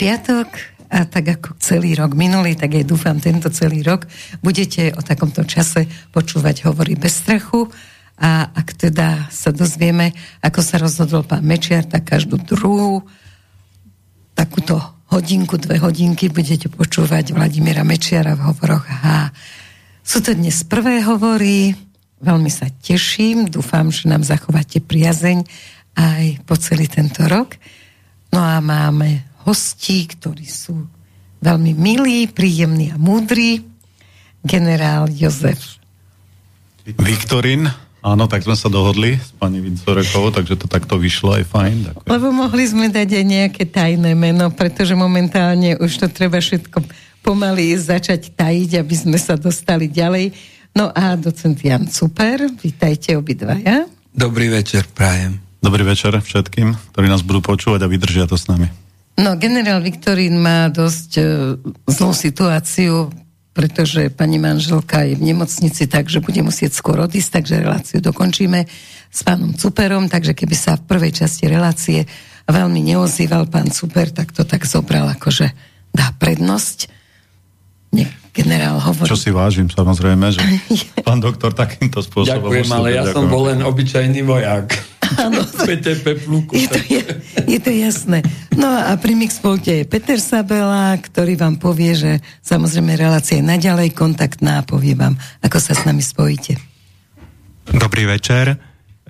piatok a tak ako celý rok minulý, tak aj dúfam tento celý rok, budete o takomto čase počúvať hovory bez strachu a ak teda sa dozvieme, ako sa rozhodol pán Mečiar, tak každú druhú takúto hodinku, dve hodinky budete počúvať Vladimíra Mečiara v hovoroch. A sú to dnes prvé hovory, veľmi sa teším, dúfam, že nám zachováte priazeň aj po celý tento rok. No a máme hostí, ktorí sú veľmi milí, príjemní a múdri. Generál Jozef. Viktorín. Áno, tak sme sa dohodli s pani Vincorekovou, takže to takto vyšlo aj fajn. Ďakujem. Lebo mohli sme dať aj nejaké tajné meno, pretože momentálne už to treba všetko pomaly začať tajiť, aby sme sa dostali ďalej. No a docent Jan Super, vítajte obidvaja. Dobrý večer, prajem. Dobrý večer všetkým, ktorí nás budú počúvať a vydržia to s nami. No, generál Viktorín má dosť e, zlú situáciu, pretože pani manželka je v nemocnici, takže bude musieť skôr odísť, takže reláciu dokončíme s pánom Cuperom, takže keby sa v prvej časti relácie veľmi neozýval pán Super, tak to tak zobral, akože dá prednosť. Nie, generál hovorí. Čo si vážim, samozrejme, že pán doktor takýmto spôsobom... Ďakujem, ale ja ďakujem. som bol len obyčajný vojak. Áno. PTP pluku. Je to, je, je to jasné. No a pri Mixpolte je Peter Sabela, ktorý vám povie, že samozrejme relácia je naďalej kontaktná a povie vám, ako sa s nami spojíte. Dobrý večer.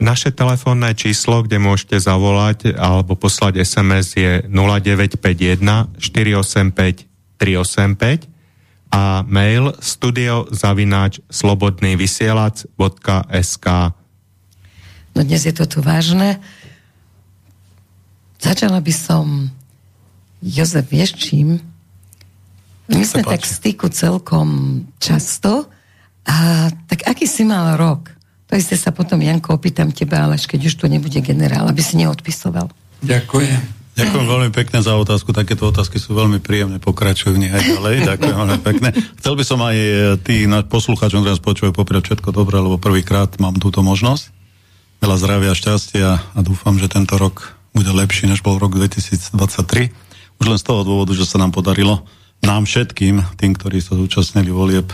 Naše telefónne číslo, kde môžete zavolať alebo poslať SMS je 0951 485 385 a mail studiozavináč slobodnývysielac.sk No dnes je to tu vážne. Začala by som Jozef, vieš čím? My sme tak v styku celkom často a tak aký si mal rok? To isté sa potom, Janko, opýtam teba, ale keď už to nebude generál, aby si neodpisoval. Ďakujem. Ďakujem veľmi pekne za otázku. Takéto otázky sú veľmi príjemné. Pokračujú v nich aj ďalej. Ďakujem veľmi pekne. Chcel by som aj e, tí poslucháčom, ktorí nás počúvajú, popriať všetko dobré, lebo prvýkrát mám túto možnosť veľa zdravia, šťastia a dúfam, že tento rok bude lepší, než bol rok 2023. Už len z toho dôvodu, že sa nám podarilo nám všetkým, tým, ktorí sa zúčastnili volieb,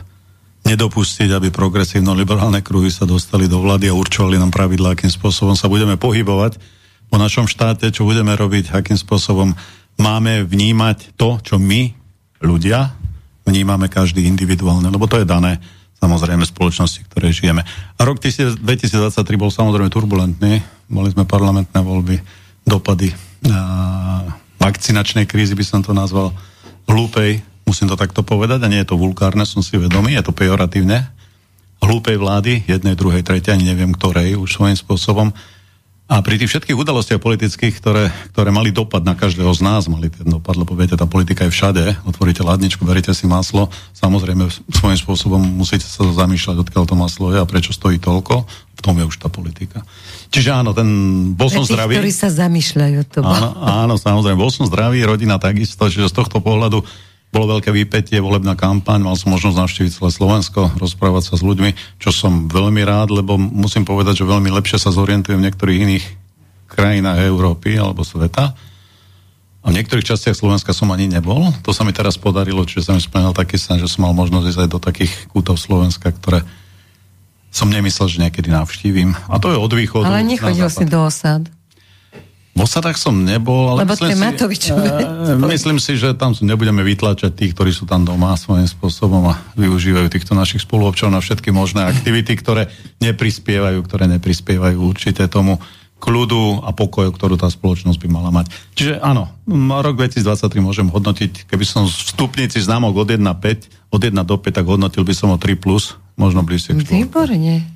nedopustiť, aby progresívno-liberálne kruhy sa dostali do vlády a určovali nám pravidlá, akým spôsobom sa budeme pohybovať po našom štáte, čo budeme robiť, akým spôsobom máme vnímať to, čo my, ľudia, vnímame každý individuálne, lebo to je dané samozrejme spoločnosti, ktoré žijeme. A rok 2023 bol samozrejme turbulentný. Boli sme parlamentné voľby, dopady vakcinačnej krízy by som to nazval hlúpej, musím to takto povedať, a nie je to vulkárne, som si vedomý, je to pejoratívne, hlúpej vlády, jednej, druhej, tretej, ani neviem ktorej, už svojím spôsobom, a pri tých všetkých udalostiach politických, ktoré, ktoré mali dopad na každého z nás, mali ten dopad, lebo viete, tá politika je všade, otvoríte ladničku, beríte si maslo, samozrejme svojím spôsobom musíte sa zamýšľať, odkiaľ to maslo je a prečo stojí toľko, v tom je už tá politika. Čiže áno, ten, bol som zdravý. ktorí sa zamýšľajú to. Áno, áno, samozrejme, bol som zdravý, rodina takisto, čiže z tohto pohľadu bolo veľké výpetie, volebná kampaň, mal som možnosť navštíviť celé Slovensko, rozprávať sa s ľuďmi, čo som veľmi rád, lebo musím povedať, že veľmi lepšie sa zorientujem v niektorých iných krajinách Európy alebo sveta. A v niektorých častiach Slovenska som ani nebol. To sa mi teraz podarilo, čiže sa mi splnil taký sen, že som mal možnosť ísť aj do takých kútov Slovenska, ktoré som nemyslel, že niekedy navštívim. A to je od východu. Ale nechodil si do osad. V osadách som nebol, ale Lebo myslím, si, uh, myslím si, že tam nebudeme vytlačať tých, ktorí sú tam doma svojím spôsobom a využívajú týchto našich spoluobčanov na všetky možné aktivity, ktoré neprispievajú, ktoré neprispievajú určite tomu kľudu a pokoju, ktorú tá spoločnosť by mala mať. Čiže áno, rok 2023 môžem hodnotiť, keby som v stupnici známok od 1,5, od 1 do 5, tak hodnotil by som o 3+, plus, možno bližšie k Výborne.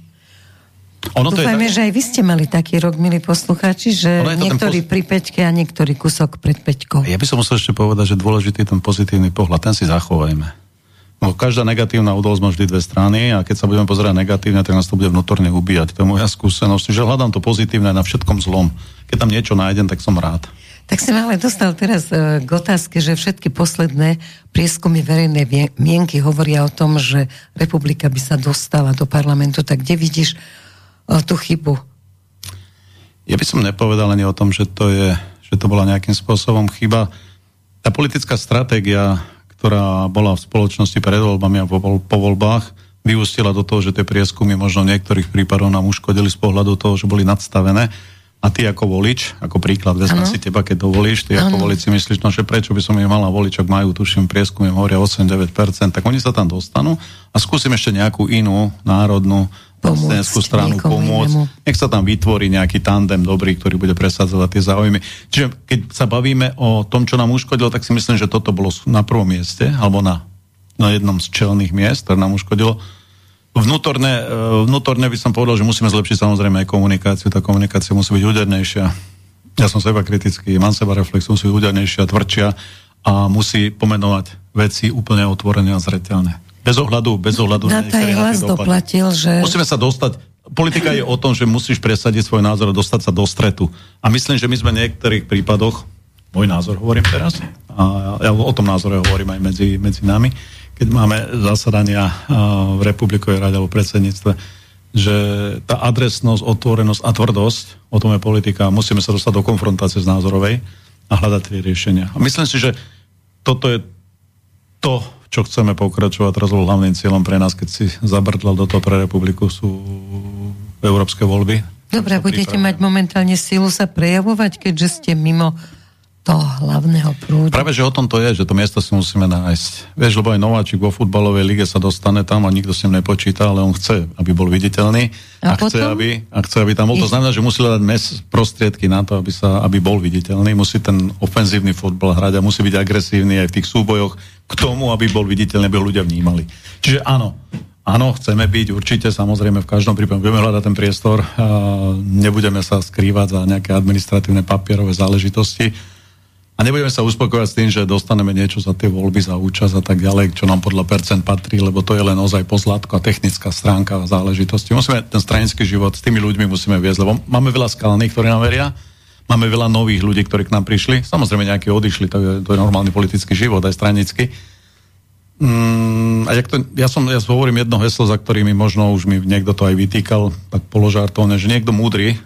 Ono Dúfajme, tak... že aj vy ste mali taký rok, milí poslucháči, že niektorí pos... pri peťke a niektorý kusok pred peťkou. Ja by som musel ešte povedať, že dôležitý je ten pozitívny pohľad, ten si zachovajme. No, každá negatívna udalosť má vždy dve strany a keď sa budeme pozerať negatívne, tak nás to bude vnútorne ubíjať. To je moja skúsenosť, že hľadám to pozitívne na všetkom zlom. Keď tam niečo nájdem, tak som rád. Tak som ale dostal teraz uh, k otázke, že všetky posledné prieskumy verejnej mienky hovoria o tom, že republika by sa dostala do parlamentu. Tak kde vidíš tú chybu? Ja by som nepovedal ani o tom, že to, je, že to bola nejakým spôsobom chyba. tá politická stratégia, ktorá bola v spoločnosti pred voľbami a po, po voľbách, vyústila do toho, že tie prieskumy možno v niektorých prípadoch nám uškodili z pohľadu toho, že boli nadstavené. A ty ako volič, ako príklad, vezme si teba, keď dovolíš, ty ano. ako volič si myslíš, no že prečo by som ich mala volič, ak majú, tuším, prieskumy hovoria 8-9%, tak oni sa tam dostanú a skúsim ešte nejakú inú národnú palestinskú stranu pomôcť. Inému. Nech sa tam vytvorí nejaký tandem dobrý, ktorý bude presadzovať tie záujmy. Čiže keď sa bavíme o tom, čo nám uškodilo, tak si myslím, že toto bolo na prvom mieste, alebo na, na jednom z čelných miest, ktoré nám uškodilo Vnútorné, e, vnútorné by som povedal, že musíme zlepšiť samozrejme aj komunikáciu. Tá komunikácia musí byť údernejšia. Ja som seba kritický, mám seba reflex, musí byť údernejšia, tvrdšia a musí pomenovať veci úplne otvorené a zreteľné. Bez ohľadu, bez ohľadu na, na hlas doplatil, že... Musíme sa dostať, politika je o tom, že musíš presadiť svoj názor a dostať sa do stretu. A myslím, že my sme v niektorých prípadoch, môj názor hovorím teraz, a ja o tom názore hovorím aj medzi, medzi nami, keď máme zasadania v Republikovej rade alebo predsedníctve, že tá adresnosť, otvorenosť a tvrdosť, o tom je politika, musíme sa dostať do konfrontácie z názorovej a hľadať tie riešenia. A myslím si, že toto je to, čo chceme pokračovať. Teraz bol hlavným cieľom pre nás, keď si zabrdlal do toho pre republiku, sú európske voľby. Dobre, budete mať momentálne sílu sa prejavovať, keďže ste mimo toho hlavného prúdu. Práve, že o tom to je, že to miesto si musíme nájsť. Vieš, lebo aj Nováčik vo futbalovej lige sa dostane tam a nikto s ním nepočíta, ale on chce, aby bol viditeľný a, a chce, aby, a chce, aby tam bol. To znamená, že musí dať mes prostriedky na to, aby, sa, aby bol viditeľný. Musí ten ofenzívny futbal hrať a musí byť agresívny aj v tých súbojoch k tomu, aby bol viditeľný, aby ho ľudia vnímali. Čiže áno, Áno, chceme byť určite, samozrejme, v každom prípade budeme hľadať ten priestor, nebudeme sa skrývať za nejaké administratívne papierové záležitosti a nebudeme sa uspokojať s tým, že dostaneme niečo za tie voľby, za účasť a tak ďalej, čo nám podľa percent patrí, lebo to je len ozaj pozlátko a technická stránka a záležitosti. Musíme ten stranický život s tými ľuďmi musíme viesť, lebo máme veľa skalných, ktorí nám veria, máme veľa nových ľudí, ktorí k nám prišli, samozrejme nejakí odišli, to je, to je normálny politický život, aj stranický. Mm, a to, ja, som, ja hovorím jedno heslo, za ktorými možno už mi niekto to aj vytýkal, tak položartovne, že niekto múdry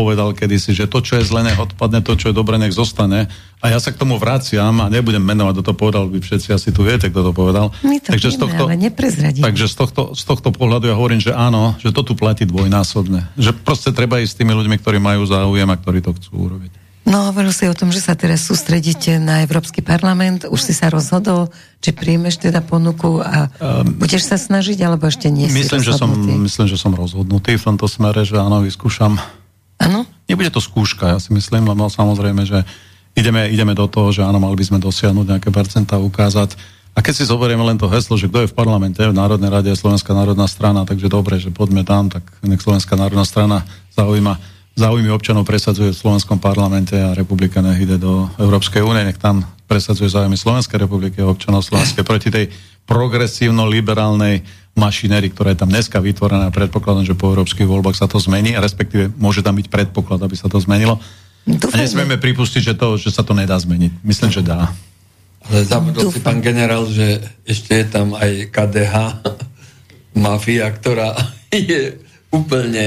povedal kedysi, že to, čo je zle, nech odpadne, to, čo je dobre, nech zostane. A ja sa k tomu vraciam a nebudem menovať, kto to povedal, vy všetci asi tu viete, kto to povedal. My to takže vieme, z tohto, ale Takže z tohto, z tohto pohľadu ja hovorím, že áno, že to tu platí dvojnásobne. Že proste treba ísť s tými ľuďmi, ktorí majú záujem a ktorí to chcú urobiť. No, hovoril si o tom, že sa teraz sústredíte na Európsky parlament. Už si sa rozhodol, či príjmeš teda ponuku a um, budeš sa snažiť, alebo ešte nie myslím, si že som, myslím, že som rozhodnutý v tomto smere, že áno, vyskúšam Áno? Nebude to skúška, ja si myslím, lebo samozrejme, že ideme, ideme do toho, že áno, mali by sme dosiahnuť nejaké percentá, ukázať. A keď si zoberieme len to heslo, že kto je v parlamente, v Národnej rade je Slovenská národná strana, takže dobre, že poďme tam, tak nech Slovenská národná strana zaujíma záujmy občanov presadzuje v Slovenskom parlamente a republika nech ide do Európskej únie, nech tam presadzuje záujmy Slovenskej republiky a občanov Slovenskej proti tej progresívno-liberálnej mašinéry, ktorá je tam dneska vytvorená. Predpokladám, že po európskych voľbách sa to zmení, a respektíve môže tam byť predpoklad, aby sa to zmenilo. Dúfam, a nesmieme pripustiť, že, to, že sa to nedá zmeniť. Myslím, že dá. Ale zabudol si pán generál, že ešte je tam aj KDH, mafia, ktorá je úplne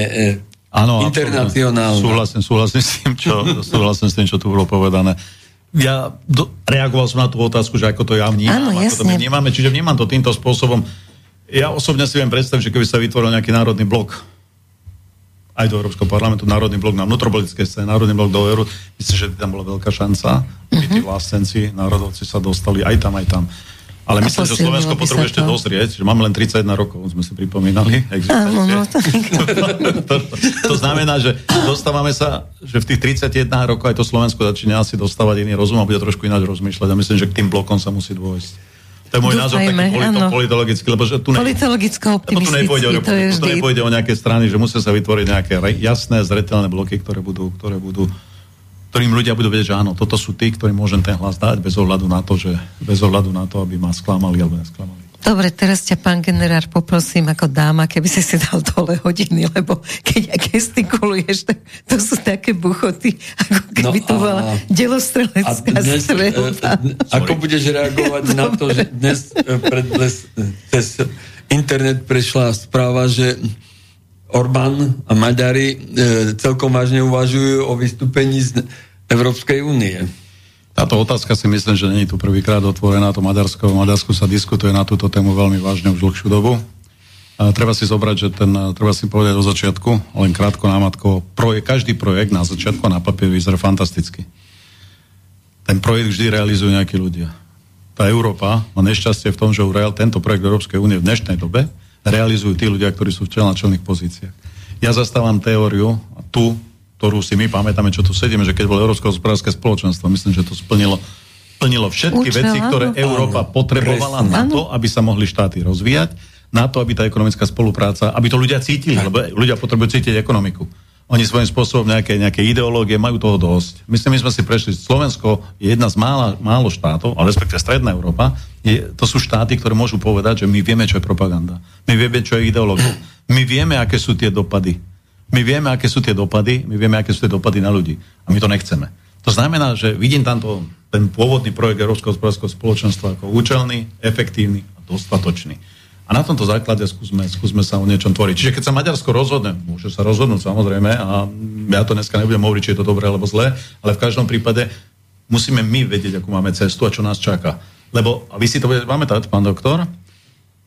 ano, e, internacionálna. Súhlasím, súhlasím s tým, čo, súhlasím s tým, čo tu bolo povedané ja do, reagoval som na tú otázku, že ako to ja vnímam, Áno, ako to my vnímame, čiže vnímam to týmto spôsobom. Ja osobne si viem predstaviť, že keby sa vytvoril nejaký národný blok, aj do Európskeho parlamentu, národný blok na vnútropolitické scéne, národný blok do Euro, myslím, že tam bola veľká šanca, aby uh-huh. tí mhm. vlastenci, národovci sa dostali aj tam, aj tam. Ale a myslím, že Slovensko potrebuje ešte dozrieť, že máme len 31 rokov, sme si pripomínali. Áno, no, to... to, to znamená, že dostávame sa, že v tých 31 rokov aj to Slovensko začína asi dostávať iný rozum a bude trošku ináč rozmýšľať. A myslím, že k tým blokom sa musí dôjsť. To je môj názor taký polito, politologický, lebo že tu, ne, lebo tu nepôjde, o, to tu nepôjde o nejaké strany, že musia sa vytvoriť nejaké jasné, zretelné bloky, ktoré budú, ktoré budú ktorým ľudia budú vedieť, že áno, toto sú tí, ktorým môžem ten hlas dať bez ohľadu na to, že bez ohľadu na to, aby ma sklamali alebo nesklamali. Dobre, teraz ťa, pán generár, poprosím ako dáma, keby si si dal dole hodiny, lebo keď gestikuluješ, tak to sú také buchoty, ako keby no, to bola delostrelecká strelba. E, ako budeš reagovať Dobre. na to, že dnes e, pred les, cez internet prešla správa, že Orbán a Maďari e, celkom vážne uvažujú o vystúpení z Európskej únie. Táto otázka si myslím, že není tu prvýkrát otvorená. To Maďarsko, v Maďarsku sa diskutuje na túto tému veľmi vážne už dlhšiu dobu. A treba si zobrať, že ten, treba si povedať od začiatku, len krátko námatko, projekt, každý projekt na začiatku na papier vyzerá fantasticky. Ten projekt vždy realizujú nejakí ľudia. Tá Európa má nešťastie v tom, že tento projekt Európskej únie v dnešnej dobe realizujú tí ľudia, ktorí sú v čelných pozíciách. Ja zastávam teóriu, tu ktorú si my pamätáme, čo tu sedíme, že keď bolo Európske hospodárske spoločenstvo, myslím, že to splnilo, splnilo všetky Učela, veci, ktoré áno. Európa potrebovala Presne. na to, aby sa mohli štáty rozvíjať, na to, aby tá ekonomická spolupráca, aby to ľudia cítili, lebo ľudia potrebujú cítiť ekonomiku. Oni svojím spôsobom nejaké, nejaké ideológie majú toho dosť. Myslím, my sme si prešli, Slovensko je jedna z mála, málo štátov, ale respektíve Stredná Európa, je, to sú štáty, ktoré môžu povedať, že my vieme, čo je propaganda. My vieme, čo je ideológia. My vieme, aké sú tie dopady my vieme, aké sú tie dopady, my vieme, aké sú tie dopady na ľudí. A my to nechceme. To znamená, že vidím tamto ten pôvodný projekt Európskeho hospodárskeho spoločenstva ako účelný, efektívny a dostatočný. A na tomto základe skúsme, skúsme sa o niečom tvoriť. Čiže keď sa Maďarsko rozhodne, môže sa rozhodnúť samozrejme, a ja to dneska nebudem hovoriť, či je to dobré alebo zlé, ale v každom prípade musíme my vedieť, akú máme cestu a čo nás čaká. Lebo, a vy si to budete pamätať, pán doktor,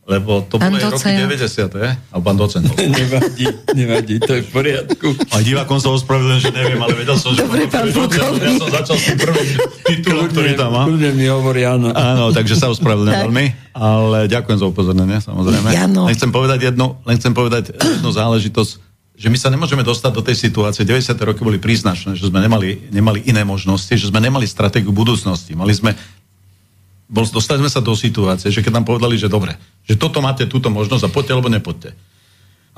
lebo to boli roky 90. A pán docent. nevadí, nevadí, to je v poriadku. A divákom sa ospravedlňujem, že neviem, ale vedel som, že Dobre, pán docent. Ja som začal s tým prvým titulom, ktorý tam má. Kľudne mi hovorí áno. Áno, takže sa ospravedlňujem veľmi, ale ďakujem za upozornenie, samozrejme. Jano. Len chcem povedať jednu, len chcem povedať jednu záležitosť, že my sa nemôžeme dostať do tej situácie. 90. roky boli príznačné, že sme nemali, nemali iné možnosti, že sme nemali stratégiu budúcnosti. Mali sme bol, dostali sme sa do situácie, že keď nám povedali, že dobre, že toto máte túto možnosť a poďte alebo nepoďte.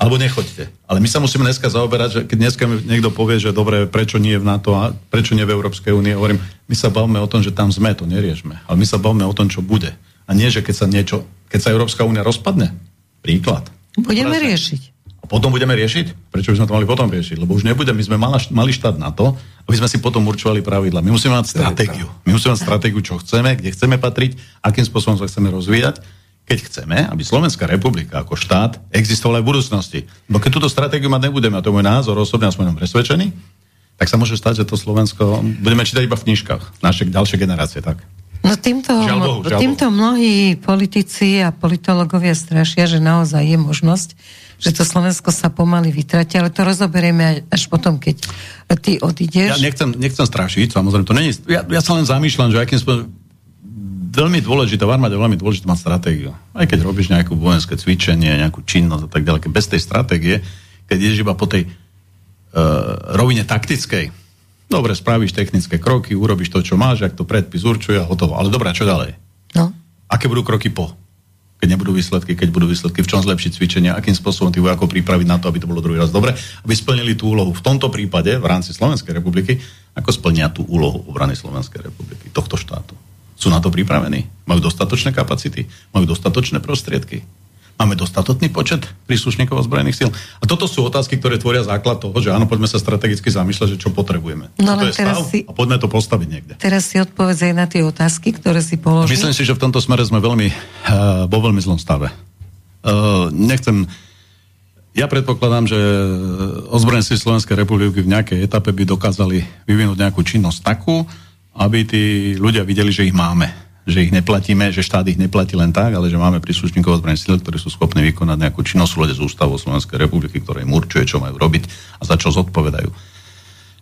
Alebo nechoďte. Ale my sa musíme dneska zaoberať, že keď dneska niekto povie, že dobre, prečo nie v NATO a prečo nie v Európskej únie, hovorím, my sa bavíme o tom, že tam sme, to neriešme. Ale my sa bavíme o tom, čo bude. A nie, že keď sa niečo, keď sa Európska únia rozpadne, príklad. Budeme riešiť potom budeme riešiť? Prečo by sme to mali potom riešiť? Lebo už nebude, my sme mali, štát na to, aby sme si potom určovali pravidla. My musíme mať stratégiu. My musíme mať stratégiu, čo chceme, kde chceme patriť, akým spôsobom sa chceme rozvíjať, keď chceme, aby Slovenská republika ako štát existovala aj v budúcnosti. Bo keď túto stratégiu mať nebudeme, a to je môj názor, osobne a som presvedčený, tak sa môže stať, že to Slovensko budeme čítať iba v knižkách, naše ďalšie generácie, tak. No týmto, žiaľ Bohu, žiaľ týmto mnohí politici a politológovia strašia, že naozaj je možnosť, že to Slovensko sa pomaly vytratí, ale to rozoberieme až potom, keď ty odídeš. Ja nechcem, nechcem strašiť, samozrejme, to není, ja, ja sa len zamýšľam, že akým spôsobom veľmi dôležité, v armáde veľmi dôležité mať stratégiu. Aj keď robíš nejakú vojenské cvičenie, nejakú činnosť a tak ďalej, bez tej stratégie, keď ideš iba po tej uh, rovine taktickej, dobre, spravíš technické kroky, urobíš to, čo máš, ak to predpis určuje a hotovo. Ale dobré, čo ďalej? No. Aké budú kroky po? keď nebudú výsledky, keď budú výsledky, v čom zlepšiť cvičenia, akým spôsobom tých vojakov pripraviť na to, aby to bolo druhý raz dobre, aby splnili tú úlohu. V tomto prípade, v rámci Slovenskej republiky, ako splnia tú úlohu obrany Slovenskej republiky, tohto štátu. Sú na to pripravení? Majú dostatočné kapacity? Majú dostatočné prostriedky? Máme dostatočný počet príslušníkov ozbrojených síl? A toto sú otázky, ktoré tvoria základ toho, že áno, poďme sa strategicky zamýšľať, že čo potrebujeme. No, to je stav si, a poďme to postaviť niekde. Teraz si odpovedz aj na tie otázky, ktoré si položil. Myslím si, že v tomto smere sme veľmi, uh, vo veľmi zlom stave. Uh, nechcem ja predpokladám, že ozbrojené síly Slovenskej republiky v nejakej etape by dokázali vyvinúť nejakú činnosť takú, aby tí ľudia videli, že ich máme že ich neplatíme, že štát ich neplatí len tak, ale že máme príslušníkov ozbrojených síl, ktorí sú schopní vykonať nejakú činnosť súlade z ústavou Slovenskej republiky, ktoré im určuje, čo majú robiť a za čo zodpovedajú.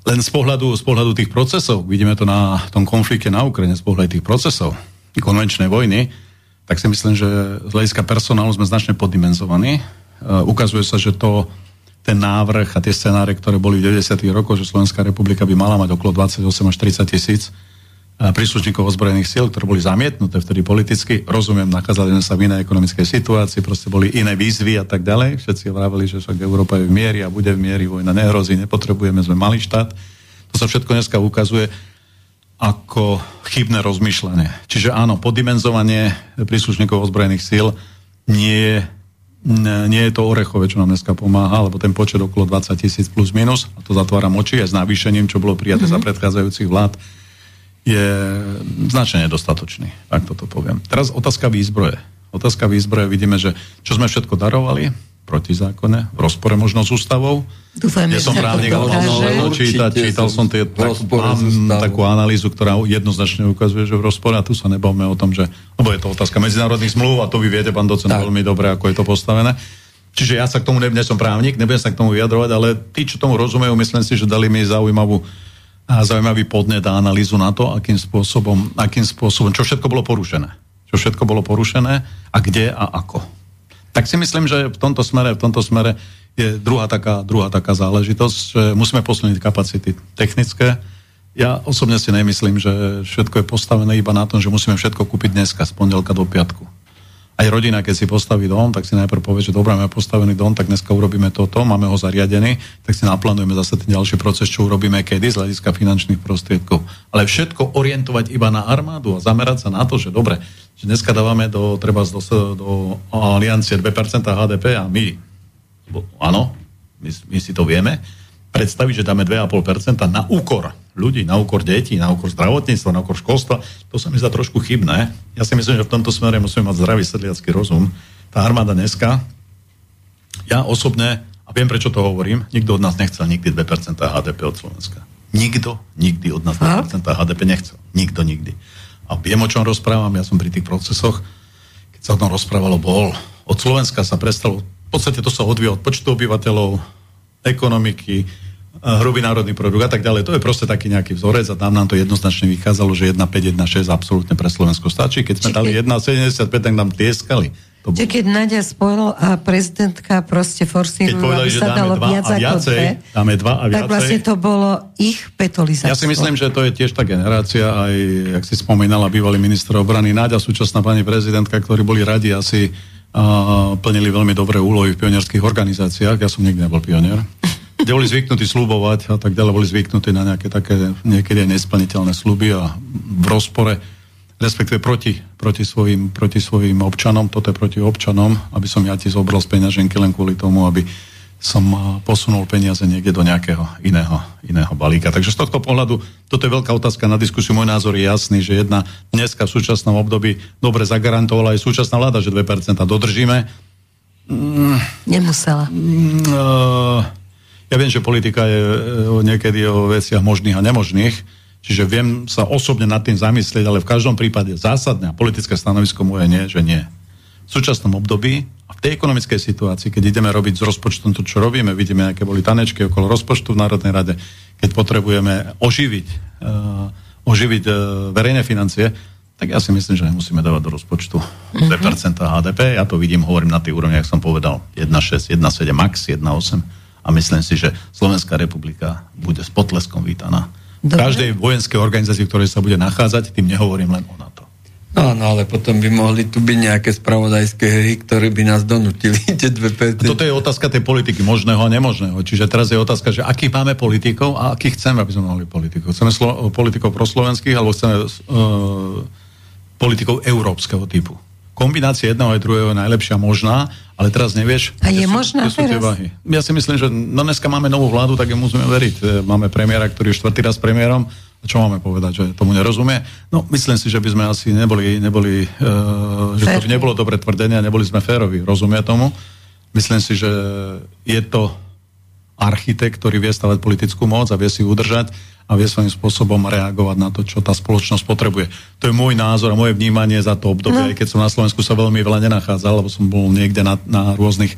Len z pohľadu, z pohľadu tých procesov, vidíme to na tom konflikte na Ukrajine, z pohľadu tých procesov konvenčnej vojny, tak si myslím, že z hľadiska personálu sme značne poddimenzovaní. Uh, ukazuje sa, že to, ten návrh a tie scenáre, ktoré boli v 90. rokoch, že Slovenská republika by mala mať okolo 28 až 30 tisíc príslušníkov ozbrojených síl, ktoré boli zamietnuté vtedy politicky. Rozumiem, nakázali sme sa v inej ekonomickej situácii, proste boli iné výzvy a tak ďalej. Všetci vraveli, že však Európa je v miery a bude v miery, vojna nehrozí, nepotrebujeme, sme malý štát. To sa všetko dneska ukazuje ako chybné rozmýšľanie. Čiže áno, podimenzovanie príslušníkov ozbrojených síl nie je nie je to orechové, čo nám dneska pomáha, lebo ten počet okolo 20 tisíc plus minus, a to zatváram oči aj s navýšením, čo bolo prijaté mm-hmm. za predchádzajúcich vlád, je značne nedostatočný, ak toto poviem. Teraz otázka výzbroje. Otázka výzbroje, vidíme, že čo sme všetko darovali, protizákonne, v rozpore možno s ústavou. Dúfam, ja som právnik, ale no, čítať, čítal som tie, tak, mám takú analýzu, ktorá jednoznačne ukazuje, že v rozpore, a tu sa nebavme o tom, že, lebo je to otázka medzinárodných zmluv a to vy viete, pán docent, tak. veľmi dobre, ako je to postavené. Čiže ja sa k tomu nebudem, som právnik, nebudem sa k tomu vyjadrovať, ale tí, čo tomu rozumejú, myslím si, že dali mi zaujímavú zaujímavý podnet a analýzu na to, akým spôsobom, akým spôsobom, čo všetko bolo porušené. Čo všetko bolo porušené a kde a ako. Tak si myslím, že v tomto smere, v tomto smere je druhá taká, druhá taká záležitosť, že musíme posunúť kapacity technické. Ja osobne si nemyslím, že všetko je postavené iba na tom, že musíme všetko kúpiť dneska, z pondelka do piatku. Aj rodina, keď si postaví dom, tak si najprv povie, že dobré, máme postavený dom, tak dneska urobíme toto, máme ho zariadený, tak si naplánujeme zase ten ďalší proces, čo urobíme kedy z hľadiska finančných prostriedkov. Ale všetko orientovať iba na armádu a zamerať sa na to, že dobre, že dneska dávame do, treba do, do aliancie 2% HDP a my, áno, my, my si to vieme, predstaviť, že dáme 2,5% na úkor ľudí, na úkor detí, na úkor zdravotníctva, na úkor školstva, to sa mi zdá trošku chybné. Ja si myslím, že v tomto smere musíme mať zdravý sedliacký rozum. Tá armáda dneska, ja osobne, a viem prečo to hovorím, nikto od nás nechcel nikdy 2% HDP od Slovenska. Nikto nikdy od nás 2% HDP nechcel. Nikto nikdy a viem, o čom rozprávam, ja som pri tých procesoch, keď sa o tom rozprávalo, bol. Od Slovenska sa prestalo, v podstate to sa odvíja od počtu obyvateľov, ekonomiky, hrubý národný produkt a tak ďalej. To je proste taký nejaký vzorec a tam nám to jednoznačne vychádzalo, že 1,5, 1,6 absolútne pre Slovensko stačí. Keď sme dali 1,75, tak nám tieskali. To bolo... keď Nadia spojilo a prezidentka proste forsírovala, aby sa dalo viac a viacej, ako dáme dva a viacej, tak vlastne to bolo ich petolizáctvo. Ja si myslím, že to je tiež tá generácia, aj, jak si spomínala, bývalý minister obrany Náďa, súčasná pani prezidentka, ktorí boli radi asi a plnili veľmi dobré úlohy v pionierských organizáciách. Ja som nikdy nebol pionier. Kde boli zvyknutí slúbovať a tak ďalej, boli zvyknutí na nejaké také niekedy nesplniteľné sluby a v rozpore respektíve proti, proti, svojim, proti svojim občanom, toto je proti občanom, aby som ja ti zobral z peňaženky len kvôli tomu, aby som posunul peniaze niekde do nejakého iného, iného balíka. Takže z tohto pohľadu, toto je veľká otázka na diskusiu. Môj názor je jasný, že jedna dneska v súčasnom období dobre zagarantovala aj súčasná vláda, že 2% dodržíme. Mm, Nemusela. Uh, ja viem, že politika je uh, niekedy o veciach možných a nemožných, Čiže viem sa osobne nad tým zamyslieť, ale v každom prípade zásadné a politické stanovisko moje nie, že nie. V súčasnom období a v tej ekonomickej situácii, keď ideme robiť s rozpočtom to, čo robíme, vidíme, aké boli tanečky okolo rozpočtu v Národnej rade, keď potrebujeme oživiť, uh, oživiť uh, verejné financie, tak ja si myslím, že nemusíme dávať do rozpočtu mm-hmm. 2% HDP. Ja to vidím, hovorím na tých úrovniach, som povedal 1,6, 1,7, max 1,8 a myslím si, že Slovenská republika bude s potleskom vítaná Dobre. každej vojenskej organizácii, ktorej sa bude nachádzať, tým nehovorím len o NATO. No, no, ale potom by mohli tu byť nejaké spravodajské hry, ktoré by nás donutili tie 2%. Toto je otázka tej politiky možného a nemožného. Čiže teraz je otázka, že akých máme politikov a akých chceme, aby sme mali politikov. Chceme slo- politikov proslovenských alebo chceme uh, politikov európskeho typu kombinácia jedného aj druhého je najlepšia možná, ale teraz nevieš... A je možná sú, teraz? Váhy. Ja si myslím, že no dneska máme novú vládu, tak ju musíme veriť. E, máme premiéra, ktorý je štvrtý raz premiérom. A čo máme povedať, že tomu nerozumie? No, myslím si, že by sme asi neboli, neboli uh, že to nebolo dobre tvrdenie a neboli sme férovi. Rozumie tomu? Myslím si, že je to architekt, ktorý vie stavať politickú moc a vie si udržať a vie svojím spôsobom reagovať na to, čo tá spoločnosť potrebuje. To je môj názor a moje vnímanie za to obdobie, no. aj keď som na Slovensku sa veľmi veľa nenachádzal, lebo som bol niekde na, na rôznych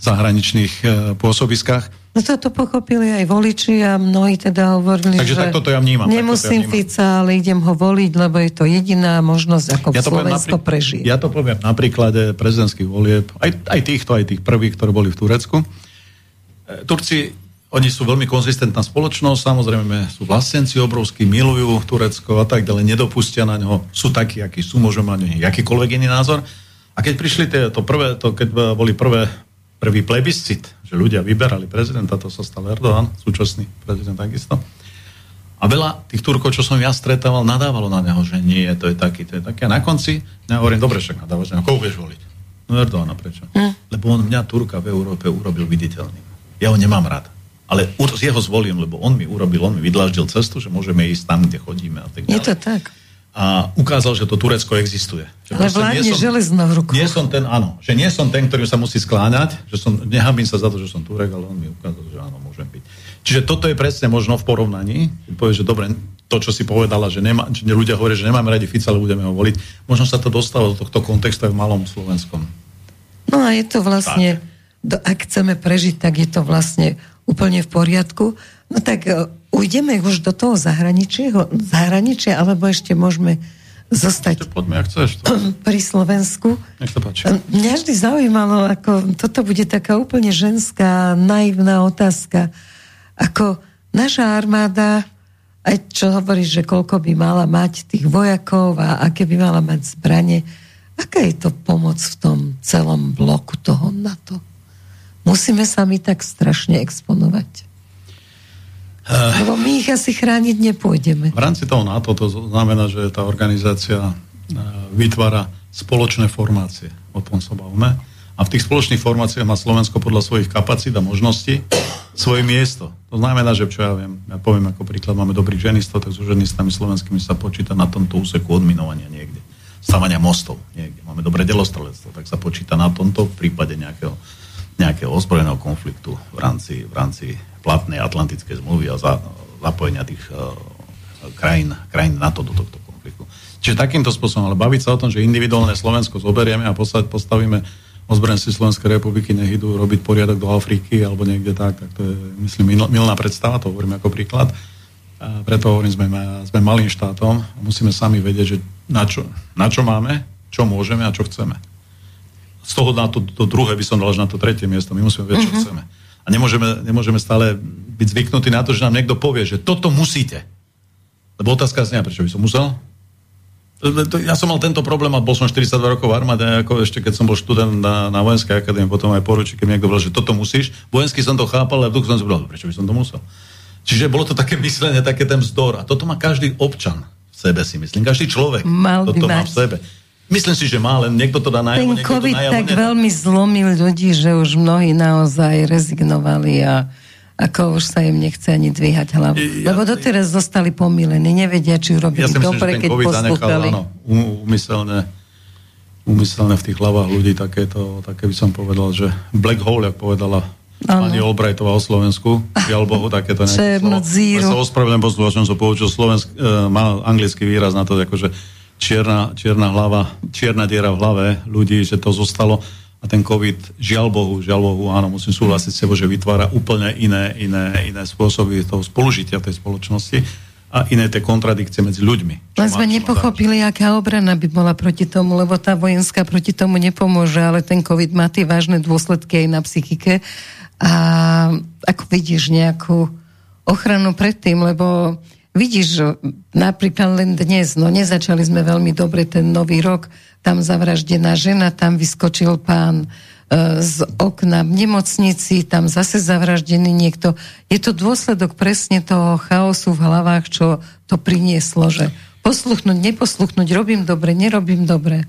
zahraničných e, pôsobiskách. No to pochopili aj voliči a mnohí teda hovorili, Takže že takto to ja vnímam. nemusím ja vnímam. Fica, ale idem ho voliť, lebo je to jediná možnosť, ako ja to Slovensko naprí- prežije. Ja to poviem na príklade prezidentských volieb, aj, aj týchto, aj tých prvých, ktorí boli v Turecku. E, Turci oni sú veľmi konzistentná spoločnosť, samozrejme sú vlastenci obrovskí, milujú Turecko a tak ďalej, nedopustia na ňo, sú takí, akí sú, môžu mať akýkoľvek iný názor. A keď prišli tie, to prvé, to, keď boli prvé, prvý plebiscit, že ľudia vyberali prezidenta, to sa stal Erdogan, súčasný prezident takisto. A veľa tých Turkov, čo som ja stretával, nadávalo na neho, že nie, to je taký, to je taký. A na konci ja hovorím, dobre, však nadávaš, koho budeš voliť? No Erdogana, prečo? Hm. Lebo on mňa Turka v Európe urobil viditeľným. Ja ho nemám rád ale jeho zvolím, lebo on mi urobil, on mi vydláždil cestu, že môžeme ísť tam, kde chodíme. A tak Je to tak. a ukázal, že to Turecko existuje. Že Ale vládne železnou rukou. Nie som ten, áno, že nie som ten, ktorý sa musí skláňať, že som, nehábim sa za to, že som Turek, ale on mi ukázal, že áno, môžem byť. Čiže toto je presne možno v porovnaní, povie, že dobre, to, čo si povedala, že, nemá, že ľudia hovoria, že nemáme radi Fica, ale budeme ho voliť, možno sa to dostalo do tohto kontextu aj v malom Slovenskom. No a je to vlastne, do, ak chceme prežiť, tak je to vlastne úplne v poriadku. No tak uh, ujdeme už do toho zahraničia, alebo ešte môžeme zostať ešte poďme, ak chceš to. pri Slovensku. Nech to páči. Mňa vždy zaujímalo, ako toto bude taká úplne ženská, naivná otázka. Ako naša armáda, aj čo hovorí, že koľko by mala mať tých vojakov a aké by mala mať zbranie, aká je to pomoc v tom celom bloku toho NATO? Musíme sa my tak strašne exponovať. Uh, Lebo my ich asi chrániť nepôjdeme. V rámci toho NATO to znamená, že tá organizácia uh, vytvára spoločné formácie. O tom sa bavíme. A v tých spoločných formáciách má Slovensko podľa svojich kapacít a možností svoje miesto. To znamená, že čo ja viem, ja poviem ako príklad, máme dobrých ženistov, tak so ženistami slovenskými sa počíta na tomto úseku odminovania niekde. Stavania mostov niekde. Máme dobré delostrelectvo, tak sa počíta na tomto v prípade nejakého, nejakého ozbrojeného konfliktu v rámci, v rámci platnej atlantickej zmluvy a za, zapojenia tých uh, krajín, krajín NATO do tohto konfliktu. Čiže takýmto spôsobom, ale baviť sa o tom, že individuálne Slovensko zoberieme a postavíme ozbrojenci Slovenskej republiky, nech idú robiť poriadok do Afriky alebo niekde tak, tak to je, myslím, milná predstava, to hovorím ako príklad. A preto hovorím, sme, sme malým štátom a musíme sami vedieť, že na čo, na čo máme, čo môžeme a čo chceme. Z toho na to, to druhé by som dal na to tretie miesto. My musíme vedieť, čo mm-hmm. chceme. A nemôžeme, nemôžeme stále byť zvyknutí na to, že nám niekto povie, že toto musíte. Lebo otázka znia, prečo by som musel? Ja som mal tento problém a bol som 42 rokov v armáde, ako ešte keď som bol študent na, na vojenskej akadémii, potom aj poručí, keď mi niekto povedal, že toto musíš. Vojenský som to chápal, ale v duchu som si povedal, prečo by som to musel. Čiže bolo to také myslenie, také ten vzdor. A toto má každý občan v sebe, si myslím. Každý človek Mal toto má v sebe. Myslím si, že má, len niekto to dá najavo, Ten COVID tak nedá. veľmi zlomil ľudí, že už mnohí naozaj rezignovali a ako už sa im nechce ani dvíhať hlavu. Ja, Lebo doteraz ja, zostali pomilení, nevedia, či urobili ja dobre, keď COVID poslúchali. Zanechal, áno, umyselne, umyselne v tých hlavách ľudí takéto, také by som povedal, že black hole, jak povedala Ano. Pani Olbrajtová o Slovensku, žiaľ Bohu, takéto nejaké slovo. Ja sa ospravedlňujem poslucháčom, som poučil slovensk, e, má anglický výraz na to, akože čierna, čierna hlava, čierna diera v hlave ľudí, že to zostalo a ten COVID, žiaľ Bohu, žiaľ Bohu, áno, musím súhlasiť s tebou, že vytvára úplne iné, iné, iné spôsoby toho spolužitia tej spoločnosti a iné tie kontradikcie medzi ľuďmi. Len sme nepochopili, aká obrana by bola proti tomu, lebo tá vojenská proti tomu nepomôže, ale ten COVID má tie vážne dôsledky aj na psychike. A ako vidíš nejakú ochranu pred tým, lebo Vidíš, napríklad len dnes, no nezačali sme veľmi dobre ten nový rok, tam zavraždená žena, tam vyskočil pán e, z okna v nemocnici, tam zase zavraždený niekto. Je to dôsledok presne toho chaosu v hlavách, čo to prinieslo, že posluchnúť, neposluchnúť, robím dobre, nerobím dobre.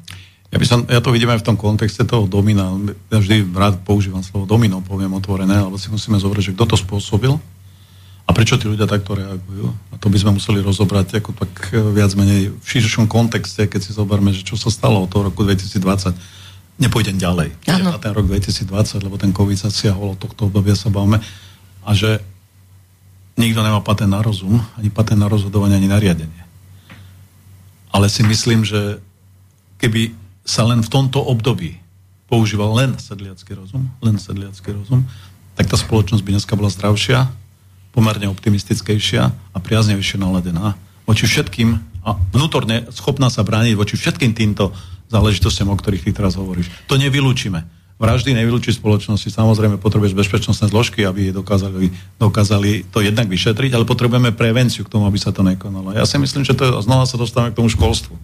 Ja, by som, ja to vidím aj v tom kontexte toho domina. Ja vždy rád používam slovo domino, poviem otvorené, alebo si musíme zobrať, že kto to spôsobil, a prečo tí ľudia takto reagujú? A to by sme museli rozobrať ako tak e, viac menej v širšom kontexte, keď si zoberme, že čo sa stalo od toho roku 2020. Nepôjdem ďalej. Na ten rok 2020, lebo ten COVID zasiahol od tohto obdobia sa bavíme. A že nikto nemá patent na rozum, ani patent na rozhodovanie, ani nariadenie. Ale si myslím, že keby sa len v tomto období používal len sedliacký rozum, len sedliacký rozum, tak tá spoločnosť by dneska bola zdravšia, pomerne optimistickejšia a priaznevejšie naladená voči všetkým a vnútorne schopná sa brániť voči všetkým týmto záležitostiam, o ktorých ty teraz hovoríš. To nevylúčime. Vraždy nevylúči spoločnosti. Samozrejme potrebuješ bezpečnostné zložky, aby dokázali, dokázali to jednak vyšetriť, ale potrebujeme prevenciu k tomu, aby sa to nekonalo. Ja si myslím, že to je, znova sa dostávame k tomu školstvu.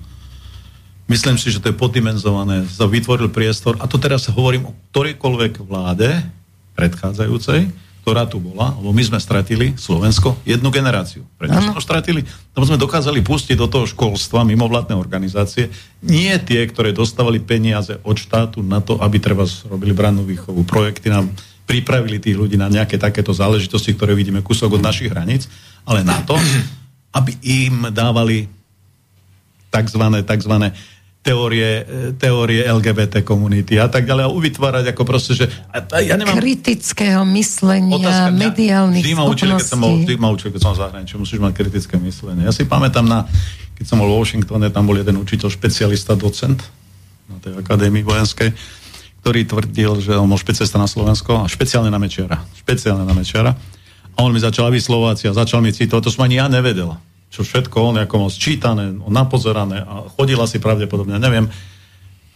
Myslím si, že to je poddimenzované. Vytvoril priestor, a to teraz hovorím o ktorýkoľvek vláde predchádzajúcej, ktorá tu bola, lebo my sme stratili Slovensko jednu generáciu. Prečo sme ho stratili? Lebo sme dokázali pustiť do toho školstva mimovládne organizácie, nie tie, ktoré dostávali peniaze od štátu na to, aby treba robili brannú výchovu. Projekty nám pripravili tých ľudí na nejaké takéto záležitosti, ktoré vidíme kúsok od našich hraníc, ale na to, aby im dávali takzvané, takzvané teórie, teórie LGBT komunity a tak ďalej a uvytvárať ako proste, že ja nemám... Kritického myslenia, otázka, mediálnych vždy ma učili, keď som bol, vždy ma učili, keď som v zahraničí, musíš mať kritické myslenie. Ja si pamätám na, keď som bol v Washingtone, tam bol jeden učiteľ, špecialista, docent na tej akadémii vojenskej, ktorý tvrdil, že on bol špecialista na Slovensko a špeciálne na Mečiara. Špeciálne na Mečiara. A on mi začal vyslovať a začal mi citovať, to som ani ja nevedel čo všetko on ako mal sčítané, napozerané a chodila si pravdepodobne, neviem.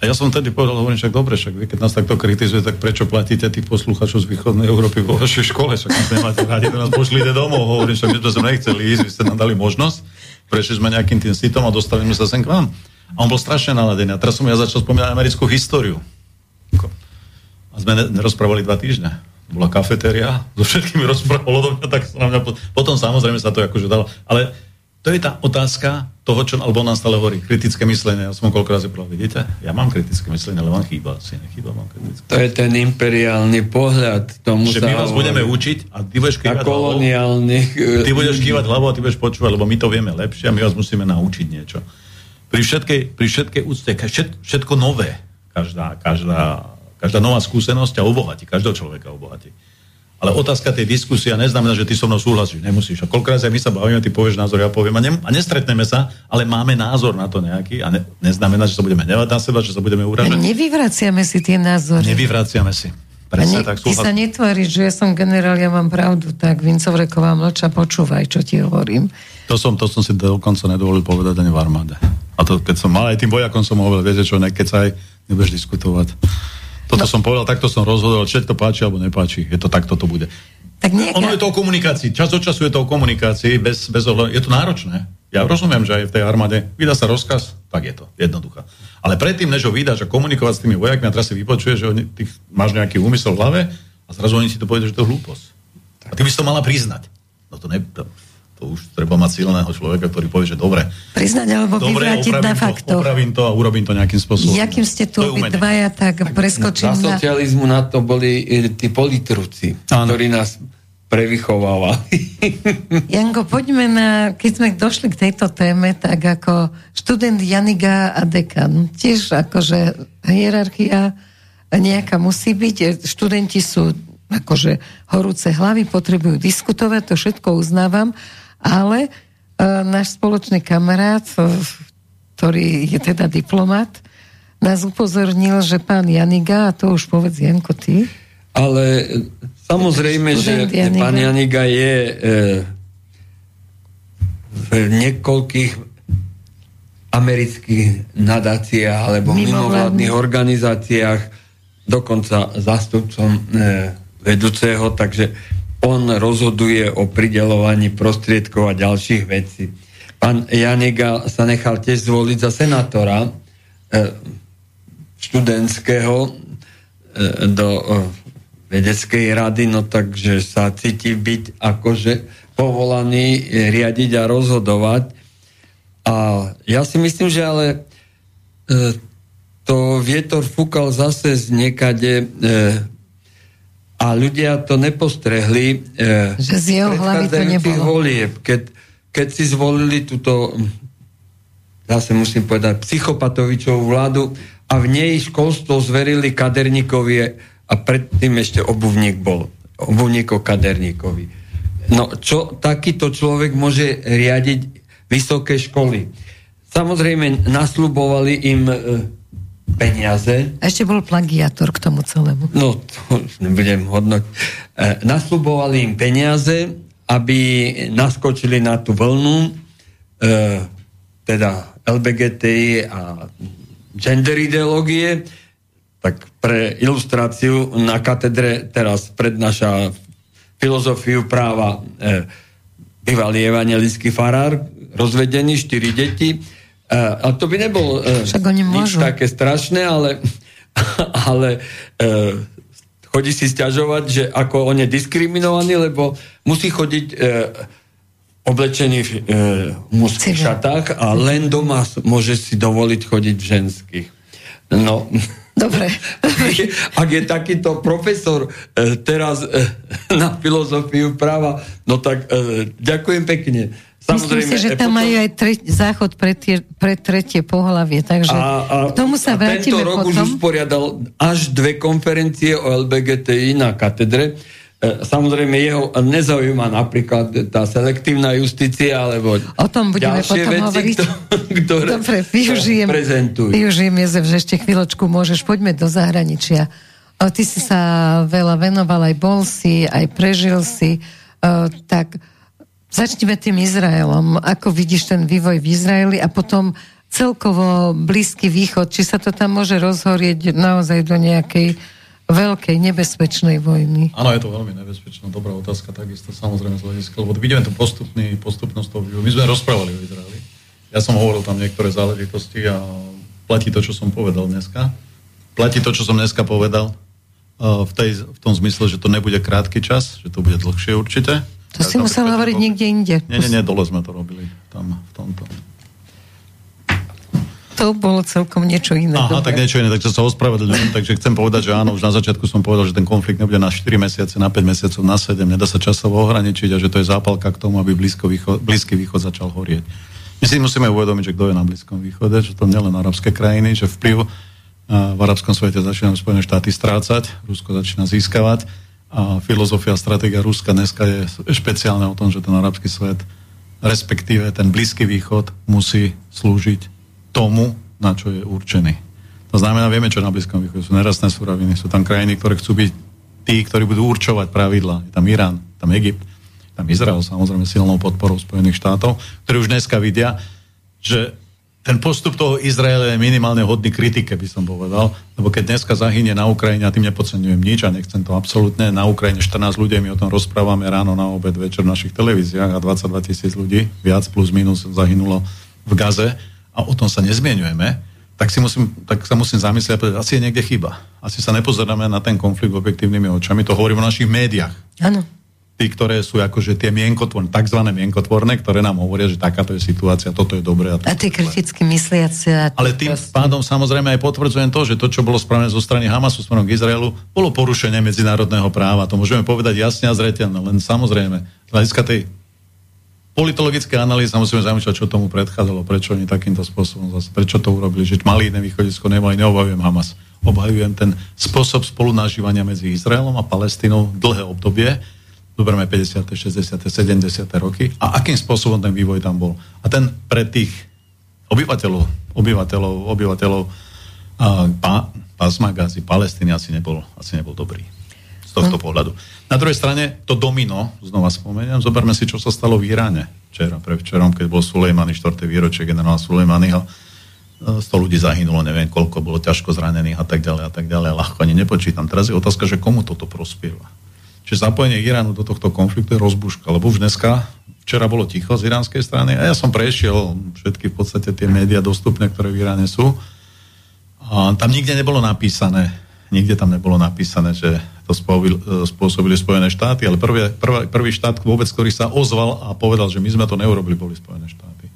A ja som tedy povedal, hovorím, však dobre, však vy keď nás takto kritizuje, tak prečo platíte tých posluchačov z východnej Európy vo vašej škole, však nás nemáte rádi, to nás pošlite domov, hovorím, však my sme nechceli ísť, vy ste nám dali možnosť, prešli sme nejakým tým sitom a dostali sme sa sem k vám. A on bol strašne naladený. A teraz som ja začal spomínať americkú históriu. A sme nerozprávali dva týždne bola kafetéria, so všetkými rozprávalo do mňa, tak sa na mňa... Potom samozrejme sa to akože dalo, ale to je tá otázka toho, čo alebo nám stále hovorí, kritické myslenie. Ja som koľko razy povedal, vidíte, ja mám kritické myslenie, ale vám chýba, asi nechýba mám kritické. To je ten imperiálny pohľad. Tomu že my vás hovorí. budeme učiť a ty budeš kývať koloniálny... hlavou. Ty budeš kývať hlavou a ty budeš počúvať, lebo my to vieme lepšie a my vás musíme naučiť niečo. Pri všetkej, pri všetkej úcte, všet, všetko nové, každá, každá, každá nová skúsenosť a obohatí, každého človeka obohatí. Ale otázka tej diskusie neznamená, že ty so mnou súhlasíš, nemusíš. A koľkokrát aj my sa bavíme, ty povieš názor, ja poviem a, ne, a nestretneme sa, ale máme názor na to nejaký a ne, neznamená, že sa budeme hnevať na seba, že sa budeme uražať. Nevyvraciame si tie názory. Nevyvraciame si. Presne, ne, tak ty sa netváriš, že ja som generál, ja mám pravdu, tak Vincovreková mlča, počúvaj, čo ti hovorím. To som, to som si dokonca nedovolil povedať ani v armáde. A to, keď som mal aj tým vojakom som hovoril, viete čo, nekecaj, nebudeš diskutovať. Toto no. som povedal, takto som rozhodol, či to páči alebo nepáči. Je to takto to bude. Tak nejaká... Ono je to o komunikácii. Čas od času je to o komunikácii, bez, bez ohľadu. Je to náročné. Ja rozumiem, že aj v tej armáde vydá sa rozkaz, tak je to, jednoducho. Ale predtým, než ho vydáš a komunikovať s tými vojakmi a teraz si vypočuje, že ty máš nejaký úmysel v hlave a zrazu oni si to povedia, že to je hlúposť. A ty by si to mala priznať. No to ne, to, to už treba mať silného človeka, ktorý povie, že dobre. Priznať alebo dobre, vyvrátiť na faktoch. Opravím to a urobím to nejakým spôsobom. Jakým ste tu dvaja, tak preskočím na... socializmu na to boli tí politruci, ktorí nás prevychovávali. Janko, poďme na, keď sme došli k tejto téme, tak ako študent Janiga a dekan. Tiež akože hierarchia nejaká musí byť. Študenti sú akože horúce hlavy, potrebujú diskutovať, to všetko uznávam, ale uh, náš spoločný kamarát, uh, ktorý je teda diplomat, nás upozornil, že pán Janiga, a to už povedz Janko ty. Ale e, samozrejme, že Janiga. pán Janiga je e, v niekoľkých amerických nadáciách alebo mimovládnych organizáciách, dokonca zástupcom e, vedúceho, takže on rozhoduje o pridelovaní prostriedkov a ďalších vecí. Pán Janega sa nechal tiež zvoliť za senátora e, študentského e, do e, vedeckej rady, no takže sa cíti byť akože povolaný riadiť a rozhodovať. A ja si myslím, že ale to vietor fúkal zase z niekade a ľudia to nepostrehli e, že z jeho hlavy to nebolo. volieb, keď, keď si zvolili túto zase musím povedať, psychopatovičovú vládu a v nej školstvo zverili kaderníkovi a predtým ešte obuvník bol. Obuvníko kaderníkovi. No, čo takýto človek môže riadiť vysoké školy? Samozrejme, nasľubovali im e, peniaze. A ešte bol plagiátor k tomu celému. No, to nebudem hodnoť. E, nasľubovali im peniaze, aby naskočili na tú vlnu, e, teda LBGTI a gender ideológie, tak pre ilustráciu na katedre teraz prednáša filozofiu práva e, bývalý evangelický farár, rozvedený, štyri deti, a to by nebolo uh, nič také strašné, ale, ale uh, chodí si stiažovať, že ako on je diskriminovaný, lebo musí chodiť uh, oblečený v uh, mužských šatách a len doma môže si dovoliť chodiť v ženských. No, Dobre. Ak je takýto profesor e, teraz e, na filozofiu práva, no tak e, ďakujem pekne. Myslím si, že tam potom... majú aj tre, záchod pre, tie, pre tretie pohlavie, takže a, a, k tomu sa vrátime tento rok potom. už usporiadal až dve konferencie o LBGTI na katedre. E, samozrejme, jeho nezaujíma napríklad tá selektívna justícia, alebo o tom budeme potom veci, hovoriť. ktoré Dobre, využijem, využijem Jezef, že ešte chvíľočku môžeš, poďme do zahraničia. O, ty si sa veľa venoval, aj bol si, aj prežil si, o, tak začneme tým Izraelom. Ako vidíš ten vývoj v Izraeli a potom celkovo Blízky východ, či sa to tam môže rozhorieť naozaj do nejakej veľkej, nebezpečnej vojny. Áno, je to veľmi nebezpečná, dobrá otázka, takisto samozrejme z hľadiska, lebo vidíme tu postupný, postupnosť toho vývoju. My sme rozprávali o Izraeli. Ja som hovoril tam niektoré záležitosti a platí to, čo som povedal dneska. Platí to, čo som dneska povedal v, tej, v tom zmysle, že to nebude krátky čas, že to bude dlhšie určite. To si musel hovoriť niekde inde. Nie, nie, nie, dole sme to robili, tam, v tomto to bolo celkom niečo iné. Aha, dobre. tak niečo iné, takže sa ospravedlňujem. takže chcem povedať, že áno, už na začiatku som povedal, že ten konflikt nebude na 4 mesiace, na 5 mesiacov, na 7, nedá sa časovo ohraničiť a že to je zápalka k tomu, aby Blízko východ, Blízky východ začal horieť. My si musíme uvedomiť, že kto je na Blízkom východe, že to nielen arabské krajiny, že vplyv v arabskom svete začínajú Spojené štáty strácať, Rusko začína získavať a filozofia, stratégia Ruska dneska je špeciálne o tom, že ten arabský svet, respektíve ten Blízky východ musí slúžiť tomu, na čo je určený. To znamená, vieme, čo na Blízkom východe sú nerastné suroviny, sú tam krajiny, ktoré chcú byť tí, ktorí budú určovať pravidla. Je tam Irán, tam Egypt, tam Izrael, samozrejme silnou podporou Spojených štátov, ktorí už dneska vidia, že ten postup toho Izraela je minimálne hodný kritike, by som povedal, lebo keď dneska zahynie na Ukrajine, a tým nepodceňujem nič a nechcem to absolútne, na Ukrajine 14 ľudí, my o tom rozprávame ráno, na obed, večer v našich televíziách a 22 tisíc ľudí, viac plus minus zahynulo v Gaze, a o tom sa nezmienujeme, tak, si musím, tak sa musím zamyslieť asi je niekde chyba. Asi sa nepozeráme na ten konflikt objektívnymi očami. To hovorím o našich médiách. Áno. Ktoré sú akože tie mienkotvorné, tzv. mienkotvorné, ktoré nám hovoria, že takáto je situácia, toto je dobré. A, a tie kriticky mysliace. Ale tým proste... pádom samozrejme aj potvrdzujem to, že to, čo bolo spravené zo strany Hamasu smerom k Izraelu, bolo porušenie medzinárodného práva. To môžeme povedať jasne a zretelne, len samozrejme, z hľadiska tej politologické analýzy musíme zamýšľať, čo tomu predchádzalo, prečo oni takýmto spôsobom zase, prečo to urobili, že mali iné východisko, nemali, neobhajujem Hamas. Obhajujem ten spôsob spolunažívania medzi Izraelom a Palestínou dlhé obdobie, zoberme 50., 60., 70. roky a akým spôsobom ten vývoj tam bol. A ten pre tých obyvateľov, obyvateľov, obyvateľov pa, pásma Gazi, Palestíny asi nebol, asi nebol dobrý z tohto hm. pohľadu. Na druhej strane to domino, znova spomeniem, zoberme si, čo sa stalo v Iráne včera, pre včerom, keď bol Sulejmany, 4. výročie generála Sulejmanyho. 100 ľudí zahynulo, neviem koľko, bolo ťažko zranených a tak ďalej a tak ďalej. Ľahko ani nepočítam. Teraz je otázka, že komu toto prospieva. Čiže zapojenie Iránu do tohto konfliktu je rozbuška, lebo už dneska, včera bolo ticho z iránskej strany a ja som prešiel všetky v podstate tie médiá dostupné, ktoré v Iráne sú. A tam nikde nebolo napísané, nikde tam nebolo napísané, že to e, spôsobili Spojené štáty, ale prvý, prvý, prvý štát vôbec, ktorý sa ozval a povedal, že my sme to neurobili, boli Spojené štáty.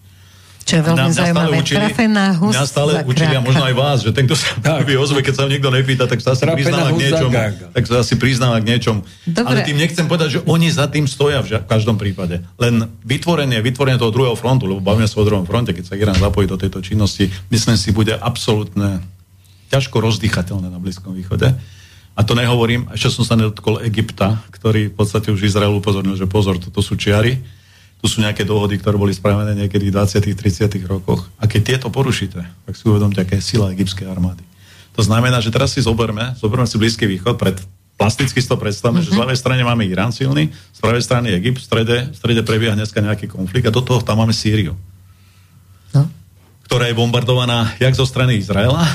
Čo je veľmi zaujímavé. Trafená hus Mňa stále učili, a možno aj vás, že ten, kto sa prvý ozve, keď sa niekto nepýta, tak sa asi priznáva k niečom. Tak sa asi priznáva k niečom. Dobre. Ale tým nechcem povedať, že oni za tým stoja v každom prípade. Len vytvorenie, vytvorenie toho druhého frontu, lebo bavíme sa o druhom fronte, keď sa Irán zapojí do tejto činnosti, myslím si, bude absolútne ťažko rozdýchateľné na Blízkom východe. A to nehovorím, ešte som sa nedotkol Egypta, ktorý v podstate už Izrael upozornil, že pozor, toto sú čiary, tu sú nejaké dohody, ktoré boli spravené niekedy v 20 30 rokoch. A keď tieto porušíte, tak si uvedomte, aké je sila egyptskej armády. To znamená, že teraz si zoberme, zoberme si Blízky východ, pred, plasticky si to predstavme, mm-hmm. že z mhm. ľavej strane máme Irán silný, z pravej strany Egypt, v strede, v strede prebieha dneska nejaký konflikt a do toho tam máme Sýriu. No. Ktorá je bombardovaná jak zo strany Izraela,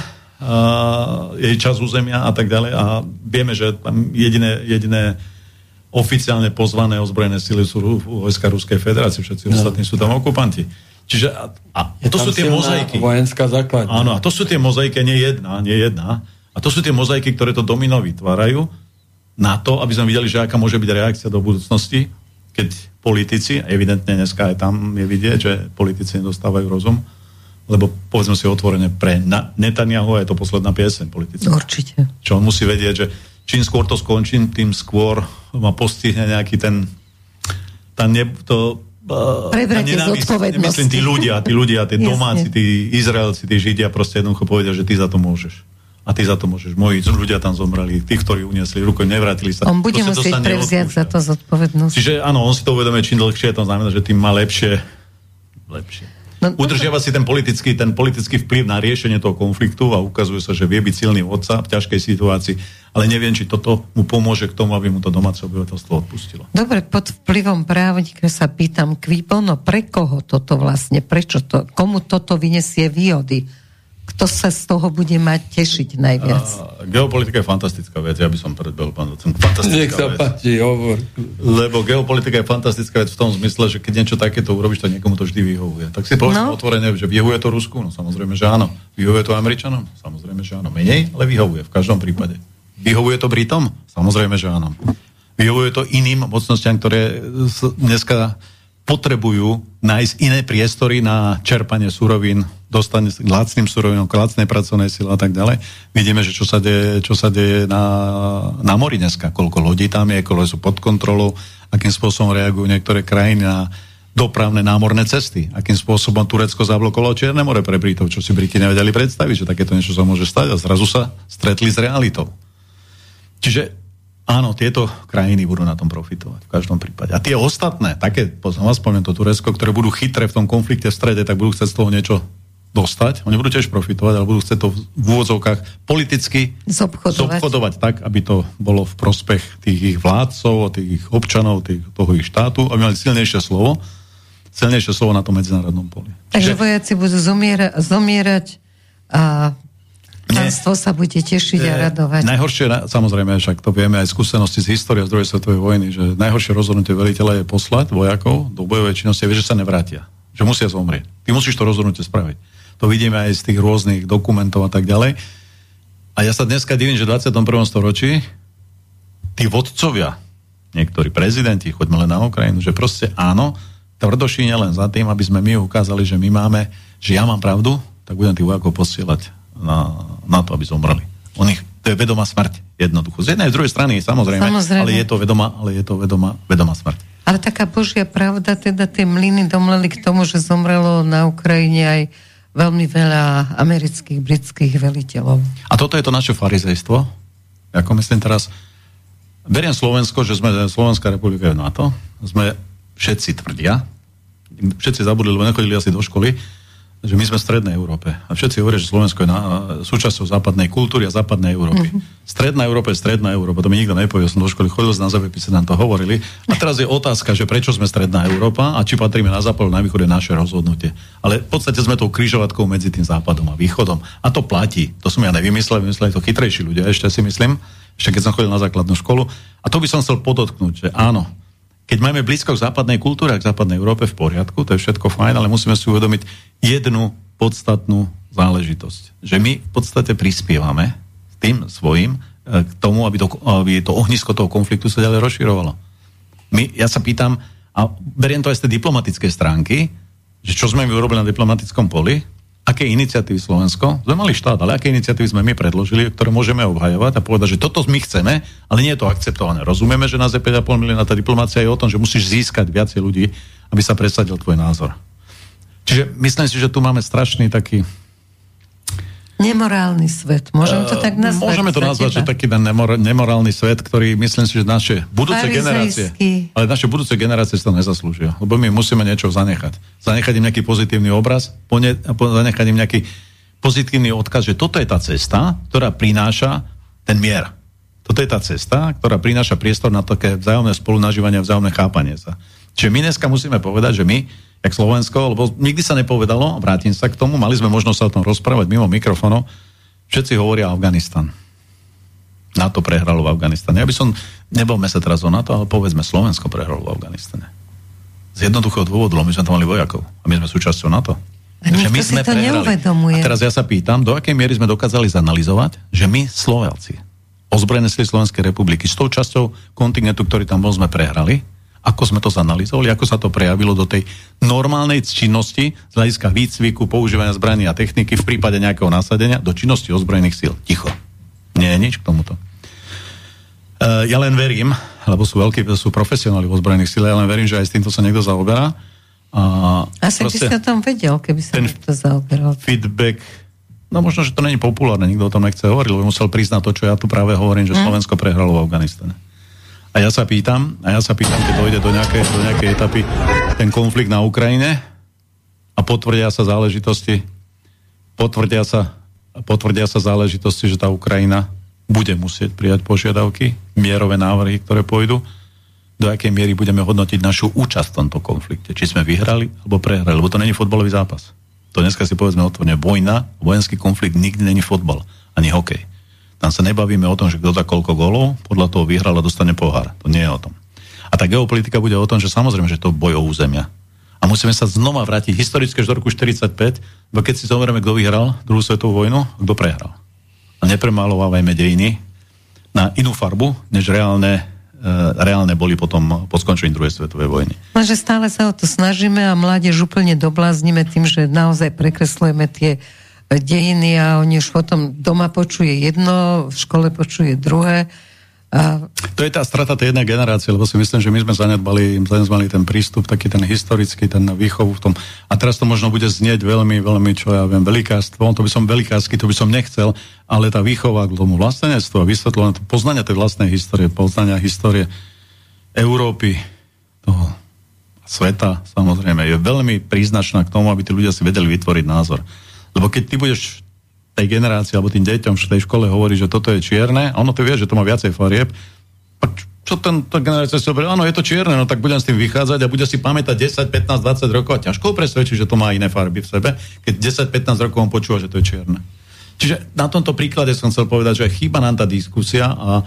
jej čas územia a tak ďalej. A vieme, že tam jediné, jediné oficiálne pozvané ozbrojené sily sú vojska Ruskej federácie, všetci no. ostatní sú tam okupanti. Čiže a, a to sú tie mozaiky. Vojenská základňa. Áno, a to sú tie mozaiky, nie jedna, nie jedna. A to sú tie mozaiky, ktoré to domino vytvárajú na to, aby sme videli, že aká môže byť reakcia do budúcnosti, keď politici, evidentne dneska aj tam je vidieť, že politici nedostávajú rozum, lebo povedzme si otvorene, pre Netanyahu je to posledná pieseň politická. Určite. Čo on musí vedieť, že čím skôr to skončím, tým skôr ma postihne nejaký ten tá ne, to, Prebrate zodpovednosť. Nemyslím tí ľudia, tí ľudia, tí domáci, tí Izraelci, tí Židia proste jednoducho povedia, že ty za to môžeš. A ty za to môžeš. Moji ľudia tam zomreli, tí, ktorí uniesli ruku, nevrátili sa. On bude musieť prevziať za to zodpovednosť. Čiže áno, on si to uvedomuje čím dlhšie, to znamená, že tým má lepšie, lepšie No, Udržiava si ten politický, ten politický vplyv na riešenie toho konfliktu a ukazuje sa, že vie byť silný otca v ťažkej situácii, ale neviem, či toto mu pomôže k tomu, aby mu to domáce obyvateľstvo odpustilo. Dobre, pod vplyvom právnika sa pýtam, kvípono, pre koho toto vlastne, prečo to, komu toto vyniesie výhody? Kto sa z toho bude mať tešiť najviac? A, geopolitika je fantastická vec, ja by som predbehol pán docent. Fantastická Nech sa páči, hovor. Lebo geopolitika je fantastická vec v tom zmysle, že keď niečo takéto urobíš, tak niekomu to vždy vyhovuje. Tak si povedzme no. otvorene, že vyhovuje to Rusku, no samozrejme, že áno. Vyhovuje to Američanom? Samozrejme, že áno. Menej, ale vyhovuje v každom prípade. Vyhovuje to Britom? Samozrejme, že áno. Vyhovuje to iným mocnostiam, ktoré dneska potrebujú nájsť iné priestory na čerpanie surovín, dostane k lacným surovinom, k lacnej pracovnej sile a tak ďalej. Vidíme, že čo sa deje, čo sa deje na, na mori dneska, koľko lodí tam je, koľko sú pod kontrolou, akým spôsobom reagujú niektoré krajiny na dopravné námorné cesty, akým spôsobom Turecko zablokovalo Čierne more pre Britov, čo si Briti nevedeli predstaviť, že takéto niečo sa môže stať a zrazu sa stretli s realitou. Čiže Áno, tieto krajiny budú na tom profitovať v každom prípade. A tie ostatné, také, aspoň to Turecko, ktoré budú chytré v tom konflikte v strede, tak budú chcieť z toho niečo dostať. Oni budú tiež profitovať, ale budú chcieť to v úvodzovkách politicky zobchodovať. zobchodovať tak, aby to bolo v prospech tých ich vládcov, tých ich občanov, tých, toho ich štátu, aby mali silnejšie slovo, silnejšie slovo na tom medzinárodnom poli. Takže Čiže... vojaci budú zomiera, zomierať a Pánstvo sa bude tešiť a radovať. Najhoršie, samozrejme, však to vieme aj skúsenosti z histórie z druhej svetovej vojny, že najhoršie rozhodnutie veliteľa je poslať vojakov do bojovej činnosti a vie, že sa nevrátia. Že musia zomrieť. Ty musíš to rozhodnutie spraviť. To vidíme aj z tých rôznych dokumentov a tak ďalej. A ja sa dneska divím, že v 21. storočí tí vodcovia, niektorí prezidenti, choďme len na Ukrajinu, že proste áno, tvrdošíne len za tým, aby sme my ukázali, že my máme, že ja mám pravdu, tak budem tých vojakov posielať na, na to, aby zomreli. On ich, to je vedomá smrť, jednoducho. Z jednej z druhej strany, samozrejme, samozrejme. ale je to vedomá, ale je to vedomá, vedomá smrť. Ale taká Božia pravda, teda tie mlyny domleli k tomu, že zomrelo na Ukrajine aj veľmi veľa amerických, britských veliteľov. A toto je to naše farizejstvo. Ako myslím teraz, beriem Slovensko, že sme Slovenská republika v NATO, sme všetci tvrdia, všetci zabudli, lebo nechodili asi do školy, že my sme v Strednej Európe. A všetci hovoria, že Slovensko je na, súčasťou západnej kultúry a západnej Európy. Mm-hmm. Stredná Európa je Stredná Európa. To mi nikto nepovie. Som do školy chodil na zápise, nám to hovorili. A teraz je otázka, že prečo sme Stredná Európa a či patríme na západ, na východ je naše rozhodnutie. Ale v podstate sme tou križovatkou medzi tým západom a východom. A to platí. To som ja nevymyslel, vymysleli to chytrejší ľudia, ešte si myslím, ešte keď som chodil na základnú školu. A to by som chcel podotknúť, že áno, keď máme blízko k západnej kultúre k západnej Európe v poriadku, to je všetko fajn, ale musíme si uvedomiť jednu podstatnú záležitosť. Že my v podstate prispievame tým svojim e, k tomu, aby to, aby to ohnisko toho konfliktu sa ďalej rozširovalo. My, ja sa pýtam, a beriem to aj z tej diplomatickej stránky, že čo sme my urobili na diplomatickom poli, aké iniciatívy Slovensko, sme mali štát, ale aké iniciatívy sme my predložili, ktoré môžeme obhajovať a povedať, že toto my chceme, ale nie je to akceptované. Rozumieme, že na je 5,5 milióna, tá diplomácia je o tom, že musíš získať viacej ľudí, aby sa presadil tvoj názor. Čiže myslím si, že tu máme strašný taký Nemorálny svet. Môžem to tak nazvať? Môžeme to nazvať, že taký ten nemor- nemorálny svet, ktorý myslím si, že naše budúce generácie, ale naše budúce generácie to nezaslúžia. Lebo my musíme niečo zanechať. Zanechať im nejaký pozitívny obraz, pone- zanechať im nejaký pozitívny odkaz, že toto je tá cesta, ktorá prináša ten mier. Toto je tá cesta, ktorá prináša priestor na také vzájomné spolunažívanie a vzájomné chápanie sa. Čiže my dneska musíme povedať, že my jak Slovensko, lebo nikdy sa nepovedalo, vrátim sa k tomu, mali sme možnosť sa o tom rozprávať mimo mikrofónu, všetci hovoria Afganistan. NATO prehralo v Afganistane. Ja by som, nebavme sa teraz o NATO, ale povedzme, Slovensko prehralo v Afganistane. Z jednoduchého dôvodu, my sme tam mali vojakov a my sme súčasťou NATO. A my sme to prehrali. neuvedomuje. A teraz ja sa pýtam, do akej miery sme dokázali zanalizovať, že my, Slovelci, ozbrojené sily Slovenskej republiky, s tou časťou kontingentu, ktorý tam bol, sme prehrali Ako sme to zanalizovali, ako sa to prejavilo do tej normálnej činnosti z hľadiska výcviku, používania zbraní a techniky v prípade nejakého nasadenia do činnosti ozbrojených síl. Ticho. Nie je nič k tomuto. Uh, ja len verím, lebo sú veľkí, sú profesionáli v ozbrojených síl, ja len verím, že aj s týmto sa niekto zaoberá. A Asi by si o tom vedel, keby sa niekto zaoberal. Feedback No možno, že to není populárne, nikto o tom nechce hovoriť, lebo musel priznať to, čo ja tu práve hovorím, že hm. Slovensko prehralo v Afganistane. A ja sa pýtam, a ja sa pýtam, keď dojde do nejakej, do nejakej etapy ten konflikt na Ukrajine a potvrdia sa záležitosti, potvrdia sa, potvrdia sa záležitosti, že tá Ukrajina bude musieť prijať požiadavky, mierové návrhy, ktoré pôjdu, do akej miery budeme hodnotiť našu účasť v tomto konflikte. Či sme vyhrali alebo prehrali, lebo to není fotbalový zápas. To dneska si povedzme otvorene, vojna, vojenský konflikt nikdy není fotbal, ani hokej. Tam sa nebavíme o tom, že kto dá koľko golov, podľa toho vyhral a dostane pohár. To nie je o tom. A tá geopolitika bude o tom, že samozrejme, že to boj o územia. A musíme sa znova vrátiť historicky až do roku 45, bo keď si zoberieme, kto vyhral druhú svetovú vojnu, kto prehral. A nepremalovávajme dejiny na inú farbu, než reálne, e, reálne boli potom po skončení druhej svetovej vojny. Lenže stále sa o to snažíme a mládež úplne dobláznime tým, že naozaj prekreslujeme tie dejiny a oni už potom doma počuje jedno, v škole počuje druhé. A... To je tá strata tej jednej generácie, lebo si myslím, že my sme zanedbali, zanedbali ten prístup, taký ten historický, ten výchovu v tom. A teraz to možno bude znieť veľmi, veľmi, čo ja viem, velikárstvo, to by som velikársky, to by som nechcel, ale tá výchova k tomu vlastenectvu a vysvetľovanie, poznania tej vlastnej histórie, poznania histórie Európy, toho sveta, samozrejme, je veľmi príznačná k tomu, aby tí ľudia si vedeli vytvoriť názor. Lebo keď ty budeš tej generácii alebo tým deťom v tej škole hovorí, že toto je čierne, a ono to vie, že to má viacej farieb, čo ten, tá generácia si hovorí, áno, je to čierne, no tak budem s tým vychádzať a bude si pamätať 10, 15, 20 rokov a ťažko presvedčí, že to má iné farby v sebe, keď 10, 15 rokov on počúva, že to je čierne. Čiže na tomto príklade som chcel povedať, že chýba nám tá diskusia a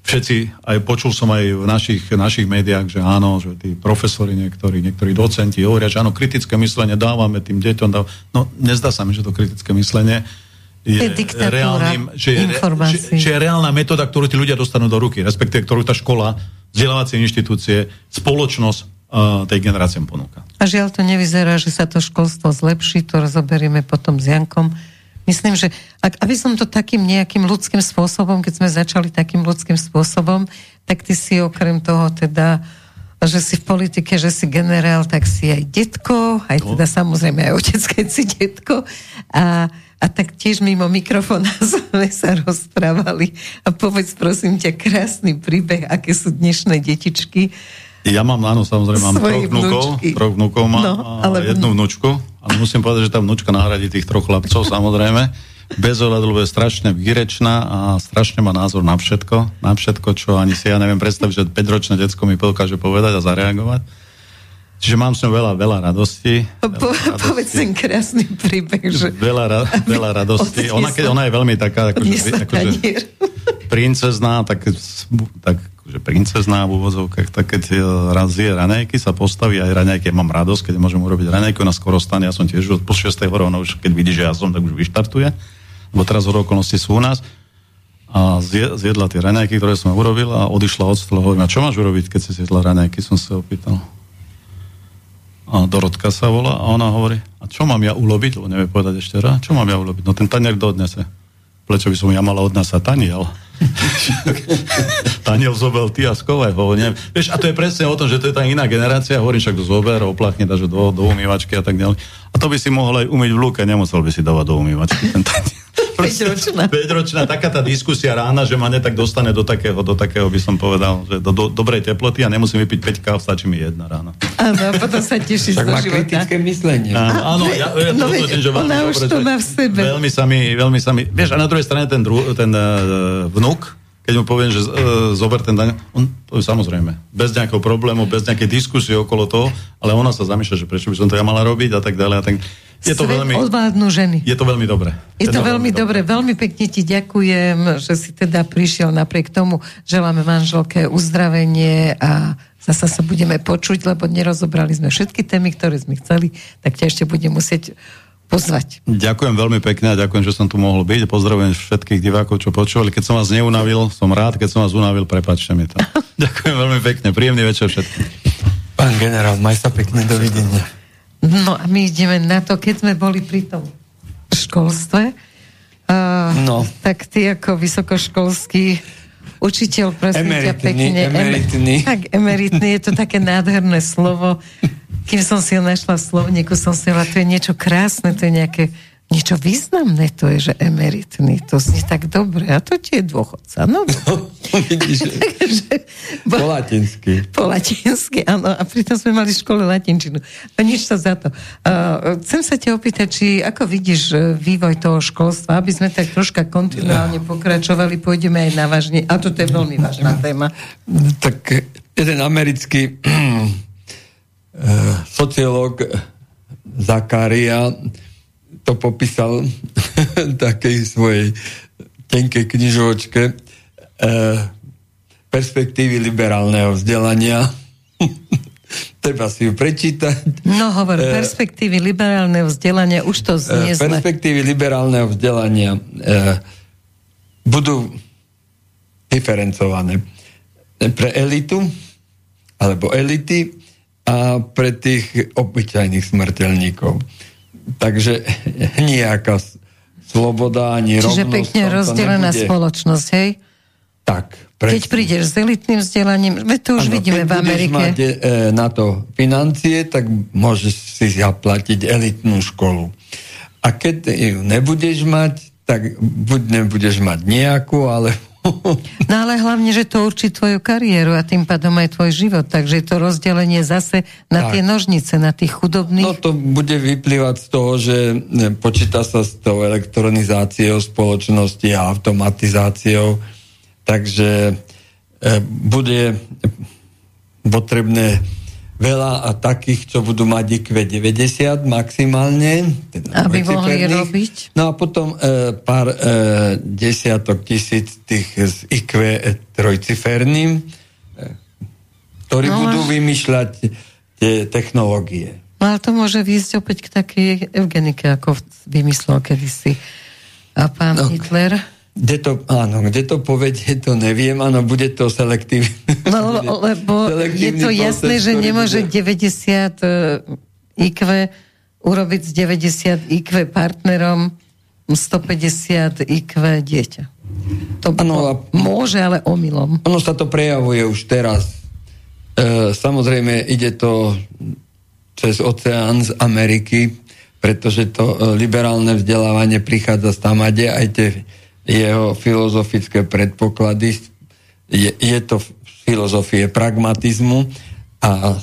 všetci, aj počul som aj v našich, našich médiách, že áno, že tí profesori niektorí, niektorí docenti hovoria, že áno, kritické myslenie dávame tým deťom. Dáv... No, nezdá sa mi, že to kritické myslenie je, je reálnym, že je, že, že je reálna metóda, ktorú tí ľudia dostanú do ruky, respektíve ktorú tá škola, vzdelávacie inštitúcie, spoločnosť tej generáciám ponúka. A žiaľ to nevyzerá, že sa to školstvo zlepší, to rozoberieme potom s Jankom Myslím, že ak, aby som to takým nejakým ľudským spôsobom, keď sme začali takým ľudským spôsobom, tak ty si okrem toho teda že si v politike, že si generál, tak si aj detko, aj no. teda samozrejme aj otec, keď si detko. A, a tak tiež mimo mikrofóna sme sa rozprávali. A povedz prosím ťa krásny príbeh, aké sú dnešné detičky. Ja mám, áno, samozrejme, mám troch vnúkov, troch vnúkov mám no, ale... jednu vnúčku. Ale musím povedať, že tá vnúčka nahradí tých troch chlapcov, samozrejme. Bez ohľadu, je strašne výrečná a strašne má názor na všetko. Na všetko, čo ani si ja neviem predstaviť, že 5-ročné detsko mi dokáže povedať a zareagovať. Čiže mám s ňou veľa, veľa radosti. Po, radosti. Povedz ten krásny príbeh, že... Veľa, ra, veľa radosti. Ona, keď ona je veľmi taká, akože, akože princezná, tak, tak že princezná v úvozovkách, tak keď e, raz je raňajky, sa postaví aj raňajky, mám radosť, keď môžem urobiť raňajku na skoro stane, ja som tiež od po 6. hore, ona už keď vidí, že ja som, tak už vyštartuje, lebo teraz hore okolnosti sú u nás a zjedla tie raňajky, ktoré som urobil a odišla od stola. Hovorím, a čo máš urobiť, keď si zjedla raňajky? Som sa opýtal. A Dorotka sa volá a ona hovorí, a čo mám ja ulobiť? Lebo nevie povedať ešte raz, čo mám ja ulobiť? No ten tanier dodnese. Prečo by som ja mala odnasa taniel? Taniel zobel ty a skovaj ho, neviem. Vieš, a to je presne o tom, že to je tá iná generácia, hovorím však do zober, oplachne dáš do, do umývačky a tak ďalej. A to by si mohol aj umyť v lúke, nemusel by si dávať do umývačky. Ten taniel. 5-ročná. taká tá diskusia rána, že ma netak dostane do takého, do takého by som povedal, že do, do dobrej teploty a nemusím vypiť 5 káv, stačí mi jedna rána. Áno, a potom sa tešíš do života. kritické myslenie. Áno, ja, ja no, to že ona už to má v sebe. Veľmi sa mi, veľmi sa mi, vieš, a na druhej strane ten, dru, ten uh, vnúk, keď mu poviem, že uh, zober ten daň, on, to je samozrejme, bez nejakého problému, bez nejakej diskusie okolo toho, ale ona sa zamýšľa, že prečo by som to ja mala robiť a tak ďalej. A tak, je to veľmi, odvládnu ženy. Je to veľmi dobre. Je, je to, to veľmi dobre. Veľmi pekne ti ďakujem, že si teda prišiel napriek tomu. Želáme manželke uzdravenie a zasa sa budeme počuť, lebo nerozobrali sme všetky témy, ktoré sme chceli, tak ťa ešte budem musieť pozvať. Ďakujem veľmi pekne a ďakujem, že som tu mohol byť. Pozdravujem všetkých divákov, čo počúvali. Keď som vás neunavil, som rád, keď som vás unavil, prepačte mi to. ďakujem veľmi pekne. Príjemný večer všetkým. Pán generál, maj sa pekne, dovidenia. No a my ideme na to, keď sme boli pri tom školstve, uh, no. tak ty ako vysokoškolský učiteľ, prosím ťa pekne. Emeritný. Em, tak, emeritný, je to také nádherné slovo. Kým som si ho našla v slovníku, som si hovorila, to je niečo krásne, to je nejaké niečo významné to je, že emeritný, to znie tak dobre, a to tie je dôchodca. No, no vidíš, po latinsky. Po latinsky, áno, a pritom sme mali v škole latinčinu. A nič sa za to. Uh, chcem sa ťa opýtať, či ako vidíš uh, vývoj toho školstva, aby sme tak troška kontinuálne pokračovali, pôjdeme aj na vážne, a toto je veľmi vážna téma. Tak jeden americký uh, sociológ Zakaria to popísal takej svojej tenkej knižočke e, perspektívy liberálneho vzdelania. Treba si ju prečítať. No hovor, e, perspektívy liberálneho vzdelania, už to znie e, Perspektívy liberálneho vzdelania e, budú diferencované pre elitu alebo elity a pre tých obyčajných smrteľníkov. Takže nejaká sloboda ani Čiže rovnosť. pekne rozdelená spoločnosť, hej? Tak. Presne. Keď prídeš s elitným vzdelaním, to už ano, vidíme v Amerike. Keď mať e, na to financie, tak môžeš si zaplatiť elitnú školu. A keď ju nebudeš mať, tak buď nebudeš mať nejakú, ale No ale hlavne, že to určí tvoju kariéru a tým pádom aj tvoj život. Takže je to rozdelenie zase na tak. tie nožnice, na tých chudobných. No to bude vyplývať z toho, že počíta sa s tou elektronizáciou spoločnosti a automatizáciou. Takže e, bude potrebné veľa a takých, čo budú mať IQ 90 maximálne. Teda Aby mohli robiť. No a potom e, pár e, desiatok tisíc tých s IQ trojciferným, e, ktorí no, budú vymýšľať tie technológie. No ale to môže výjsť opäť k takej eugenike, ako vymyslel kedysi a pán no, Hitler. Kde to, áno, kde to povedie, to neviem, áno, bude to selektívne. No, lebo je to jasné, že nemôže bude... 90 e, IQ urobiť z 90 IQ partnerom 150 IQ dieťa. To ano, a... môže, ale omylom. Ono sa to prejavuje už teraz. E, samozrejme, ide to cez oceán z Ameriky, pretože to e, liberálne vzdelávanie prichádza z tamade, aj tie jeho filozofické predpoklady. Je, je to filozofie pragmatizmu a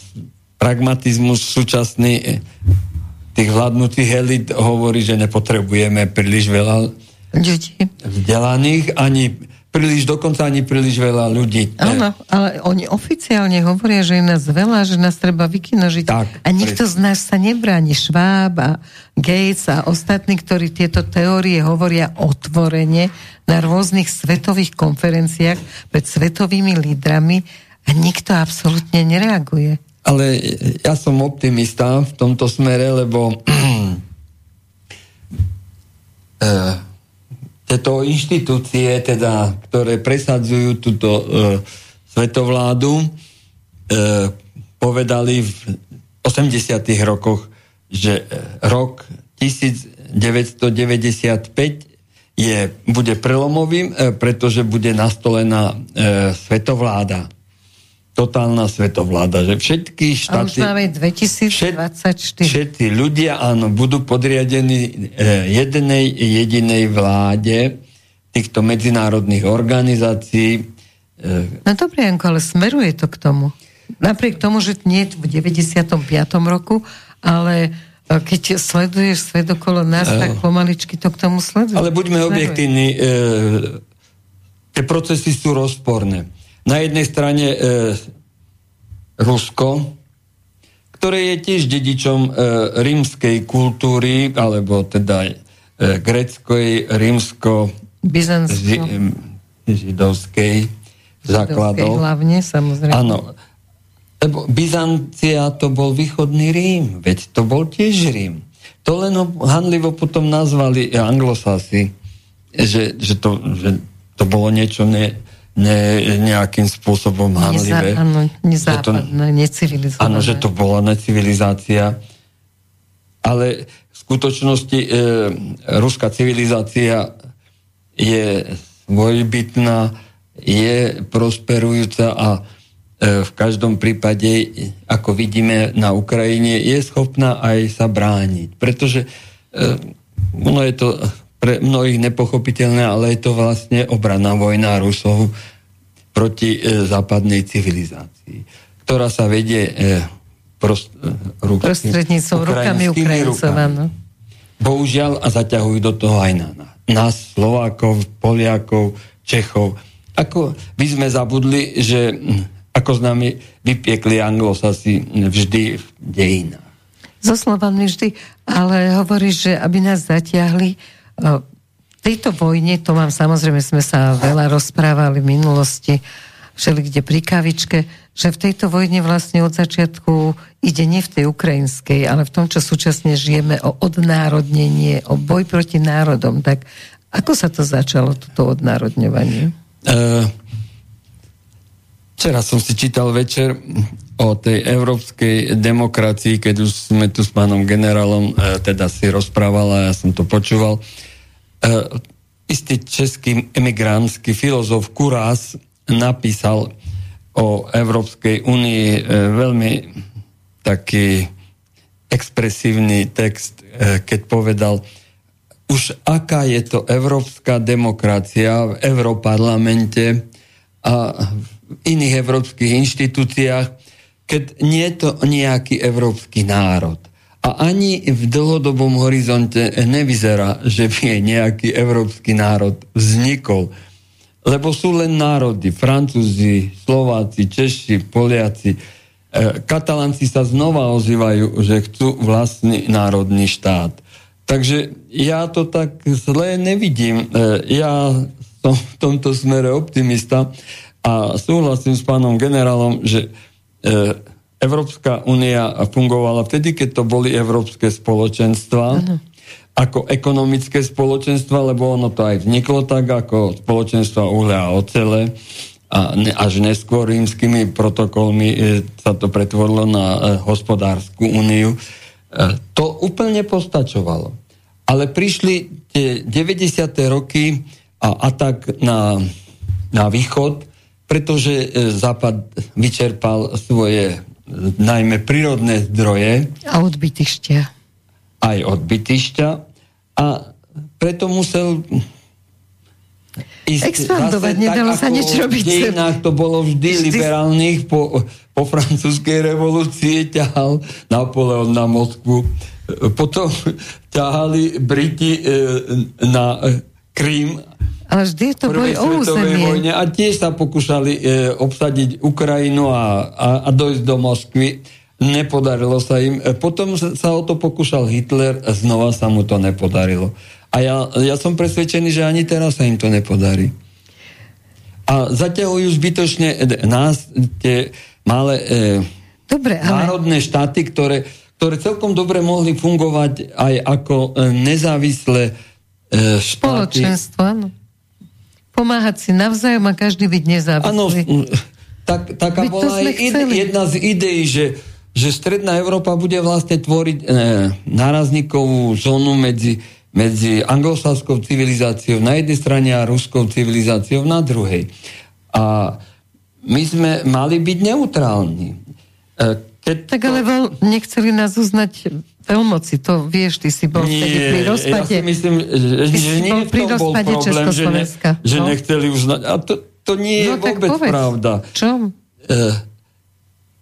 pragmatizmus súčasný eh, tých vládnutých elit hovorí, že nepotrebujeme príliš veľa vzdelaných, ani príliš, dokonca ani príliš veľa ľudí. Áno, ale oni oficiálne hovoria, že je nás veľa, že nás treba vykinožiť. Tak, a nikto z nás sa nebráni. Schwab a Gates a ostatní, ktorí tieto teórie hovoria otvorene na rôznych svetových konferenciách pred svetovými lídrami a nikto absolútne nereaguje. Ale ja som optimista v tomto smere, lebo uh, tieto inštitúcie, teda, ktoré presadzujú túto e, svetovládu, e, povedali v 80. rokoch, že rok 1995 je, bude prelomovým, e, pretože bude nastolená e, svetovláda totálna svetovláda, že všetky štáty... A už máme 2024. Všetci ľudia, áno, budú podriadení e, jednej jedinej vláde týchto medzinárodných organizácií. E, no dobre, Janko, ale smeruje to k tomu. Napriek tomu, že nie v 95. roku, ale e, keď sleduješ svet okolo nás, tak pomaličky to k tomu sleduje. Ale buďme objektívni, e, tie procesy sú rozporné na jednej strane e, Rusko, ktoré je tiež dedičom e, rímskej kultúry, alebo teda e, greckej, rímsko zi, židovskej základov. hlavne, samozrejme. Áno. Lebo Byzancia to bol východný Rím, veď to bol tiež Rím. to len handlivo potom nazvali anglosasi, že, že, to, že to bolo niečo ne, ne, nejakým spôsobom hanlivé. Neza, áno, nezápadné, necivilizované. Áno, že to bola necivilizácia. Ale v skutočnosti e, ruská civilizácia je svojbytná, je prosperujúca a e, v každom prípade, ako vidíme na Ukrajine, je schopná aj sa brániť. Pretože e, ono je to pre mnohých nepochopiteľné, ale je to vlastne obranná vojna Rusov proti e, západnej civilizácii, ktorá sa vedie prost, ruk, prostredníctvom rukami Ukrajincov. Bohužiaľ a zaťahujú do toho aj na nás, Slovákov, Poliakov, Čechov ako by sme zabudli, že hm, ako s nami vypiekli anglosasi vždy v dejinách. So slovami vždy, ale hovorí, že aby nás zatiahli v tejto vojne, to mám samozrejme, sme sa veľa rozprávali v minulosti, všeli kde pri kavičke, že v tejto vojne vlastne od začiatku ide nie v tej ukrajinskej, ale v tom, čo súčasne žijeme, o odnárodnenie, o boj proti národom. Tak ako sa to začalo, toto odnárodňovanie? Uh, včera som si čítal večer o tej európskej demokracii, keď už sme tu s pánom generálom uh, teda si rozprával a ja som to počúval. Uh, istý český emigrantský filozof Kurás napísal o Európskej únii veľmi taký expresívny text, keď povedal, už aká je to európska demokracia v Európarlamente a v iných európskych inštitúciách, keď nie je to nejaký európsky národ. A ani v dlhodobom horizonte nevyzerá, že by nejaký európsky národ vznikol. Lebo sú len národy, Francúzi, Slováci, Češi, Poliaci. E, Katalanci sa znova ozývajú, že chcú vlastný národný štát. Takže ja to tak zle nevidím. E, ja som v tomto smere optimista a súhlasím s pánom generálom, že e, Európska únia fungovala vtedy, keď to boli európske spoločenstva, uh-huh. ako ekonomické spoločenstva, lebo ono to aj vzniklo tak, ako spoločenstva uhlia a ocele a ne, až neskôr rímskymi protokolmi e, sa to pretvorilo na hospodárskú úniu. To úplne postačovalo. Ale prišli tie 90. roky a atak na, na východ, pretože e, Západ vyčerpal svoje e, najmä prírodné zdroje. A odbytišťa. Aj odbytišťa. A preto musel ísť Expandovať, nedalo tak, sa nič robiť. V dejinách to bolo vždy, vždy liberálnych, po, po francúzskej revolúcii ťahal Napoleon na Moskvu. Potom ťahali Briti e, na Krím ale vždy je to boj o vojne a tiež sa pokúšali e, obsadiť Ukrajinu a, a, a dojsť do Moskvy. Nepodarilo sa im. E, potom sa o to pokúšal Hitler a znova sa mu to nepodarilo. A ja, ja som presvedčený, že ani teraz sa im to nepodarí. A zaťahujú zbytočne nás, tie malé e, Dobre, ale... národné štáty, ktoré, ktoré celkom dobre mohli fungovať aj ako e, nezávislé e, štáty. Spoločenstvo, áno. Pomáhať si navzájom a každý byť nezávislý. Áno, tak, taká bola aj jedna z ideí, že že Stredná Európa bude vlastne tvoriť e, nárazníkovú zónu medzi medzi anglosaskou civilizáciou na jednej strane a ruskou civilizáciou na druhej. A my sme mali byť neutrálni. E, tak ale veľ, nechceli nás uznať veľmoci, to vieš, ty si bol Nie, vtedy pri rozpade. Ja si myslím, že, že nie bol pri to bol problém, že, ne, že no. nechceli uznať. A to, to nie no, je vôbec pravda. Čo? Uh,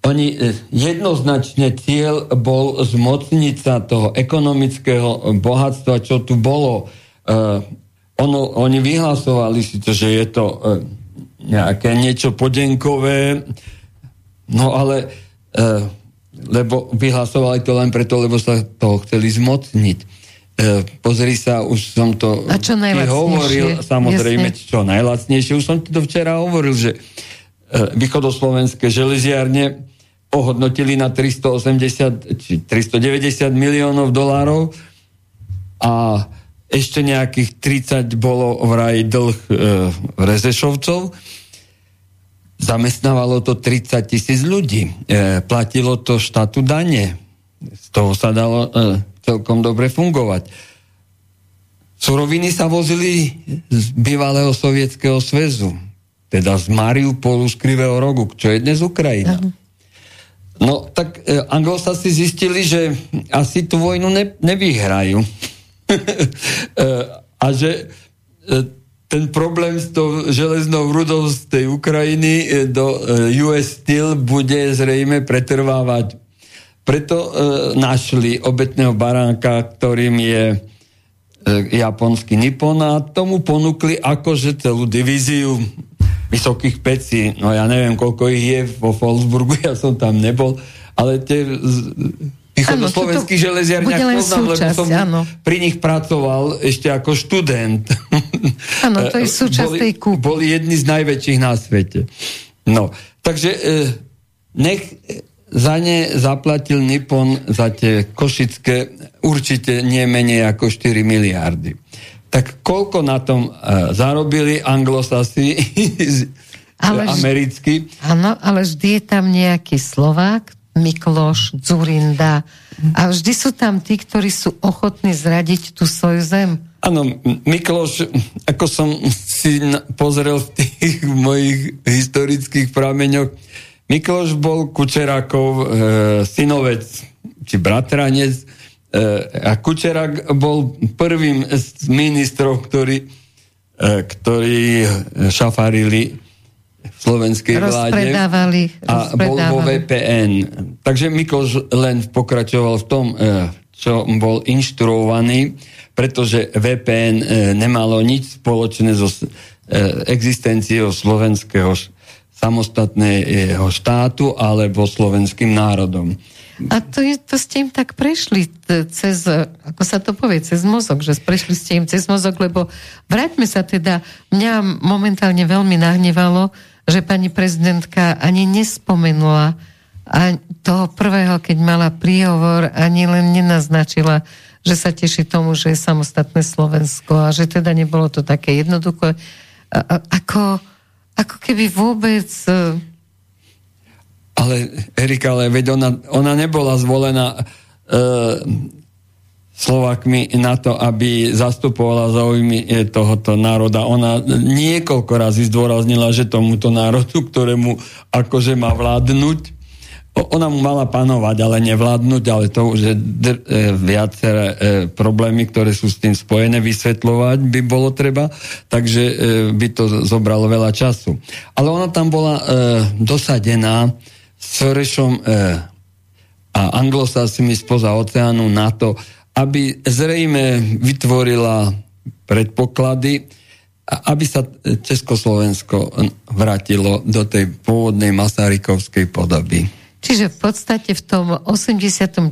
oni e, jednoznačne cieľ bol zmocniť sa toho ekonomického bohatstva, čo tu bolo. Uh, ono, oni vyhlasovali si to, že je to uh, nejaké niečo podenkové, no ale lebo vyhlasovali to len preto, lebo sa toho chceli zmocniť. Uh, pozri sa, už som to A čo hovoril, samozrejme, Jasne. čo najlacnejšie. Už som ti to včera hovoril, že uh, východoslovenské železiarne ohodnotili na 380 či 390 miliónov dolárov a ešte nejakých 30 bolo vraj dlh e, Rezešovcov. Zamestnávalo to 30 tisíc ľudí. E, platilo to štátu dane. Z toho sa dalo e, celkom dobre fungovať. Suroviny sa vozili z bývalého sovietského sväzu, teda z Mariupolu, z Krivého rogu, čo je dnes Ukrajina. Uh-huh. No, tak e, anglosasi zistili, že asi tú vojnu ne, nevyhrajú. e, a že e, ten problém s tou železnou rudou z tej Ukrajiny e, do e, US Steel bude zrejme pretrvávať. Preto e, našli obetného baránka, ktorým je e, japonský Nippon a tomu ponúkli akože celú divíziu vysokých pecí, no ja neviem, koľko ich je vo Wolfsburgu, ja som tam nebol, ale tie východoslovenských železiarniach poznám, lebo som áno. pri nich pracoval ešte ako študent. Áno, to je súčasť boli, tej kúpy. Boli jedni z najväčších na svete. No, takže e, nech za ne zaplatil Nippon za tie košické určite nie menej ako 4 miliardy tak koľko na tom uh, zarobili anglosasi ale americky? Áno, ale vždy je tam nejaký Slovák, Mikloš, Zurinda a vždy sú tam tí, ktorí sú ochotní zradiť tú svoju zem. Áno, Mikloš, ako som si pozrel v tých mojich historických prameňoch, Mikloš bol Kučerákov e, synovec, či bratranec, a Kučerak bol prvým z ministrov, ktorí, e, ktorí šafarili slovenskej vláde a bol vo VPN. Takže Mikloš len pokračoval v tom, e, čo bol inštruovaný, pretože VPN e, nemalo nič spoločné so existenciou slovenského samostatného štátu alebo slovenským národom. A to, je, to ste im tak prešli cez, ako sa to povie, cez mozog, že prešli ste im cez mozog, lebo vráťme sa teda, mňa momentálne veľmi nahnevalo, že pani prezidentka ani nespomenula a toho prvého, keď mala príhovor, ani len nenaznačila, že sa teší tomu, že je samostatné Slovensko a že teda nebolo to také jednoduché. Ako, ako keby vôbec ale Erika, ale veď ona, ona nebola zvolená e, Slovakmi na to, aby zastupovala záujmy e, tohoto národa. Ona niekoľko razy zdôraznila, že tomuto národu, ktorému akože má vládnuť, ona mu mala panovať, ale nevládnuť, ale to už je dr- e, viaceré e, problémy, ktoré sú s tým spojené, vysvetľovať by bolo treba, takže e, by to zobralo veľa času. Ale ona tam bola e, dosadená Sorešom e, a anglosasmi spoza oceánu na to, aby zrejme vytvorila predpoklady, aby sa Československo vrátilo do tej pôvodnej Masarykovskej podoby. Čiže v podstate v tom 89.,